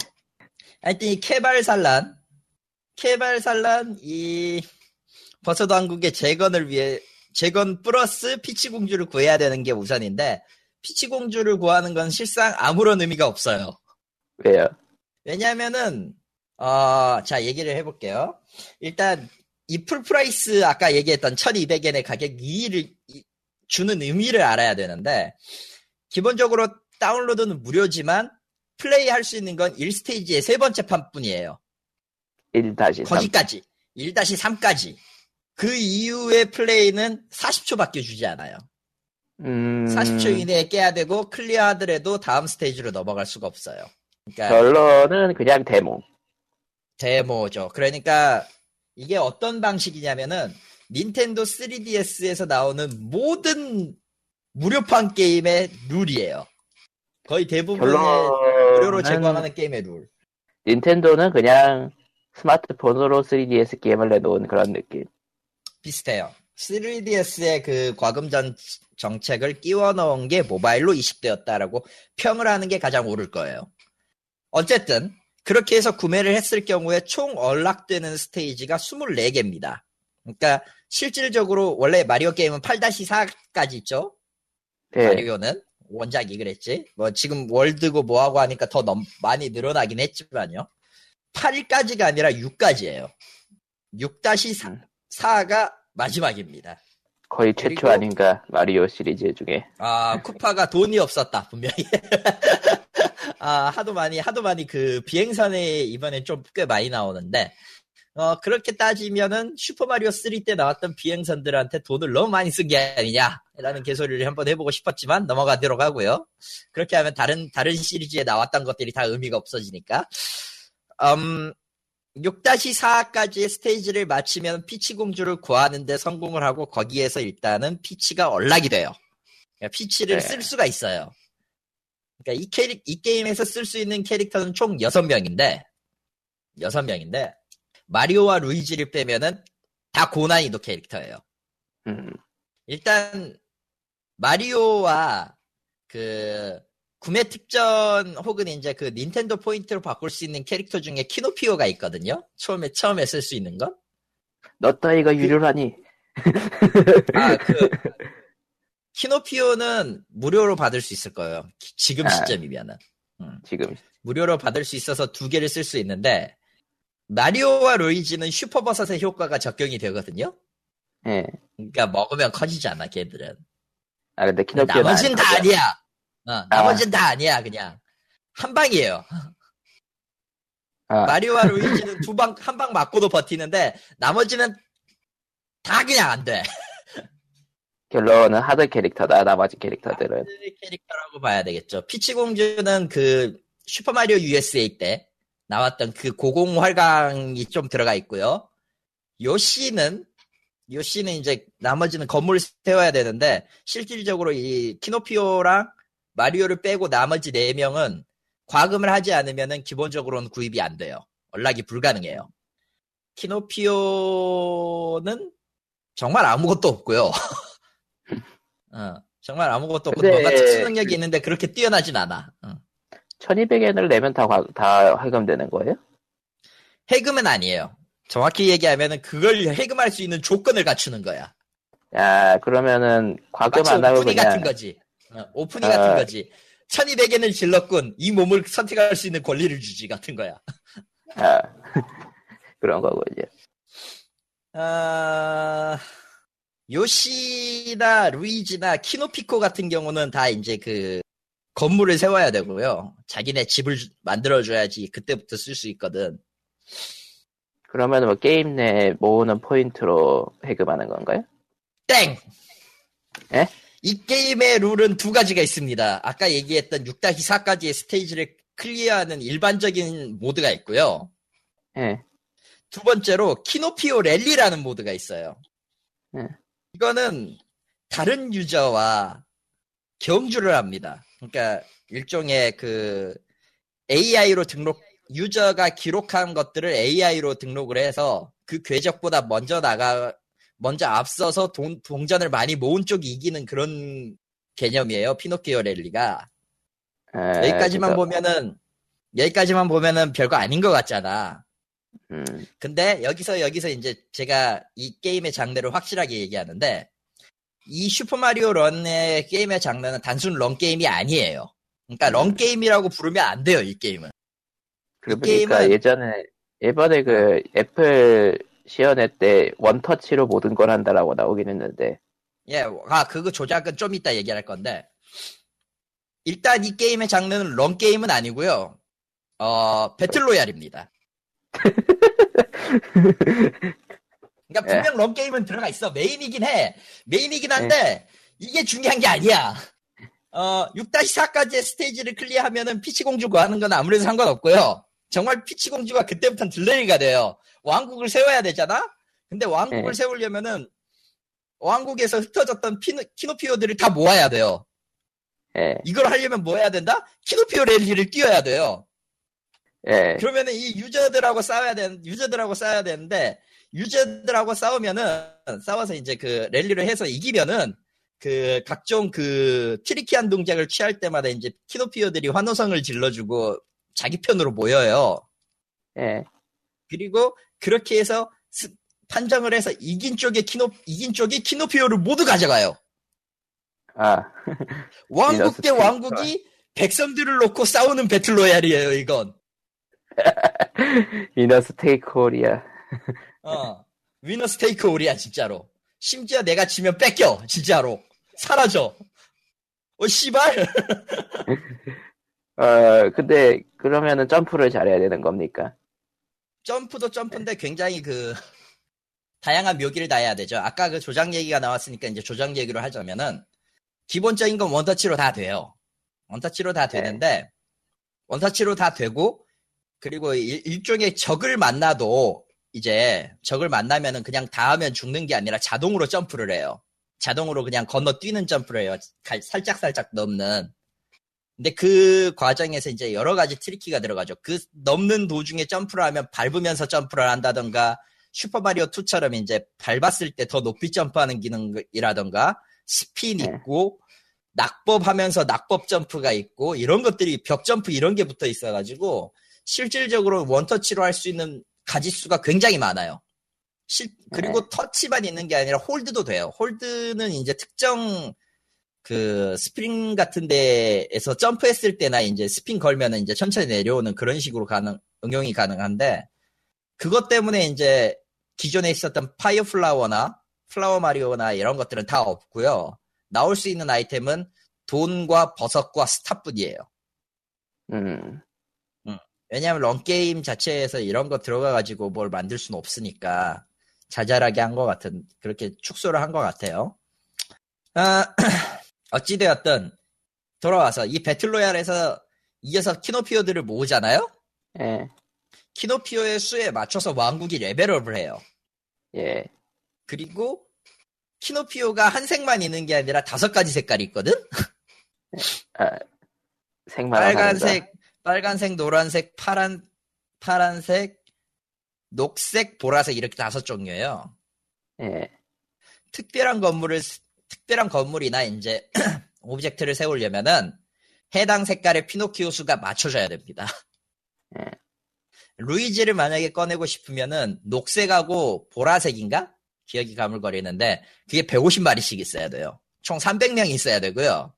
Speaker 2: 하여튼 이 케발산란, 케발산란, 이, 버섯왕국의 재건을 위해, 재건 플러스 피치공주를 구해야 되는 게 우선인데, 피치공주를 구하는 건 실상 아무런 의미가 없어요.
Speaker 1: 왜요?
Speaker 2: 왜냐면은, 어, 자, 얘기를 해볼게요. 일단, 이 full price 아까 얘기했던 1200엔의 가격 이의를, 이- 주는 의미를 알아야 되는데, 기본적으로 다운로드는 무료지만, 플레이 할 수 있는 건 1스테이지의 세 번째 판 뿐이에요.
Speaker 1: 1-3.
Speaker 2: 거기까지. 1-3까지. 그 이후의 플레이는 40초밖에 주지 않아요.
Speaker 1: 음,
Speaker 2: 40초 이내에 깨야 되고, 클리어 하더라도 다음 스테이지로 넘어갈 수가 없어요. 그러니까,
Speaker 1: 결론은 그냥 데모.
Speaker 2: 데모죠. 그러니까 이게 어떤 방식이냐면은 닌텐도 3DS에서 나오는 모든 무료판 게임의 룰이에요. 거의 대부분의 무료로
Speaker 1: 결론은
Speaker 2: 제공하는 게임의 룰.
Speaker 1: 닌텐도는 그냥 스마트폰으로 3DS 게임을 내놓은 그런 느낌.
Speaker 2: 비슷해요. 3DS의 그 과금전 정책을 끼워 넣은 게 모바일로 이식되었다라고 평을 하는 게 가장 옳을 거예요. 어쨌든 그렇게 해서 구매를 했을 경우에 총 언락되는 스테이지가 24개입니다. 그러니까 실질적으로 원래 마리오 게임은 8-4까지 있죠.
Speaker 1: 네.
Speaker 2: 마리오는 원작이 그랬지. 뭐 지금 월드고 뭐하고 하니까 더 넘- 많이 늘어나긴 했지만요. 8까지가 아니라 6까지예요. 6-4가 마지막입니다.
Speaker 1: 거의 최초 아닌가 마리오 시리즈 중에.
Speaker 2: 아, 쿠파가 돈이 없었다, 분명히. (laughs) 아, 하도 많이, 하도 많이 그 비행선에 이번에 좀 꽤 많이 나오는데, 어, 그렇게 따지면은 슈퍼마리오 3 때 나왔던 비행선들한테 돈을 너무 많이 쓴 게 아니냐, 라는 개소리를 한번 해보고 싶었지만 넘어가도록 하고요. 그렇게 하면 다른, 다른 시리즈에 나왔던 것들이 다 의미가 없어지니까. 음, 6-4까지의 스테이지를 마치면 피치 공주를 구하는데 성공을 하고 거기에서 일단은 피치가 unlock이 돼요. 그러니까 피치를
Speaker 1: 네.
Speaker 2: 쓸 수가 있어요. 그러니까 이 캐릭, 이 게임에서 쓸 수 있는 캐릭터는 총 6명인데, 6명인데, 마리오와 루이지를 빼면은 다 고난이도 캐릭터예요.
Speaker 1: 음,
Speaker 2: 일단, 마리오와 그, 구매 특전 혹은 이제 그 닌텐도 포인트로 바꿀 수 있는 캐릭터 중에 키노피오가 있거든요. 처음에, 처음에 쓸 수 있는 건.
Speaker 1: 너 따위가 유료라니.
Speaker 2: 아, 그, 키노피오는 무료로 받을 수 있을 거예요. 기- 지금
Speaker 1: 아.
Speaker 2: 시점이면은.
Speaker 1: 지금
Speaker 2: 무료로 받을 수 있어서 두 개를 쓸 수 있는데, 마리오와 루이지는 슈퍼버섯의 효과가 적용이 되거든요?
Speaker 1: 예.
Speaker 2: 그러니까 먹으면 커지잖아, 걔들은.
Speaker 1: 아 근데 키노피오는
Speaker 2: 나머진 다. 아니야. 어, 나머진 다 아니야, 그냥. 한 방이에요.
Speaker 1: 아,
Speaker 2: 마리오와 (laughs) 루이지는 두 방, 한 방 맞고도 버티는데, 나머지는 다 그냥 안 돼.
Speaker 1: 결론은 하드 캐릭터다. 나머지 캐릭터들은.
Speaker 2: 캐릭터라고 봐야 되겠죠. 피치공주는 그 슈퍼마리오 USA 때 나왔던 그 고공활강이 좀 들어가 있고요. 요시는 요시는 이제 나머지는 건물을 세워야 되는데 실질적으로 이 키노피오랑 마리오를 빼고 나머지 4명은 과금을 하지 않으면은 기본적으로는 구입이 안 돼요. 연락이 불가능해요. 키노피오는 정말 아무것도 없고요. (laughs) 어, 정말 아무것도 없고
Speaker 1: 근데-
Speaker 2: 뭔가 특수 능력이 있는데 그렇게 뛰어나진 않아. 어.
Speaker 1: 1200엔을 내면 다, 과- 다 할금되는 거예요?
Speaker 2: 해금은 아니에요. 정확히 얘기하면은 그걸 해금할 수 있는 조건을 갖추는 거야.
Speaker 1: 야, 그러면은 과금 안 하고
Speaker 2: 오프닝
Speaker 1: 그냥
Speaker 2: 같은 거지. 어, 오프닝
Speaker 1: 아.
Speaker 2: 같은 거지. 1200엔을 질렀군. 이 몸을 선택할 수 있는 권리를 주지 같은 거야.
Speaker 1: 아, (laughs) 그런 거군요.
Speaker 2: 아, 요시나 루이지나 키노피오 같은 경우는 다 이제 그 건물을 세워야 되고요. 자기네 집을 주- 만들어줘야지 그때부터 쓸 수 있거든.
Speaker 1: 그러면 뭐 게임 내 모으는 포인트로 해금하는 건가요?
Speaker 2: 땡!
Speaker 1: 에?
Speaker 2: 이 게임의 룰은 두 가지가 있습니다. 아까 얘기했던 6-4까지의 스테이지를 클리어하는 일반적인 모드가 있고요.
Speaker 1: 예.
Speaker 2: 두 번째로 키노피오 랠리라는 모드가 있어요.
Speaker 1: 네.
Speaker 2: 이거는 다른 유저와 경주를 합니다. 그러니까 일종의 그 AI로 등록 유저가 기록한 것들을 AI로 등록을 해서 그 궤적보다 먼저 나가 먼저 앞서서 돈, 동전을 많이 모은 쪽이 이기는 그런 개념이에요. 피노키오 랠리가.
Speaker 1: 아,
Speaker 2: 여기까지만
Speaker 1: 그래서,
Speaker 2: 보면은 여기까지만 보면은 별거 아닌 것 같잖아.
Speaker 1: 음,
Speaker 2: 근데 여기서 여기서 이제 제가 이 게임의 장르를 확실하게 얘기하는데 이 슈퍼마리오 런의 게임의 장르는 단순 런 게임이 아니에요. 그러니까 런
Speaker 1: 음.
Speaker 2: 게임이라고 부르면 안 돼요, 이 게임은.
Speaker 1: 보니까
Speaker 2: 게임은-
Speaker 1: 예전에 예전에 그 애플 시연회 때 원터치로 모든 걸 한다라고 나오긴 했는데
Speaker 2: 예, 아, 그거 조작은 좀 이따 얘기할 건데. 일단 이 게임의 장르는 run 게임은 아니고요. 어, battle royale입니다. (laughs) (laughs) 그러니까
Speaker 1: 예.
Speaker 2: 분명 run 게임은 들어가 있어. 메인이긴 해. 메인이긴 한데 이게 중요한 게 아니야. 어, 6-4까지의 스테이지를 클리어하면은 피치공주 구하는 건 아무래도 상관없고요. 정말 피치공주가 그때부터는 delay가 돼요. 왕국을 세워야 되잖아? 근데 왕국을
Speaker 1: 예.
Speaker 2: 세우려면은 왕국에서 흩어졌던 피노, 키노피오들을 다 모아야 돼요.
Speaker 1: 예,
Speaker 2: 이걸 하려면 뭐 해야 된다? 키노피오 랠리를 뛰어야 돼요.
Speaker 1: 예,
Speaker 2: 그러면은 이 유저들하고 싸워야 되는 유저들하고 싸워야 되는데 유저들하고 싸우면은 싸워서 이제 그 랠리를 해서 이기면은 그 각종 그 tricky한 동작을 취할 때마다 이제 키노피오들이 환호성을 질러주고 자기 편으로 모여요.
Speaker 1: 예,
Speaker 2: 그리고 그렇게 해서 스- 판정을 해서 이긴 쪽의 키노 이긴 쪽이 키노피오를 모두 가져가요.
Speaker 1: 아,
Speaker 2: 왕국 (laughs) 대 왕국이 백성들을 놓고 싸우는 battle royale이에요, 이건.
Speaker 1: Winners take all이야
Speaker 2: 어. Winners take all이야, 진짜로. 심지어 내가 지면 뺏겨, 진짜로. 사라져. 어, 씨발. (laughs)
Speaker 1: 어 근데 그러면은 점프를 잘해야 되는 겁니까?
Speaker 2: 점프도 점프인데 굉장히 그, 다양한 묘기를 다 해야 되죠. 아까 그 조작 얘기가 나왔으니까 이제 조작 얘기로 하자면은, 기본적인 건 원터치로 다 돼요. 원터치로 다 되는데, 원터치로 다 되고, 그리고 일, 일종의 적을 만나도, 이제, 적을 만나면은 그냥 닿으면 죽는 게 아니라 자동으로 점프를 해요. 자동으로 그냥 건너뛰는 점프를 해요. 갈- 살짝 살짝 넘는. 근데 그 과정에서 이제 여러 가지 트릭이 들어가죠. 그 넘는 도중에 점프를 하면 밟으면서 점프를 한다던가, 슈퍼마리오 2처럼 이제 밟았을 때 더 높이 점프하는 기능이라던가, 스핀
Speaker 1: 네.
Speaker 2: 있고, 낙법하면서 낙법 점프가 있고, 이런 것들이 벽 점프 이런 게 붙어 있어가지고, 실질적으로 원터치로 할 수 있는 가지수가 굉장히 많아요. 실- 그리고 터치만 있는 게 아니라 hold도 돼요. hold는 이제 특정 그 스프링 같은 데에서 점프했을 때나 이제 스핀 걸면은 이제 천천히 내려오는 그런 식으로 가능, 응용이 가능한데, 그것 때문에 이제 기존에 있었던 fire flower나 flower 마리오나 이런 것들은 다 없고요. 나올 수 있는 아이템은 돈과 버섯과 스타뿐이에요.
Speaker 1: 음,
Speaker 2: 왜냐하면 run게임 자체에서 이런 거 들어가가지고 뭘 만들 수는 없으니까 자잘하게 한 것 같은 그렇게 축소를 한 것 같아요. 아, (clears throat) 어찌되었든 돌아와서 이 배틀로얄에서 이어서 키노피오들을 모으잖아요.
Speaker 1: 예,
Speaker 2: 키노피오의 수에 맞춰서 왕국이 레벨업을 해요.
Speaker 1: 예,
Speaker 2: 그리고 키노피오가 한 색만 있는 게 아니라 다섯 가지 색깔이 있거든.
Speaker 1: 아, 생만한
Speaker 2: 빨간색, 빨간색, 노란색, 파란, 파란색, 녹색, 보라색 이렇게 다섯 종류예요.
Speaker 1: 예,
Speaker 2: 특별한 건물을 특별한 건물이나 이제 (clears throat) object를 세우려면은 해당 색깔의 키노피오 수가 맞춰져야 됩니다.
Speaker 1: 예.
Speaker 2: 루이지를 만약에 꺼내고 싶으면은 녹색하고 보라색인가? 기억이 가물거리는데 그게 150마리씩 있어야 돼요. 총 300명이 있어야 되고요.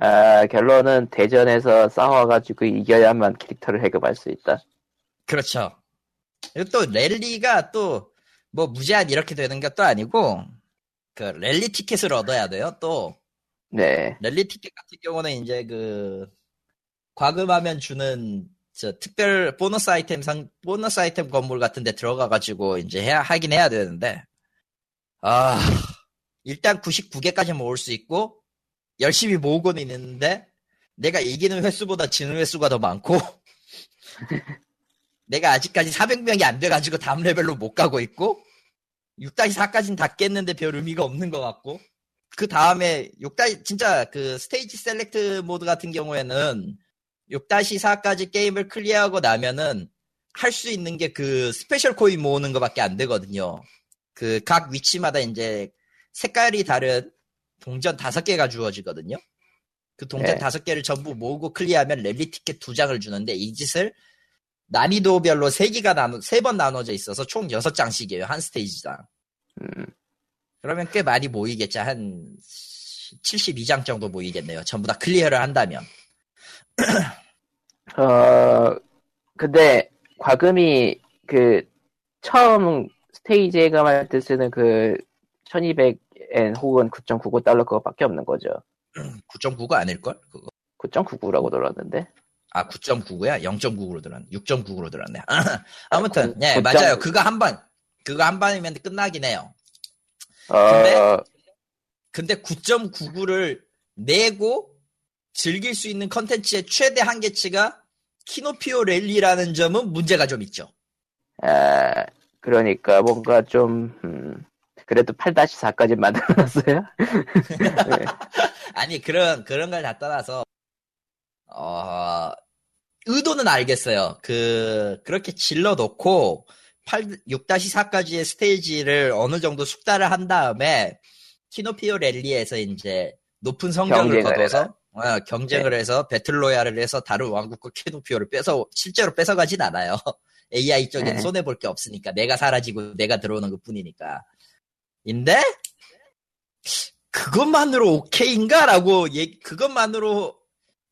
Speaker 1: 아 결론은 대전에서 싸워가지고 이겨야만 캐릭터를 해금할 수 있다.
Speaker 2: 그렇죠. 그리고 또 랠리가 또 뭐 무제한 이렇게 되는 것도 아니고 그 랠리 티켓을 얻어야 돼요. 또
Speaker 1: 네,
Speaker 2: 랠리 티켓 같은 경우는 이제 그 과금하면 주는 저 특별 보너스 아이템 상 보너스 아이템 건물 같은 데 들어가 가지고 이제 해야 하긴 해야 되는데 아 일단 99개까지 모을 수 있고 열심히 모으고는 있는데 내가 이기는 횟수보다 지는 횟수가 더 많고 (laughs) 내가 아직까지 400명이 안 돼가지고 다음 레벨로 못 가고 있고 6-4까지는 다 깼는데 별 의미가 없는 것 같고 그 다음에 6 진짜 그 스테이지 select 모드 같은 경우에는 6-4까지 게임을 클리어하고 나면은 할 수 있는 게 그 special coin 모으는 것밖에 안 되거든요. 그 각 위치마다 이제 색깔이 다른 동전 다섯 개가 주어지거든요. 그 동전
Speaker 1: 네.
Speaker 2: 다섯 개를 전부 모으고 클리어하면 랠리 티켓 두 장을 주는데 이 짓을 난이도별로 세 개가 나눠 세 번 나눠져 있어서 총 여섯 장씩이에요 한 스테이지당.
Speaker 1: 음,
Speaker 2: 그러면 꽤 많이 모이겠죠 한 72장 정도 모이겠네요. 전부 다 클리어를 한다면. (clears throat)
Speaker 1: 어, 근데 과금이 그 처음 스테이지 예감할 때 쓰는 그 1200 엔 혹은 9.99달러 그거밖에 없는 거죠. (clears throat)
Speaker 2: 9.99가 아닐걸? 그거.
Speaker 1: 9.99라고 들었는데.
Speaker 2: 아, 9.99야? 0.99로 들었네. 6.99로 들었네. (clears throat) 아무튼,
Speaker 1: 구-
Speaker 2: 예,
Speaker 1: 9.99.
Speaker 2: 맞아요. 그거 한 번, 그거 한 번이면 끝나긴 해요.
Speaker 1: 어,
Speaker 2: 근데 9.99를 내고 즐길 수 있는 컨텐츠의 최대 한계치가 키노피오 랠리라는 점은 문제가 좀 있죠.
Speaker 1: 아, 그러니까 뭔가 좀, 음, 그래도 8-4까지 만들어놨어요? 네.
Speaker 2: 아니, 그런, 그런 걸 다 떠나서, 어, 의도는 알겠어요. 그, 그렇게 질러 놓고, 8, 6-4까지의 스테이지를 어느 정도 숙달을 한 다음에, 키노피오 랠리에서 이제 높은 성적을 거둬서, 어, 경쟁을 해서 배틀로얄을 해서 다른 왕국과 키노피오를 뺏어, 실제로 뺏어가진 않아요. (laughs) AI 쪽엔
Speaker 1: 네.
Speaker 2: 손해 볼 게 없으니까. 내가 사라지고 내가 들어오는 것 뿐이니까. 인데, 그것만으로 오케이인가? 라고, 얘, 그것만으로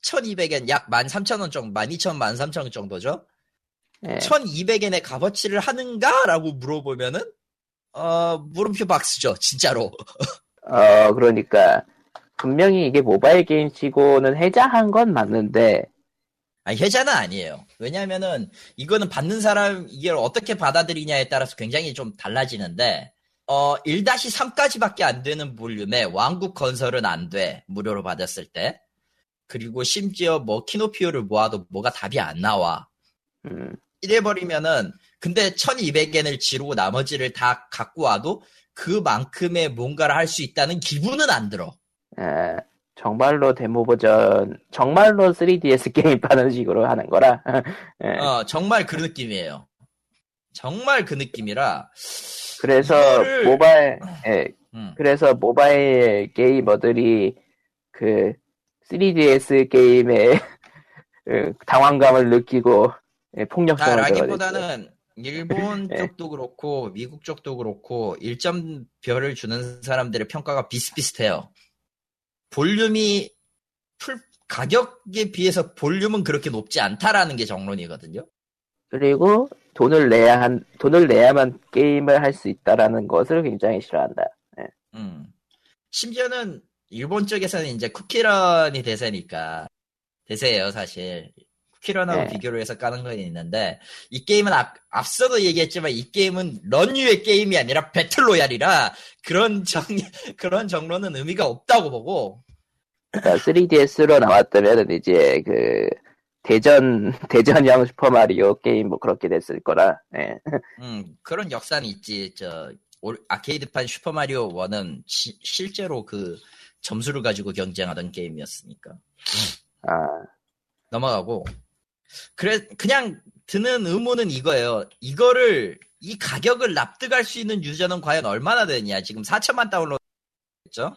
Speaker 2: 1200엔, 약 13,000원 정도, 12,000원, 13,000원 정도죠?
Speaker 1: 네.
Speaker 2: 1200엔의 값어치를 하는가? 라고 물어보면은, 어, 물음표 박스죠, 진짜로. (laughs)
Speaker 1: 어, 그러니까, 분명히 이게 모바일 게임 치고는 해자한 건 맞는데,
Speaker 2: 아니, 해자는 아니에요. 왜냐면은, 이거는 받는 사람, 이걸 어떻게 받아들이냐에 따라서 굉장히 좀 달라지는데, 어, 1-3까지밖에 안 되는 볼륨에 왕국 건설은 안 돼. 무료로 받았을 때. 그리고 심지어 뭐 키노피오를 모아도 뭐가 답이 안 나와.
Speaker 1: 음,
Speaker 2: 이래 버리면은, 근데 1200엔을 지르고 나머지를 다 갖고 와도 그만큼의 뭔가를 할 수 있다는 기분은 안 들어.
Speaker 1: 아, 정말로 데모 버전, 정말로 3DS (laughs) 게임 파는 식으로 하는 거라. (laughs) 예.
Speaker 2: 어, 정말 그 느낌이에요. 정말 그 느낌이라,
Speaker 1: 그래서
Speaker 2: 이거를-
Speaker 1: 모바일, 예,
Speaker 2: 음.
Speaker 1: 그래서 모바일 게이머들이 그 3DS 게임에 (laughs) 그 당황감을 느끼고 예,
Speaker 2: 아,
Speaker 1: 폭력성을
Speaker 2: 라기보다는 일본
Speaker 1: 네.
Speaker 2: 쪽도 그렇고 미국 쪽도 그렇고 1점별을 주는 사람들의 평가가 비슷비슷해요. 볼륨이 풀 가격에 비해서 볼륨은 그렇게 높지 않다라는 게 정론이거든요.
Speaker 1: 그리고 돈을 내야 한 돈을 내야만 게임을 할 수 있다라는 것을 굉장히 싫어한다.
Speaker 2: 음. 심지어는 일본 쪽에서는 이제 쿠키런이 대세니까 대세예요 사실. 쿠키런하고
Speaker 1: 네.
Speaker 2: 비교를 해서 까는 건 있는데 이 게임은 앞, 앞서도 얘기했지만 이 게임은 런유의 게임이 아니라 배틀로얄이라 그런 정 (laughs) 그런 정로는 의미가 없다고 보고
Speaker 1: 그러니까 3DS로 나왔다면 이제 그 대전 (laughs) 대전형 슈퍼 마리오 게임 뭐 그렇게 됐을 거라. 예.
Speaker 2: 음, 그런 역사는 있지. 저 올- 아케이드판 슈퍼 마리오 1은 시- 실제로 그 점수를 가지고 경쟁하던 게임이었으니까.
Speaker 1: 아,
Speaker 2: 넘어가고. 그래 그냥 드는 의문은 이거예요. 이거를 이 가격을 납득할 수 있는 유저는 과연 얼마나 되냐? 지금 4천만 다운로드 했죠?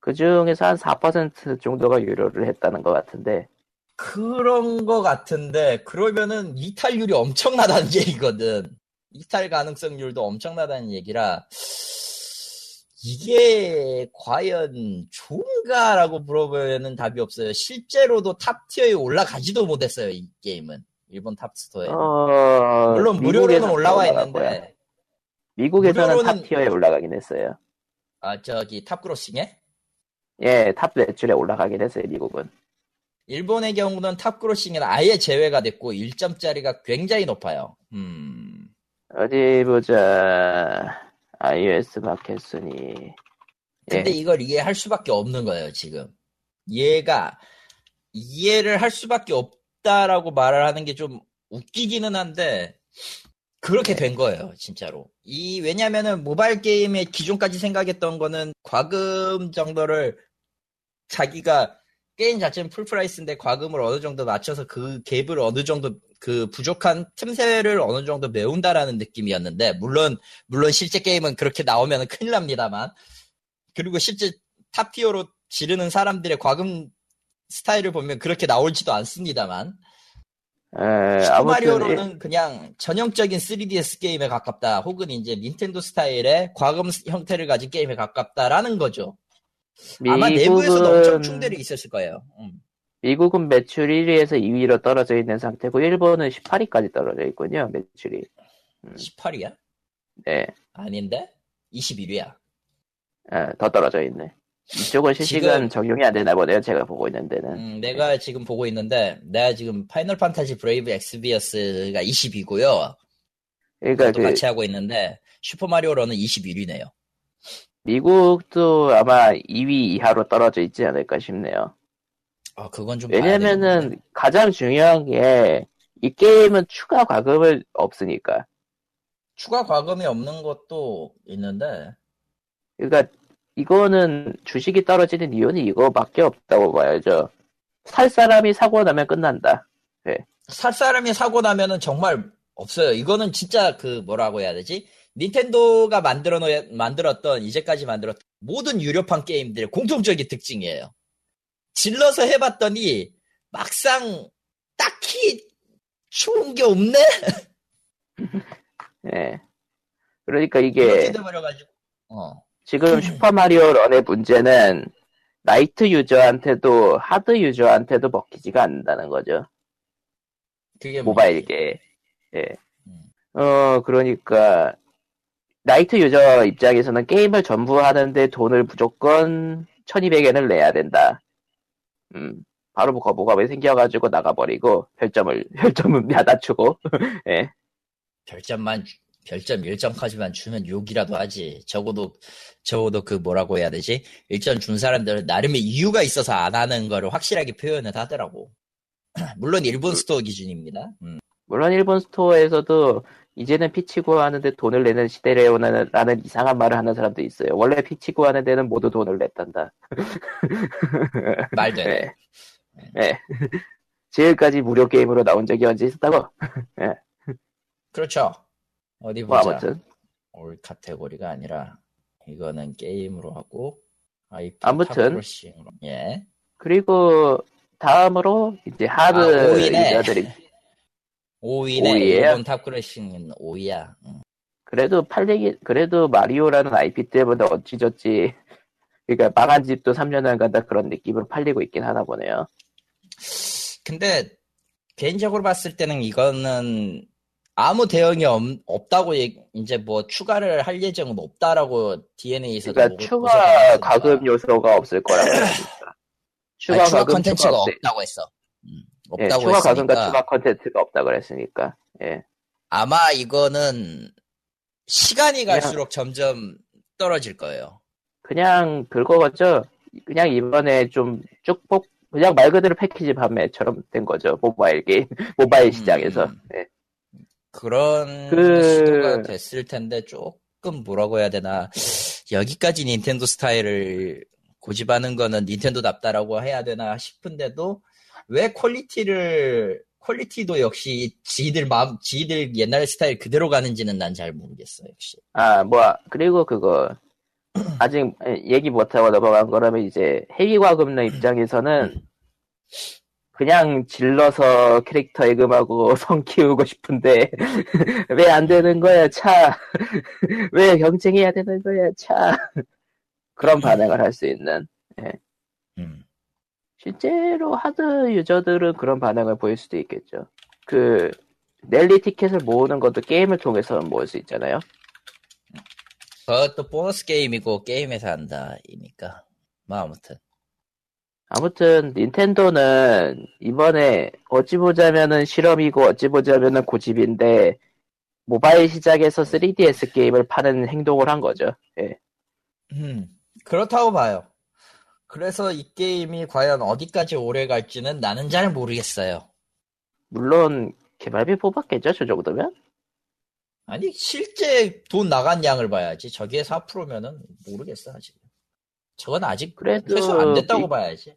Speaker 1: 그 중에서 한 4% 정도가 유료를 했다는 것 같은데.
Speaker 2: 그런 거 같은데 그러면은 이탈률이 엄청나다는 (laughs) 얘기거든. 이탈 가능성률도 엄청나다는 얘기라 이게 과연 좋은가라고 물어보면은 답이 없어요. 실제로도 top tier에 올라가지도 못했어요. 이 게임은 일본 앱 스토어에.
Speaker 1: 어,
Speaker 2: 물론 무료로는 올라와. 있는데
Speaker 1: 미국에서는
Speaker 2: 무료로는-
Speaker 1: top tier에 올라가긴 했어요.
Speaker 2: 아 저기 top grossing에
Speaker 1: 예, top 매출에 올라가긴 했어요, 미국은.
Speaker 2: 일본의 경우는 top grossing은 아예 제외가 됐고 1점짜리가 굉장히 높아요. 음.
Speaker 1: 어디 보자. iOS 마켓 순위.
Speaker 2: 근데
Speaker 1: 예.
Speaker 2: 이걸 이해할 수밖에 없는 거예요, 지금. 얘가 이해를 할 수밖에 없다라고 말을 하는 게 좀 웃기기는 한데 그렇게 된 거예요, 진짜로. 이 왜냐면은 모바일 게임의 기존까지 생각했던 거는 과금 정도를 자기가 게임 자체는 full price인데 과금을 어느 정도 맞춰서 그 갭을 어느 정도 그 부족한 틈새를 어느 정도 메운다라는 느낌이었는데 물론 물론 실제 게임은 그렇게 나오면 큰일 납니다만. 그리고 실제 top tier로 지르는 사람들의 과금 스타일을 보면 그렇게 나오지도 않습니다만.
Speaker 1: 에,
Speaker 2: 슈퍼
Speaker 1: 아무튼
Speaker 2: 마리오 런은 그냥 전형적인 3DS 게임에 가깝다. 혹은 이제 닌텐도 스타일의 과금 형태를 가진 게임에 가깝다라는 거죠. 아마 내부에서도 엄청 충돌이 있었을 거예요. 음.
Speaker 1: 미국은 매출 1위에서 2위로 떨어져 있는 상태고 일본은 18위까지 떨어져 있군요. 매출이.
Speaker 2: 18이야?
Speaker 1: 네,
Speaker 2: 아닌데? 21위야.
Speaker 1: 아, 더 떨어져 있네. 이쪽은 실시간
Speaker 2: 지금-
Speaker 1: 적용이 안 되나 보네요. 제가 보고 있는 데는.
Speaker 2: 음, 내가 지금 보고 있는데, 내가 지금 파이널 판타지 브레이브 엑스비우스가 20이고요.
Speaker 1: 그러니까
Speaker 2: 그 같이 하고 있는데, 슈퍼 마리오 런은 21위네요.
Speaker 1: 미국도 아마 2위 이하로 떨어져 있지 않을까 싶네요.
Speaker 2: 아, 그건 좀.
Speaker 1: 왜냐면은 가장 중요한 게 이 게임은 추가 과금을 없으니까.
Speaker 2: 추가 과금이 없는 것도 있는데,
Speaker 1: 그러니까 이거는 주식이 떨어지는 이유는 이거밖에 없다고 봐야죠. 살 사람이 사고 나면 끝난다.
Speaker 2: 살 사람이 사고 나면은 정말 없어요. 이거는 진짜 그 뭐라고 해야 되지? 닌텐도가 만들어 놓 만들었던 이제까지 만들었던 모든 유료판 게임들의 공통적인 특징이에요. 질러서 해봤더니 막상 딱히 좋은 게 없네.
Speaker 1: 예. 그러니까
Speaker 2: 이게. 어.
Speaker 1: 지금 슈퍼 마리오 런의 문제는 light user한테도 hard user한테도 먹히지가 않는다는 거죠.
Speaker 2: 그게
Speaker 1: 모바일계. 예.
Speaker 2: 음.
Speaker 1: 어, 그러니까, light user 입장에서는 게임을 전부 하는데 돈을 무조건 1200엔을 내야 된다. 음, 바로 뭐 거부감이 생겨가지고 나가버리고, 별점을, (laughs) 별점은 야단추고, (laughs) 예.
Speaker 2: 별점만 주- 별점 1점까지만 주면 욕이라도 하지. 적어도 적어도 그 뭐라고 해야 되지? 1점 준 사람들은 나름의 이유가 있어서 안 하는 거를 확실하게 표현을 하더라고. (clears throat) 물론 일본 스토어 기준입니다. 음.
Speaker 1: 물론 일본 스토어에서도 이제는 피치 구하는데 돈을 내는 시대래요라는 라는 이상한 말을 하는 사람도 있어요. 원래 피치 구하는 데는 모두 돈을 냈단다. (laughs)
Speaker 2: 말 되네.
Speaker 1: 예. 예. 지금까지 무료 게임으로 나온 적이 언제 있었다고?
Speaker 2: 그렇죠. 어디
Speaker 1: 뭐
Speaker 2: 보자.
Speaker 1: 아무튼
Speaker 2: 올 카테고리가 아니라 이거는 게임으로 하고
Speaker 1: 아무튼.
Speaker 2: 예.
Speaker 1: 그리고 다음으로 이제 하드
Speaker 2: 아.
Speaker 1: 유저들이
Speaker 2: 5위네.
Speaker 1: 오위예요?
Speaker 2: 일본 탑크러싱은 5위야.
Speaker 1: 그래도 팔리기 그래도 마리오라는 IP 때문에 어찌저찌 그러니까 망한 집도 3년 안 간다 그런 느낌으로 팔리고 있긴 하나 보네요.
Speaker 2: 근데 개인적으로 봤을 때는 이거는 아무 대응이 없, 다고 이제 뭐 추가를 할 예정은 없다라고 DeNA에서도
Speaker 1: 그러니까 추가 과금 요소가 없을 거라고. 추가
Speaker 2: 컨텐츠가
Speaker 1: 추가 없-
Speaker 2: 없다고 했어. 음,
Speaker 1: 예,
Speaker 2: 없다고
Speaker 1: 추가 과금과
Speaker 2: 했으니까
Speaker 1: 추가 컨텐츠가 없다 그랬으니까. 예.
Speaker 2: 아마 이거는 시간이
Speaker 1: 그냥-
Speaker 2: 갈수록 점점 떨어질 거예요.
Speaker 1: 그냥 그거겠죠. 그냥 이번에 좀 쭉폭 그냥 말 그대로 패키지 판매처럼 된 거죠. 모바일 게임, (laughs) 모바일 시장에서.
Speaker 2: 음.
Speaker 1: 예.
Speaker 2: 그런
Speaker 1: 그-
Speaker 2: 시도가 됐을 텐데 조금 뭐라고 해야 되나 여기까지 닌텐도 스타일을 고집하는 거는 닌텐도답다라고 해야 되나 싶은데도 왜 퀄리티를 퀄리티도 역시 지들 마음 지들 옛날 스타일 그대로 가는지는 난 잘 모르겠어 역시
Speaker 1: 아, 뭐, 그리고 그거, (clears throat) 아직 얘기 못하고 넘어간 거라면 이제 헤비 과금러 입장에서는 그냥 질러서 캐릭터 예금하고 (laughs) 성 키우고 싶은데 (laughs) 왜 안 되는 거야, 차. (laughs) 왜 경쟁해야 되는 거야, 차. 그런 반응을 할 수 있는.
Speaker 2: 음.
Speaker 1: 실제로 하드 유저들은 그런 반응을 보일 수도 있겠죠. 그, 넬리 티켓을 모으는 것도 게임을 통해서 모을 수 있잖아요.
Speaker 2: 그것도 보너스 게임이고 게임에서 한다이니까 뭐 아무튼
Speaker 1: 아무튼 닌텐도는 이번에 어찌 보자면은 실험이고 어찌 보자면은 고집인데 모바일 시장에서 3DS 게임을 파는 행동을 한 거죠. 예.
Speaker 2: 음, 그렇다고 봐요. 그래서 이 게임이 과연 어디까지 오래 갈지는 나는 잘 모르겠어요.
Speaker 1: 물론 개발비 뽑았겠죠, 저 정도면?
Speaker 2: 아니, 실제 돈 나간 양을 봐야지. 저기에 4%면은 모르겠어, 아직. 저건 아직
Speaker 1: 그래도
Speaker 2: 회수 안 됐다고
Speaker 1: 미-
Speaker 2: 봐야지.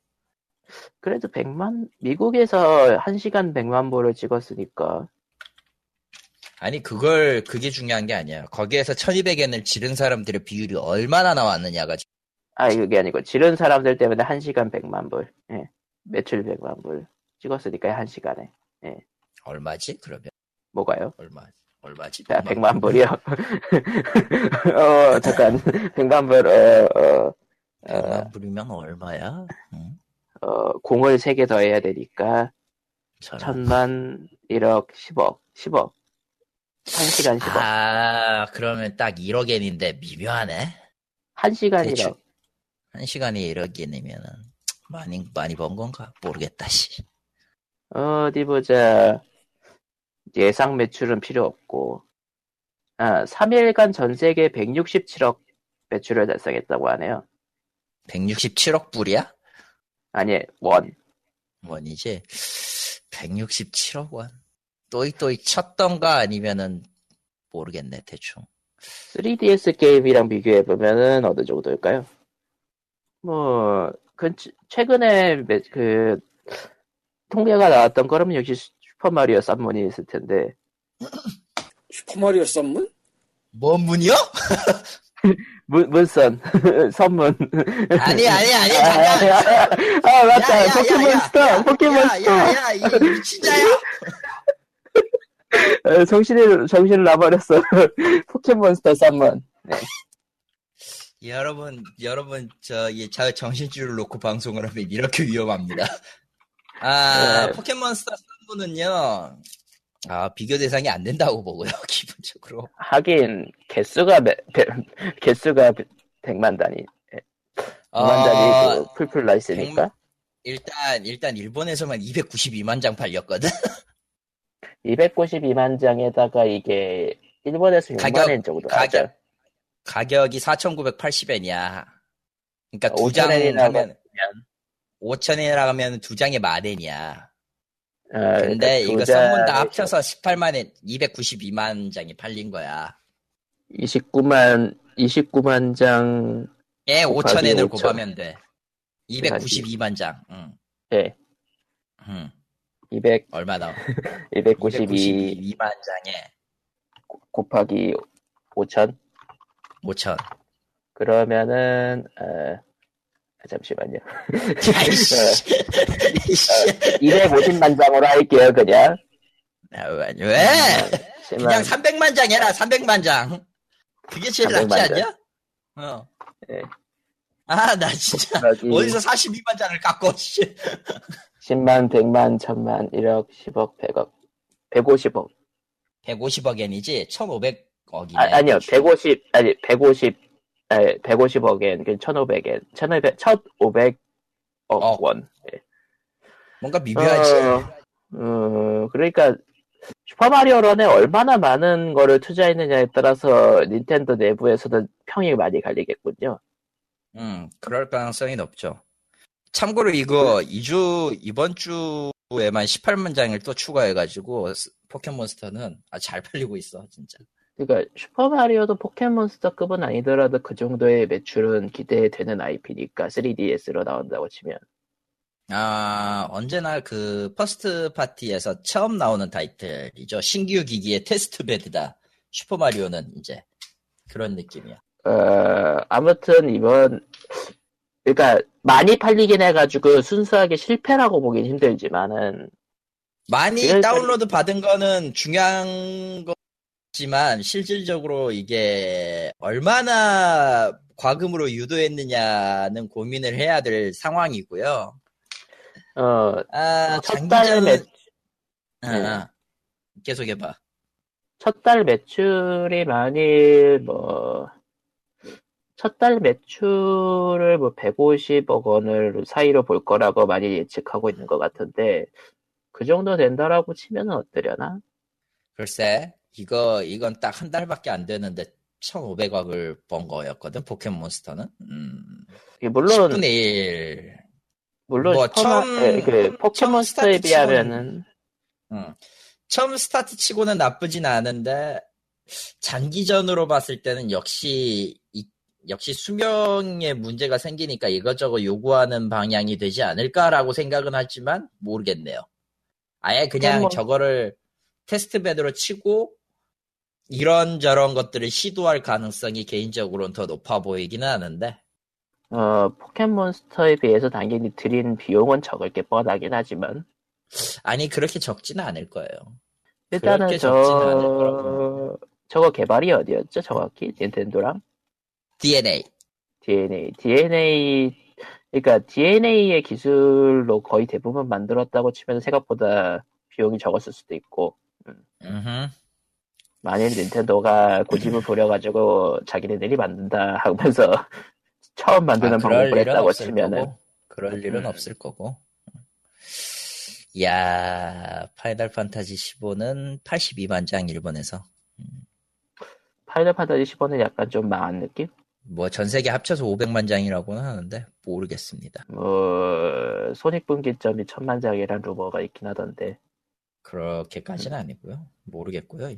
Speaker 1: 그래도 100만 미국에서 1시간 100만 보를 찍었으니까
Speaker 2: 아니 그걸 그게 중요한 게 아니야. 거기에서 1200엔을 지른 사람들의 비율이 얼마나 나왔느냐가 지-
Speaker 1: 아 그게 아니고 지른 사람들 때문에 1시간 100만 불 예. 매출 100만 불 찍었으니까 1시간에
Speaker 2: 얼마지? 그러면
Speaker 1: 뭐가요?
Speaker 2: 얼마 얼마지?
Speaker 1: 자,
Speaker 2: 얼마?
Speaker 1: 100만 불이요. (laughs) 어, 잠깐. 100만 불, 어, 어,
Speaker 2: 100만 불이면 얼마야? 응?
Speaker 1: 어, 공을 3개 더 해야 되니까,
Speaker 2: 저런.
Speaker 1: 천만, 1억, 10억, 10억. 1시간 10억.
Speaker 2: 아 그러면 딱 1억 엔인데 미묘하네.
Speaker 1: 1시간
Speaker 2: 대충.
Speaker 1: 1억.
Speaker 2: 한 시간에 1억엔이면은 많이 많이 번 건가 모르겠다 씨.
Speaker 1: 어디 보자. 예상 매출은 필요 없고, 아, 3일간 전 세계 167억 매출을 달성했다고 하네요.
Speaker 2: 167억 불이야?
Speaker 1: 아니, 원.
Speaker 2: 원이지. 167억 원. 또익또익 쳤던가 아니면은 모르겠네 대충.
Speaker 1: 3DS 게임이랑 비교해 보면은 어느 정도일까요? 뭐, 그, 최근에 매- 그, 통계가 나왔던 거라면 역시 슈퍼마리오 썬문이 있을 텐데,
Speaker 3: 슈퍼마리오 썬문?
Speaker 2: 뭔 문이요? (laughs)
Speaker 1: 문, 문선, (laughs) 선문.
Speaker 2: 아니 아니 아니 잠깐.
Speaker 1: 아, 맞다.
Speaker 2: 야, 야, 야,
Speaker 1: 포켓몬스터, 포켓몬스터.
Speaker 2: 야, 야, 이 미친자야. (laughs)
Speaker 1: 어, 정신을, 정신을 놔버렸어. 포켓몬스터 썬문.
Speaker 2: 여러분, 여러분, 저, 이, 저 정신줄을 놓고 방송을 하면 이렇게 위험합니다. 아,
Speaker 1: 네.
Speaker 2: 포켓몬스터 3부는요, 아, 비교 대상이 안 된다고 보고요, (laughs) 기본적으로.
Speaker 1: 하긴, 개수가, 매- 배- 개수가 100만 단위. 100만 단위
Speaker 2: 어,
Speaker 1: 그 풀풀 나 있으니까.
Speaker 2: 일단, 일단 일본에서만 292만 장 팔렸거든?
Speaker 1: 292만 장에다가 이게 일본에서 6만
Speaker 2: 가격,
Speaker 1: 엔 정도
Speaker 2: 가격. 가격이 4,980엔이야. 그러니까 두5,000장
Speaker 1: 엔이라고
Speaker 2: 하면, 5,000엔이라 하면 두 장에 만 엔이야.
Speaker 1: 어,
Speaker 2: 근데
Speaker 1: 그러니까
Speaker 2: 이거
Speaker 1: 두
Speaker 2: 썬문 다
Speaker 1: 장에
Speaker 2: 합쳐서 18만 엔, 292만 장이 팔린 거야.
Speaker 1: 29만 29만 장
Speaker 2: 예,
Speaker 1: 곱하기
Speaker 2: 5천 엔을
Speaker 1: 5,000.
Speaker 2: 곱하면 돼. 292만 장. 응.
Speaker 1: 예.
Speaker 2: 응.
Speaker 1: 200
Speaker 2: 얼마 나와? (laughs)
Speaker 1: 292
Speaker 2: 292만 장에
Speaker 1: 곱하기 5천
Speaker 2: 5천.
Speaker 1: 그러면은 (laughs) 어, 잠시만요.
Speaker 2: 이씨.
Speaker 1: 250만 장으로 할게요, 그냥.
Speaker 2: 아, 왜? 왜? 그냥 300만 장 해라, 300만 장. 그게 제일
Speaker 1: 300만
Speaker 2: 낫지
Speaker 1: 장.
Speaker 2: 않냐? 어.
Speaker 1: 예.
Speaker 2: 아, 나 진짜. 어디서 42만 장을 깎고, 씨.
Speaker 1: 10만, 100만, 1000만, 1억, 10억, 100억. 150억.
Speaker 2: 150억엔이지, 1,500 억이네.
Speaker 1: 아, 아니요, 150, 아니, 150, 아니, 150억엔, 그 1500엔, 1500, 1500억
Speaker 2: 어.
Speaker 1: 원.
Speaker 2: 뭔가 미묘하지.
Speaker 1: 어, 어, 그러니까, 슈퍼마리오런에 얼마나 많은 거를 투자했느냐에 따라서 닌텐도 내부에서는 평이 많이 갈리겠군요.
Speaker 2: 음, 그럴 가능성이 높죠. 참고로 이거 2주, 이번 주에만 18만 장을 또 추가해가지고, 스- 포켓몬스터는 아, 잘 팔리고 있어, 진짜.
Speaker 1: 그러니까, 슈퍼마리오도 포켓몬스터급은 아니더라도 그 정도의 매출은 기대되는 IP니까, 3DS로 나온다고 치면.
Speaker 2: 아, 언제나 그, first party에서 처음 나오는 타이틀이죠. 신규 기기의 test bed다. 슈퍼마리오는 이제. 그런 느낌이야.
Speaker 1: 어, 아무튼 이번, 그러니까 많이 팔리긴 해가지고 순수하게 실패라고 보긴 힘들지만은,
Speaker 2: 많이 다운로드 받은 거는 중요한 거 지만, 실질적으로 이게 얼마나 과금으로 유도했느냐는 고민을 해야 될 상황이고요.
Speaker 1: 어,
Speaker 2: 아,
Speaker 1: 첫달
Speaker 2: 장기전은,
Speaker 1: 매,
Speaker 2: 아,
Speaker 1: 네.
Speaker 2: 아. 계속해봐.
Speaker 1: 첫 달 매출이 많이, 뭐, 첫 달 매출을 뭐 150억 원을 사이로 볼 거라고 많이 예측하고 있는 것 같은데, 그 정도 된다라고 치면 어떠려나?
Speaker 2: 글쎄, 이거, 이건 딱 한 달밖에 안 되는데, 1,500억을 번 거였거든, 포켓몬스터는. 음,
Speaker 1: 물론,
Speaker 2: 10분의 1.
Speaker 1: 물론,
Speaker 2: 뭐
Speaker 1: 슈퍼마-
Speaker 2: 처음-
Speaker 1: 예, 그, 포켓몬스터에 비하면은,
Speaker 2: 음. 처음 스타트 치고는 나쁘진 않은데, 장기전으로 봤을 때는 역시, 이, 역시 수명에 문제가 생기니까 이것저것 요구하는 방향이 되지 않을까라고 생각은 하지만 모르겠네요. 아예 그냥
Speaker 1: 뭐-
Speaker 2: 저거를 test bed로 치고 이런저런 것들을 시도할 가능성이 개인적으로는 더 높아 보이기는 하는데.
Speaker 1: 어, 포켓몬스터에 비해서 당연히 들인 비용은 적을 게 뻔하긴 하지만.
Speaker 2: 아니 그렇게 적지는 않을 거예요.
Speaker 1: 일단은
Speaker 2: 그렇게 적지는 않을
Speaker 1: 저
Speaker 2: 거라고.
Speaker 1: 저거 개발이 어디였죠? 정확히? 닌텐도랑?
Speaker 2: DNA
Speaker 1: DNA DNA 그러니까 DNA의 기술로 거의 대부분 만들었다고 치면 생각보다 비용이 적었을 수도 있고.
Speaker 2: 음흠.
Speaker 1: 만일 닌텐도가 고집을 부려가지고 자기네들이 만든다 하면서 (laughs) 처음 만드는
Speaker 2: 아,
Speaker 1: 방법을 했다고 치면은
Speaker 2: 거고. 그럴 일은
Speaker 1: 음.
Speaker 2: 없을 거고. 야 파이널 판타지 15는 82만 장 일본에서
Speaker 1: 파이널 판타지 15는 약간 좀 망한 느낌?
Speaker 2: 뭐 전 세계 합쳐서 500만 장이라고는 하는데 모르겠습니다.
Speaker 1: 뭐 손익 분기점이 천만 장이란 루머가 있긴 하던데
Speaker 2: 그렇게까지는 아니고요. 모르겠고요.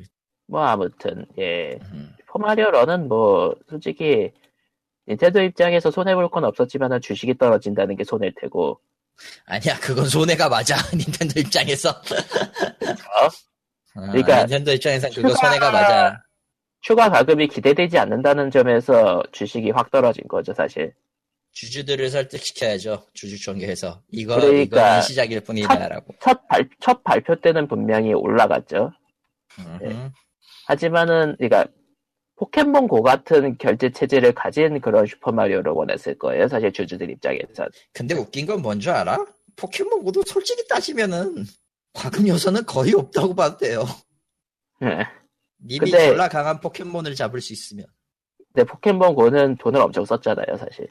Speaker 2: 일-
Speaker 1: 뭐 아무튼 예
Speaker 2: 음.
Speaker 1: 포마리오 런은 뭐 솔직히 닌텐도 입장에서 손해 볼 건 없었지만 주식이 떨어진다는 게 손해일 테고
Speaker 2: 아니야 그건 손해가 맞아 (laughs) 닌텐도 입장에서. 아,
Speaker 1: 그러니까
Speaker 2: 닌텐도 입장에선 그거
Speaker 1: 추가-
Speaker 2: 손해가 맞아.
Speaker 1: 추가 가급이 기대되지 않는다는 점에서 주식이 확 떨어진 거죠 사실
Speaker 2: 주주들을 설득시켜야죠. 주주총회에서 이거
Speaker 1: 그러니까
Speaker 2: 이거는 시작일 뿐이다라고.
Speaker 1: 첫, 발, 첫 발표 때는 분명히 올라갔죠
Speaker 2: 음흠.
Speaker 1: 하지만은 그러니까 포켓몬 고 같은 결제 체제를 가진 그런 슈퍼마리오를 원했을 거예요 사실 주주들 입장에서
Speaker 2: 근데 웃긴 건 뭔 줄 알아? 포켓몬 고도 솔직히 따지면은 과금 요소는 거의 없다고 봐도 돼요. 님이
Speaker 1: 근데-
Speaker 2: 졸라 강한 포켓몬을 잡을 수 있으면
Speaker 1: 근데 포켓몬 고는 돈을 엄청 썼잖아요 사실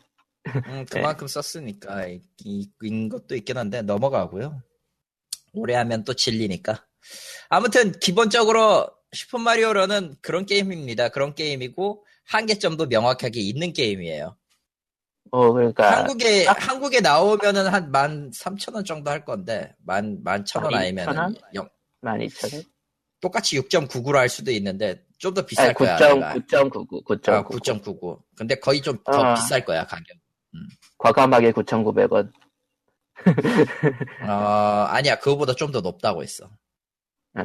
Speaker 2: 음, (laughs) 그만큼 썼으니까 이, 이- 인 것도 있긴 한데 넘어가고요. 오래 하면 또 질리니까. 아무튼 기본적으로 슈퍼마리오 런은 그런 게임입니다. 그런 게임이고 한계점도 명확하게 있는 게임이에요.
Speaker 1: 어 그러니까
Speaker 2: 한국에
Speaker 1: 딱-
Speaker 2: 한국에 나오면은 한 만 삼천 원 정도 할 건데 만 만 천
Speaker 1: 원만
Speaker 2: 아니면
Speaker 1: 이천 원?
Speaker 2: 영
Speaker 1: 12,000원?
Speaker 2: 똑같이 6.99로 할 수도 있는데 좀 더 비쌀
Speaker 1: 아니
Speaker 2: 거야.
Speaker 1: 9.99
Speaker 2: 내가.
Speaker 1: 9.99
Speaker 2: 아,
Speaker 1: 9.99
Speaker 2: 9.99. 근데 거의 좀더
Speaker 1: 아.
Speaker 2: 비쌀 거야 가격.
Speaker 1: 과감하게 9,900원
Speaker 2: 어 아니야 그거보다 좀 더 높다고 했어.
Speaker 1: 아,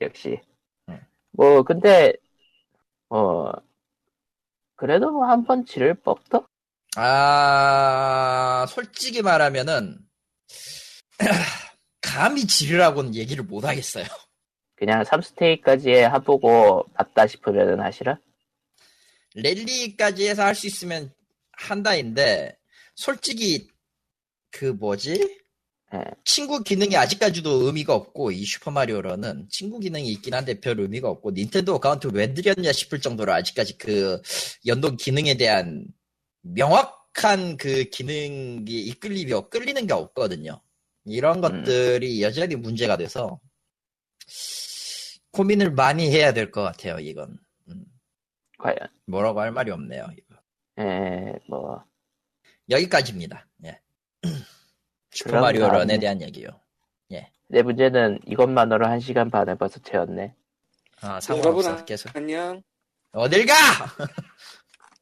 Speaker 1: 역시
Speaker 2: 응.
Speaker 1: 뭐 근데 어 그래도 뭐 한 번 지를 법도
Speaker 2: 아, 솔직히 말하면은, (clears throat) 감히 지르라고는 얘기를 못 하겠어요.
Speaker 1: 그냥 3스테이까지 해보고 맞다 싶으면 하시라
Speaker 2: 랠리까지 해서 할 수 있으면 한다인데, 솔직히, 그 뭐지?
Speaker 1: 예.
Speaker 2: 친구 기능이 아직까지도 의미가 없고, 이 슈퍼마리오 런은 친구 기능이 있긴 한데 별 의미가 없고, 닌텐도 account 왜 들였냐 싶을 정도로 아직까지 그 연동 기능에 대한 명확한 그 기능이 이끌림이 없- 끌리는 게 없거든요. 이런 것들이 여전히 문제가 돼서 고민을 많이 해야 될 것 같아요, 이건.
Speaker 1: 과연
Speaker 2: 뭐라고 할 말이 없네요. 이거.
Speaker 1: 예, 뭐
Speaker 2: 여기까지입니다. 예. (clears throat)
Speaker 1: 그럼
Speaker 2: 슈퍼마리오 런에 대한 얘기요.
Speaker 1: 내 문제는 이것만으로 1시간 반을 벌써 채웠네
Speaker 2: 아,
Speaker 3: 여러분
Speaker 2: 상관없어. 계속.
Speaker 3: 안녕.
Speaker 2: 어딜 가! (laughs)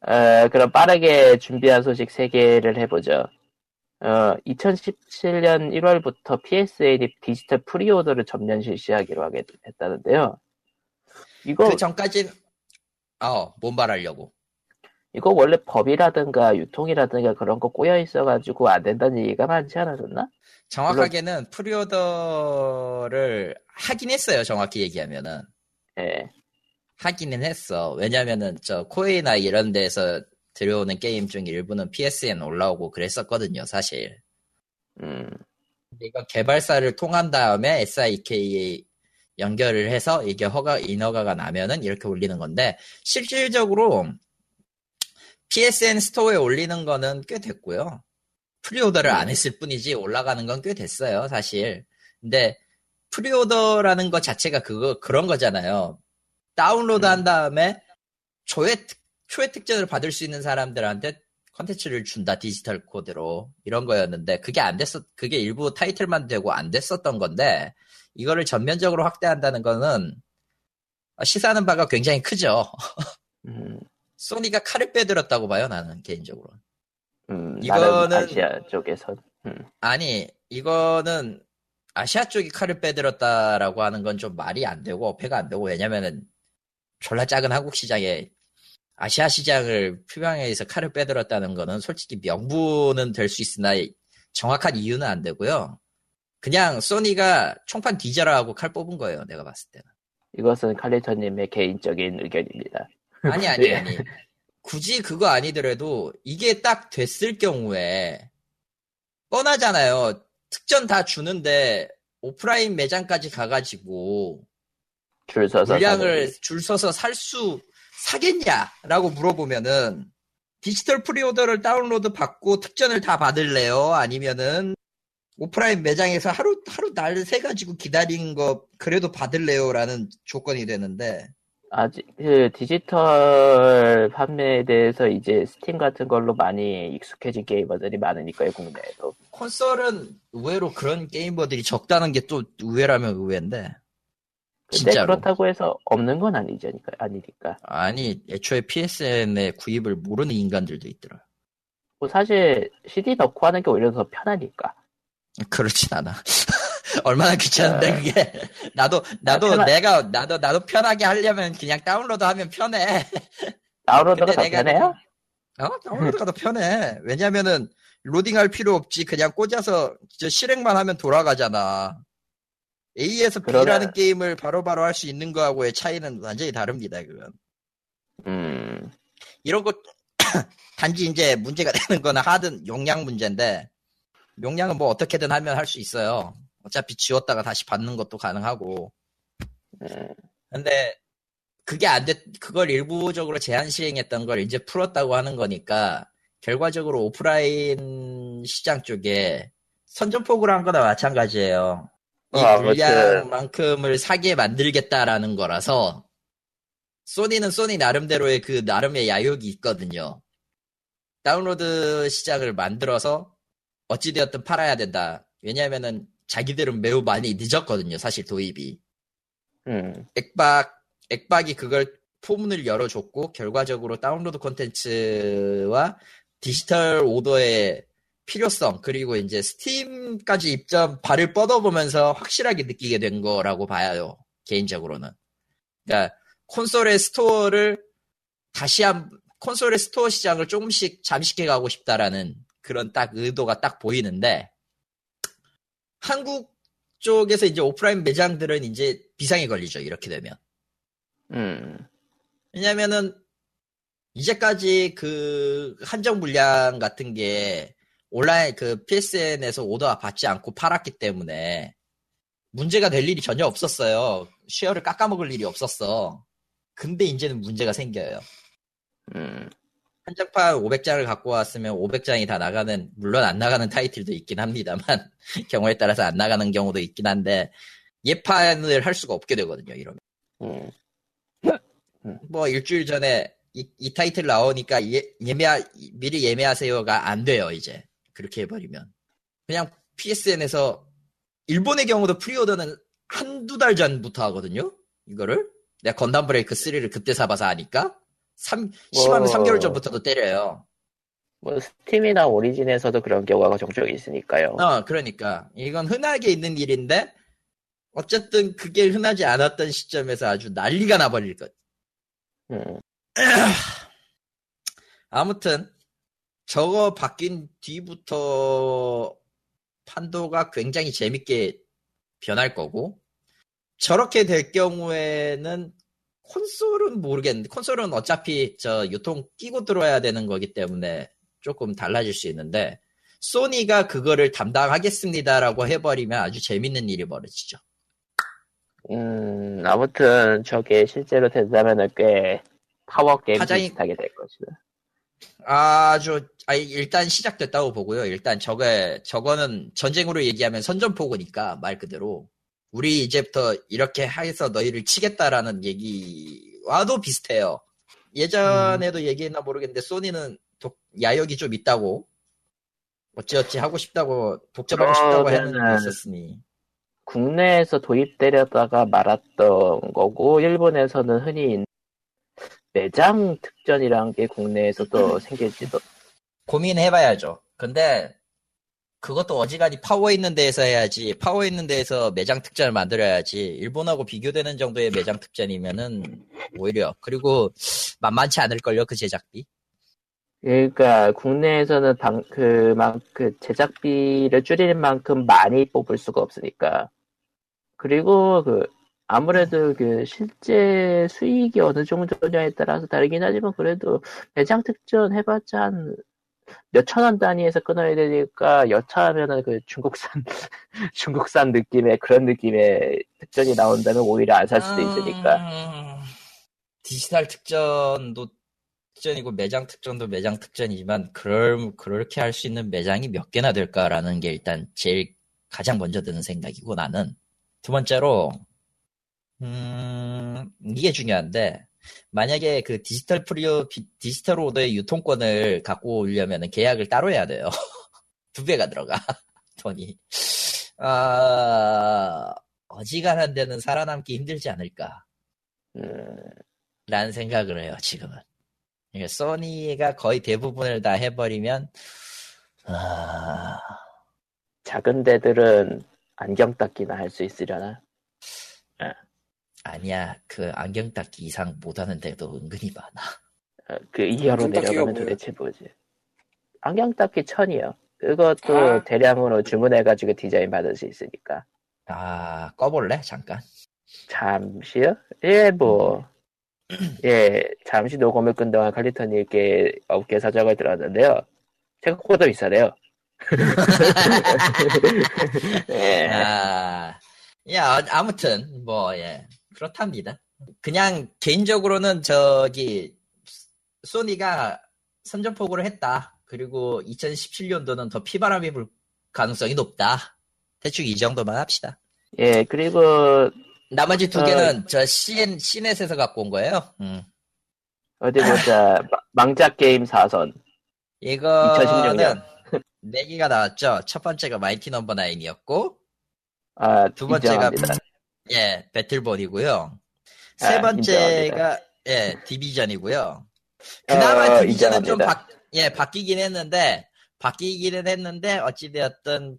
Speaker 1: 어, 그럼 빠르게 준비한 소식 3개를 해보죠. 어, 2017년 1월부터 PSN이 디지털 pre-order를 전면 실시하기로 하게 했다는데요. 이거,
Speaker 2: 그 전까진, 어, 뭔 말하려고.
Speaker 1: 이거 원래 법이라든가 유통이라든가 그런 거 꼬여 있어가지고 안 된다는 얘기가 많지 않았었나?
Speaker 2: 정확하게는 pre-order를 하긴 했어요, 정확히 얘기하면은.
Speaker 1: 예.
Speaker 2: 하기는 했어. 왜냐면은, 저, 코에이나 이런 데서 들여오는 게임 중 일부는 PSN 올라오고 그랬었거든요, 사실.
Speaker 1: 음,
Speaker 2: 이거 개발사를 통한 다음에 SIK에 연결을 해서 이게 허가, 인허가가 나면은 이렇게 올리는 건데, 실질적으로 PSN store에 올리는 거는 꽤 됐고요. pre-order를 안 했을 뿐이지 올라가는 건 꽤 됐어요, 사실. 근데 pre-order라는 것 자체가 그거, 그런 거잖아요. 다운로드 한 다음에 초회, 특- 초회 특전을 받을 수 있는 사람들한테 컨텐츠를 준다, 디지털 코드로. 이런 거였는데, 그게 안 됐었, 그게 일부 타이틀만 되고 안 됐었던 건데, 이거를 전면적으로 확대한다는 거는, 시사하는 바가 굉장히 크죠.
Speaker 1: 음,
Speaker 2: 소니가 칼을 빼들었다고 봐요 나는 개인적으로.
Speaker 1: 음,
Speaker 2: 이거는-
Speaker 1: 아시아 쪽에선 음.
Speaker 2: 아니 이거는 아시아 쪽이 칼을 빼들었다라고 하는 건 좀 말이 안 되고 어폐가 안 되고 왜냐면은 졸라 작은 한국 시장에 아시아 시장을 표방해서 칼을 빼들었다는 거는 솔직히 명분은 될 수 있으나 정확한 이유는 안 되고요. 그냥 소니가 총판 뒤져라 하고 칼 뽑은 거예요. 내가 봤을 때는.
Speaker 1: 이것은 칼리터님의 개인적인 의견입니다.
Speaker 2: 아니 아니
Speaker 1: 네.
Speaker 2: 아니. 굳이 그거 아니더라도 이게 딱 됐을 경우에 뻔하잖아요. 특전 다 주는데 오프라인 매장까지 가가지고
Speaker 1: 줄 서서
Speaker 2: 물량을
Speaker 1: 사는
Speaker 2: 줄 서서 살 수 사겠냐라고 물어보면은 디지털 pre-order를 다운로드 받고 특전을 다 받을래요? 아니면은 오프라인 매장에서 하루 하루 날 새 가지고 기다린 거 그래도 받을래요?라는 조건이 되는데
Speaker 1: 아직 그 디지털 판매에 대해서 이제 스팀 같은 걸로 많이 익숙해진 게이머들이 많으니까요 국내에도
Speaker 2: 콘솔은 의외로 그런 게이머들이 적다는 게 또 의외라면 의외인데
Speaker 1: 근데
Speaker 2: 진짜로
Speaker 1: 그렇다고 해서 없는 건 아니잖니까 아니니까
Speaker 2: 아니 애초에 PSN의 구입을 모르는 인간들도 있더라.
Speaker 1: 뭐 사실 CD 넣고 하는 게 오히려 더 편하니까
Speaker 2: 그렇진 않아. (laughs) 얼마나 귀찮은데 그게 (laughs) 나도 나도
Speaker 1: 아, 편하-
Speaker 2: 내가 나도 나도 편하게 하려면 그냥 다운로드하면 편해. (laughs)
Speaker 1: 다운로드가 더
Speaker 2: 내가
Speaker 1: 편해요?
Speaker 2: 어 다운로드가 더 편해. 왜냐면은 로딩할 필요 없지 그냥 꽂아서 저 실행만 하면 돌아가잖아. A에서
Speaker 1: 그러면-
Speaker 2: B라는 게임을 바로바로 할 수 있는 거하고의 차이는 완전히 다릅니다. 그건.
Speaker 1: 음
Speaker 2: 이런 거 (coughs) 단지 이제 문제가 되는 거는 하드 용량 문제인데 용량은 뭐 어떻게든 하면 할 수 있어요. 어차피 지웠다가 다시 받는 것도 가능하고.
Speaker 1: 음.
Speaker 2: 근데 그게 안 됐, 그걸 일부적으로 제한 시행했던 걸 이제 풀었다고 하는 거니까 결과적으로 오프라인 시장 쪽에 선전포고를 한 거나 마찬가지예요. 이
Speaker 1: 어, 아무튼-
Speaker 2: 물량만큼을 사게 만들겠다라는 거라서 소니는 소니 나름대로의 그 나름의 야욕이 있거든요. 다운로드 시장을 만들어서 어찌되었든 팔아야 된다. 왜냐면은 자기들은 매우 많이 늦었거든요. 사실 도입이.
Speaker 1: 음.
Speaker 2: 액박, 액박이 그걸 포문을 열어줬고, 결과적으로 다운로드 콘텐츠와 디지털 오더의 필요성, 그리고 이제 스팀까지 입점, 발을 뻗어보면서 확실하게 느끼게 된 거라고 봐요. 개인적으로는. 그러니까, 콘솔의 store를 다시 한, 콘솔의 store 시장을 조금씩 잠식해 가고 싶다라는 그런 딱 의도가 딱 보이는데, 한국 쪽에서 이제 오프라인 매장들은 이제 비상이 걸리죠. 이렇게 되면.
Speaker 1: 음.
Speaker 2: 왜냐면은 이제까지 그 한정 물량 같은 게 온라인 그 PSN에서 오더 받지 않고 팔았기 때문에 문제가 될 일이 전혀 없었어요. 쉐어를 깎아먹을 일이 없었어. 근데 이제는 문제가 생겨요.
Speaker 1: 음.
Speaker 2: 한정판 500장을 갖고 왔으면 500장이 다 나가는, 물론 안 나가는 타이틀도 있긴 합니다만, (laughs) 경우에 따라서 안 나가는 경우도 있긴 한데, 예판을 할 수가 없게 되거든요, 이러면.
Speaker 1: 음. (laughs)
Speaker 2: 뭐 일주일 전에 이, 이 타이틀 나오니까 예, 예매 미리 예매하세요가 안 돼요 이제 그렇게 해버리면 그냥 PSN에서 일본의 경우도 pre-order는 한두 달 전부터 하거든요 이거를 내가 건담 브레이크 3를 그때 사봐서 아니까 3, 심하면
Speaker 1: 와.
Speaker 2: 3개월 전부터도 때려요
Speaker 1: 뭐 스팀이나 오리진에서도 그런 경우가 종종 있으니까요.
Speaker 2: 어 그러니까 이건 흔하게 있는 일인데 어쨌든 그게 흔하지 않았던 시점에서 아주 난리가 나버릴 것
Speaker 1: 음. (clears throat)
Speaker 2: 아무튼 저거 바뀐 뒤부터 판도가 굉장히 재밌게 변할 거고 저렇게 될 경우에는 콘솔은 모르겠는데 콘솔은 어차피 저 유통 끼고 들어야 되는 거기 때문에 조금 달라질 수 있는데 소니가 그거를 담당하겠습니다라고 해버리면 아주 재밌는 일이 벌어지죠.
Speaker 1: 음, 아무튼 저게 실제로 된다면은 꽤 파워 게임
Speaker 2: 가장-
Speaker 1: 비슷하게 될 것이다.
Speaker 2: 아주 아니, 일단 시작됐다고 보고요. 일단 저게 저거는 전쟁으로 얘기하면 선전포고니까 말 그대로 우리 이제부터 이렇게 해서 너희를 치겠다라는 얘기와도 비슷해요. 예전에도 얘기했나 모르겠는데 소니는 독- 야욕이 좀 있다고 어찌어찌 하고 싶다고 독점하고 싶다고 하는 게
Speaker 1: 그러면은-
Speaker 2: 있었으니
Speaker 1: 국내에서 도입되려다가 말았던 거고 일본에서는 흔히 매장 특전이란 게 국내에서도 (laughs) 생길지도.
Speaker 2: 고민해봐야죠. 근데 그것도 어지간히 파워 있는 데에서 해야지. 파워 있는 데에서 매장 특전을 만들어야지. 일본하고 비교되는 정도의 매장 특전이면은 오히려 그리고 만만치 않을걸요 그 제작비.
Speaker 1: 그러니까 국내에서는 방, 그, 막, 그 제작비를 줄이는 만큼 많이 뽑을 수가 없으니까. 그리고 그, 아무래도 그 실제 수익이 어느 정도냐에 따라서 다르긴 하지만 그래도 매장 특전 해봤자 한 몇 천 원 단위에서 끊어야 되니까 여차하면은 그 중국산, (laughs) 중국산 느낌의 그런 느낌의 특전이 나온다면 오히려 안 살 수도 있으니까.
Speaker 2: 음, 디지털 특전도 특전이고 매장 특전도 매장 특전이지만 그럴 그렇게 할 수 있는 매장이 몇 개나 될까라는 게 일단 제일 가장 먼저 드는 생각이고 나는 두 번째로 음 이게 중요한데 만약에 그 디지털 프리오 비- 디지털 오더의 유통권을 갖고 오려면 계약을 따로 해야 돼요 (laughs) 두 배가 들어가 (laughs) 돈이 아 어지간한 데는 살아남기 힘들지 않을까
Speaker 1: 음,
Speaker 2: 라는 생각을 해요, 지금은. 그러니까 소니가 거의 대부분을 다 해버리면, 아,
Speaker 1: 작은 데들은 안경 닦기나 할 수 있으려나?
Speaker 2: 아니야. 그 안경 닦기 이상 못하는 데도 은근히 많아.
Speaker 1: 어, 그 이하로 내려가면? 도대체 뭐지? 안경 닦기 천이요. 그것도
Speaker 3: 아.
Speaker 1: 대량으로 주문해가지고 디자인 받을 수 있으니까.
Speaker 2: 아, 꺼볼래? 잠깐.
Speaker 1: 잠시요? 예, 뭐. 예, 잠시 녹음을 끈 동안 칼리터님께 업계 사정을 들었는데요. 생각보다 비싸네요. (laughs) (laughs) 예.
Speaker 2: 아, 야, 어, 아무튼, 뭐, 예. 그렇답니다. 그냥, 개인적으로는 저기, 소니가 선전포고를 했다. 그리고 2017년도는 더 피바람이 불 가능성이 높다. 대충 이 정도만 합시다.
Speaker 1: 예, 그리고
Speaker 2: 나머지 두
Speaker 1: 어,
Speaker 2: 개는 저 CN, CNET에서 갖고 온 거예요. 음.
Speaker 1: 어디 보자. (laughs) 마- 망작 게임 4선.
Speaker 2: 이거는
Speaker 1: 2016년.
Speaker 2: 네 개가 나왔죠. 첫 번째가 마이티 넘버 9이었고,
Speaker 1: 아,
Speaker 2: 두 번째가
Speaker 1: 인정합니다.
Speaker 2: 예, 배틀본이고요. 세
Speaker 1: 아,
Speaker 2: 번째가 예, 디비전이고요. 그나마
Speaker 1: 어,
Speaker 2: 디비전은 좀
Speaker 1: 인정합니다.
Speaker 2: 바, 예, 바뀌긴 했는데 바뀌기는 했는데 어찌 되었든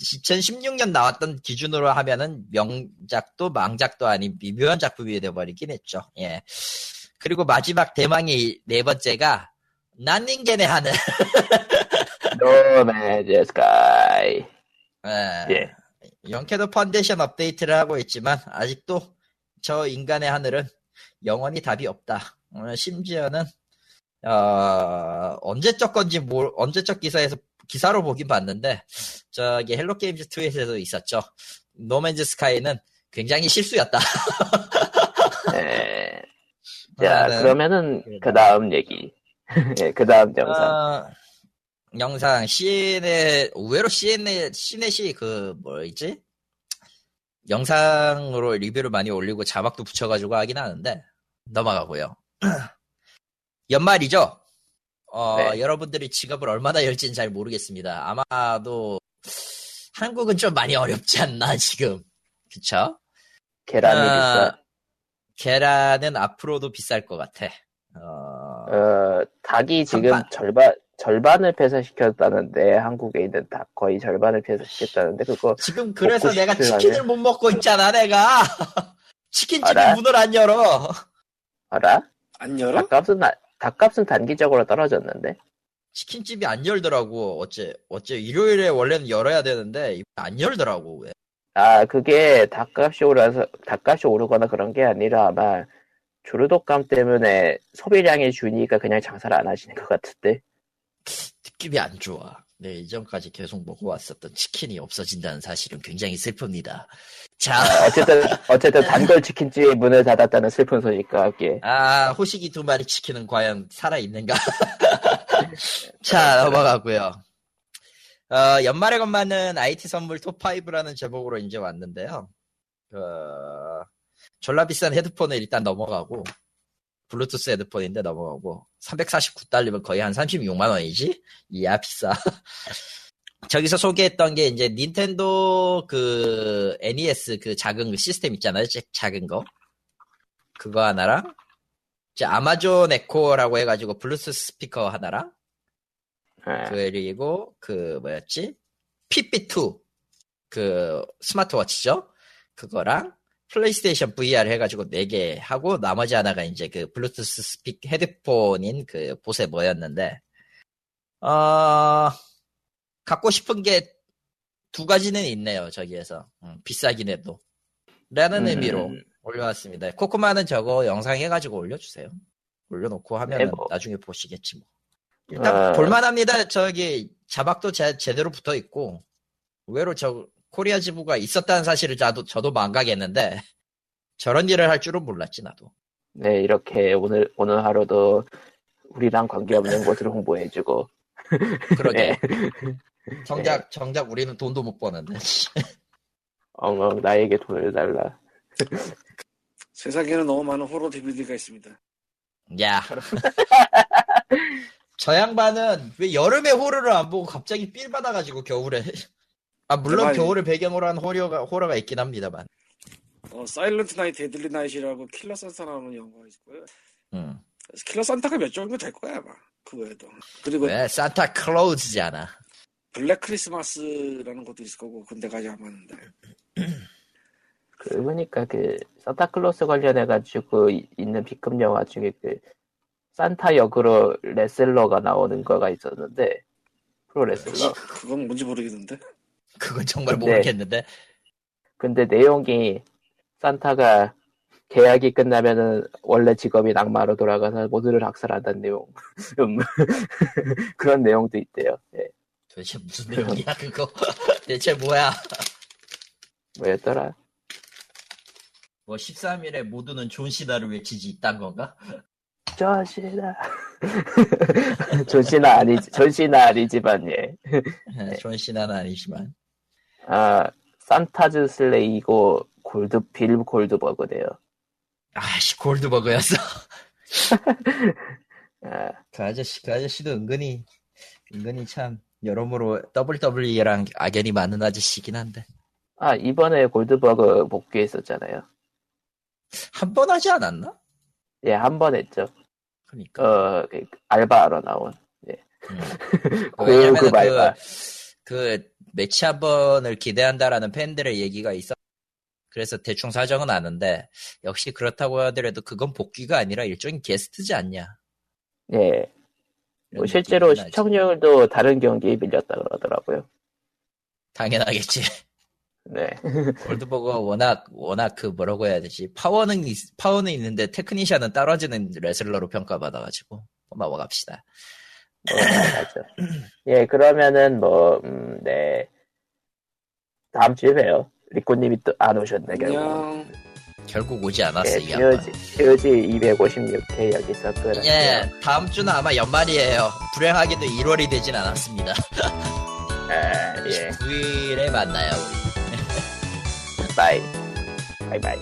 Speaker 2: 2016년 나왔던 기준으로 하면은 명작도 망작도 아닌 미묘한 작품이 되어버리긴 했죠. 예. 그리고 마지막 대망의 네 번째가 난닝겐의 하늘. (laughs)
Speaker 1: 노매즈 스카이.
Speaker 2: 예.
Speaker 1: 예.
Speaker 2: 영캐도 펀데이션 업데이트를 하고 있지만 아직도 저 인간의 하늘은 영원히 답이 없다. 어, 심지어는 어, 언제적 건지 뭘 언제적 기사에서 기사로 보긴 봤는데 저기 헬로 게임즈 2에서도 있었죠. 노맨즈 스카이는 굉장히 실수였다.
Speaker 1: 예. (laughs) 자,
Speaker 2: 아, 네.
Speaker 1: 그러면은.
Speaker 2: 그
Speaker 1: 다음 얘기. (laughs) 예, 그 다음 영상.
Speaker 2: 어, 영상 CN의 의외로 CN의 CNET이 그 뭐였지? 영상으로 리뷰를 많이 올리고 자막도 붙여가지고 하긴 하는데 넘어가고요. (clears throat) 연말이죠. 어,
Speaker 1: 네.
Speaker 2: 여러분들이 지갑을 얼마나 열지는 잘 모르겠습니다. 아마도 한국은 좀 많이 어렵지 않나 지금. 그쵸?
Speaker 1: 계란이
Speaker 2: 아,
Speaker 1: 비싸.
Speaker 2: 계란은 앞으로도 비쌀 것 같아. 어,
Speaker 1: 어, 닭이 지금
Speaker 2: 한반.
Speaker 1: 절반, 절반을 폐쇄시켰다는데, 한국에 있는 닭 거의 절반을 폐쇄시켰다는데, 그거,
Speaker 2: 지금 그래서
Speaker 1: 먹고
Speaker 2: 내가? 치킨을 못 먹고 있잖아, 내가. (laughs) 치킨집이? 문을 안 열어.
Speaker 1: 알아?
Speaker 3: 안 열어?
Speaker 1: 닭값은, 나- 닭값은 단기적으로 떨어졌는데?
Speaker 2: 치킨집이 안 열더라고. 어째, 어째 일요일에 원래는 열어야 되는데, 안 열더라고, 왜.
Speaker 1: 아, 그게 닭값이 오라서, 닭값이 오르거나 그런 게 아니라 아마, 주류독감 때문에 소비량이 주니까 그냥 장사를 안 하시는 것 같은데?
Speaker 2: 느낌이 안 좋아. 네, 이전까지 계속 먹어왔었던 치킨이 없어진다는 사실은 굉장히 슬픕니다. 자,
Speaker 1: 어쨌든, 어쨌든 단골 치킨집이 문을 닫았다는 슬픈 소식과 함께.
Speaker 2: 아, 호식이 두 마리 치킨은 과연 살아있는가? (laughs) 자, 넘어가고요. 어, 연말에 건맞는 IT 선물 톱5라는 제목으로 이제 왔는데요. 어, 졸라 비싼 헤드폰을 일단 넘어가고, 블루투스 헤드폰인데 넘어가고, 349달러면 거의 한 36만 원이지? 이야, 비싸. (laughs) 저기서 소개했던 게 이제 닌텐도 그 NES 그 작은 그 시스템 있잖아요. 작- 작은 거. 그거 하나랑 이제 아마존 에코라고 해가지고 블루투스 스피커 하나랑
Speaker 1: 아,
Speaker 2: 그리고 그 뭐였지? 핏빗2 그 스마트워치죠. 그거랑 플레이스테이션 VR 해가지고 4개 하고 나머지 하나가 이제 그 블루투스 스피 헤드폰인 그 보세 뭐였는데 어 갖고 싶은 게 두 가지는 있네요 저기에서 음, 비싸긴 해도 라는
Speaker 1: 음.
Speaker 2: 의미로 올려놨습니다. 코코마는 저거 영상 해가지고 올려주세요. 올려놓고 하면
Speaker 1: 네,
Speaker 2: 은
Speaker 1: 뭐.
Speaker 2: 나중에 보시겠지 뭐. 일단
Speaker 1: 아.
Speaker 2: 볼만합니다. 저기 자막도 제, 제대로 붙어 있고 의외로 저 코리아 지부가 있었다는 사실을 저도 저도 망각했는데 저런 일을 할 줄은 몰랐지 나도.
Speaker 1: 네, 이렇게 오늘, 오늘 하루도 우리랑 관계없는 곳을 홍보해주고, (laughs)
Speaker 2: 그러게.
Speaker 1: 네.
Speaker 2: 정작 정작 우리는 돈도 못 버는데. (laughs)
Speaker 1: 엉엉 나에게 돈을 달라.
Speaker 3: 세상에는 너무 많은 호러 DVD가 있습니다.
Speaker 2: 야. (laughs) 저 양반은 왜 여름에 호러를 안 보고 갑자기 삘 받아가지고 겨울에. 아 물론
Speaker 3: 대박이-
Speaker 2: 겨울을 배경으로 한 호러가 호러가 있긴 합니다만.
Speaker 3: 어, Silent Night, Deadly Night이라고 킬러 산타 나오는 영화가 있고요.
Speaker 2: 음.
Speaker 3: 킬러 산타가 몇 정도 될 거야 아마 그 외에도. 그리고
Speaker 2: 왜 산타 클로즈잖아.
Speaker 3: Black Christmas라는 것도 있을 거고 근데 가지 안 맞는데.
Speaker 1: 그러니까 그, 산타클로스 관련해 가지고 이- 있는 B급 영화 중에 그, 산타 역으로 레슬러가 나오는 거가 있었는데, 프로 레슬러.
Speaker 3: 그건 뭔지 모르겠는데.
Speaker 2: 그건 정말
Speaker 1: 근데-
Speaker 2: 모르겠는데.
Speaker 1: 근데 내용이 산타가 계약이 끝나면은 원래 직업이 낙마로 돌아가서 모두를 학살한다는 내용. (laughs) 음. (laughs) 그런 내용도 있대요. 예.
Speaker 2: 도대체 무슨 내용이야 그거? (laughs) 대체 뭐야?
Speaker 1: 뭐였더라?
Speaker 2: 뭐 13일에 모두는 존 시나를 외치지 있단 건가?
Speaker 1: 존시나. 존시나 아니지, 존시나 아니지만, 예.
Speaker 2: 네, 존 시나는 아니지만
Speaker 1: 아, Santa's Slay고, 골드, 빌 골드버그네요.
Speaker 2: 아씨 골드버그였어. (laughs)
Speaker 1: 아,
Speaker 2: 그 아저씨 그 아저씨도 은근히 은근히 참 여러모로 WWE랑 악연이 많은 아저씨긴 한데
Speaker 1: 아, 이번에 골드버그 복귀했었잖아요.
Speaker 2: 한 번 하지 않았나?
Speaker 1: 예, 한 번 했죠.
Speaker 2: 그러니까
Speaker 1: 어, 그, 알바하러 나온.
Speaker 2: 음. (laughs)
Speaker 1: 그. 그,
Speaker 2: 그 매치 한 번을 기대한다라는 팬들의 얘기가 있어. 그래서 대충 사정은 아는데 역시 그렇다고 하더라도 그건 복귀가 아니라 일종의 게스트지 않냐.
Speaker 1: 예. 뭐 실제로. 시청률도 다른 경기에 밀렸다 그러더라고요.
Speaker 2: 당연하겠지.
Speaker 1: 네. (laughs)
Speaker 2: 골드버거가 워낙 워낙 그 뭐라고 해야 되지 파워는 있- 파워는 있는데 테크니션은 떨어지는 레슬러로 평가받아가지고 넘어갑시다.
Speaker 1: 뭐, 맞아. 예, 그러면은 뭐, 음, 네. 다음 주에 봬요. 리코님이 또 안 오셨네, 결국.
Speaker 2: 결국 오지 않았어
Speaker 1: 예,
Speaker 2: 이 양반.
Speaker 1: POG, POG 256회 여기서 끊을게요.
Speaker 2: 예, 다음 주는 아마 연말이에요. 불행하게도 1월이 되진 않았습니다.
Speaker 1: 아, (laughs) 예.
Speaker 2: 9일에 만나요 우리. (laughs)
Speaker 1: 바이. 바이바이.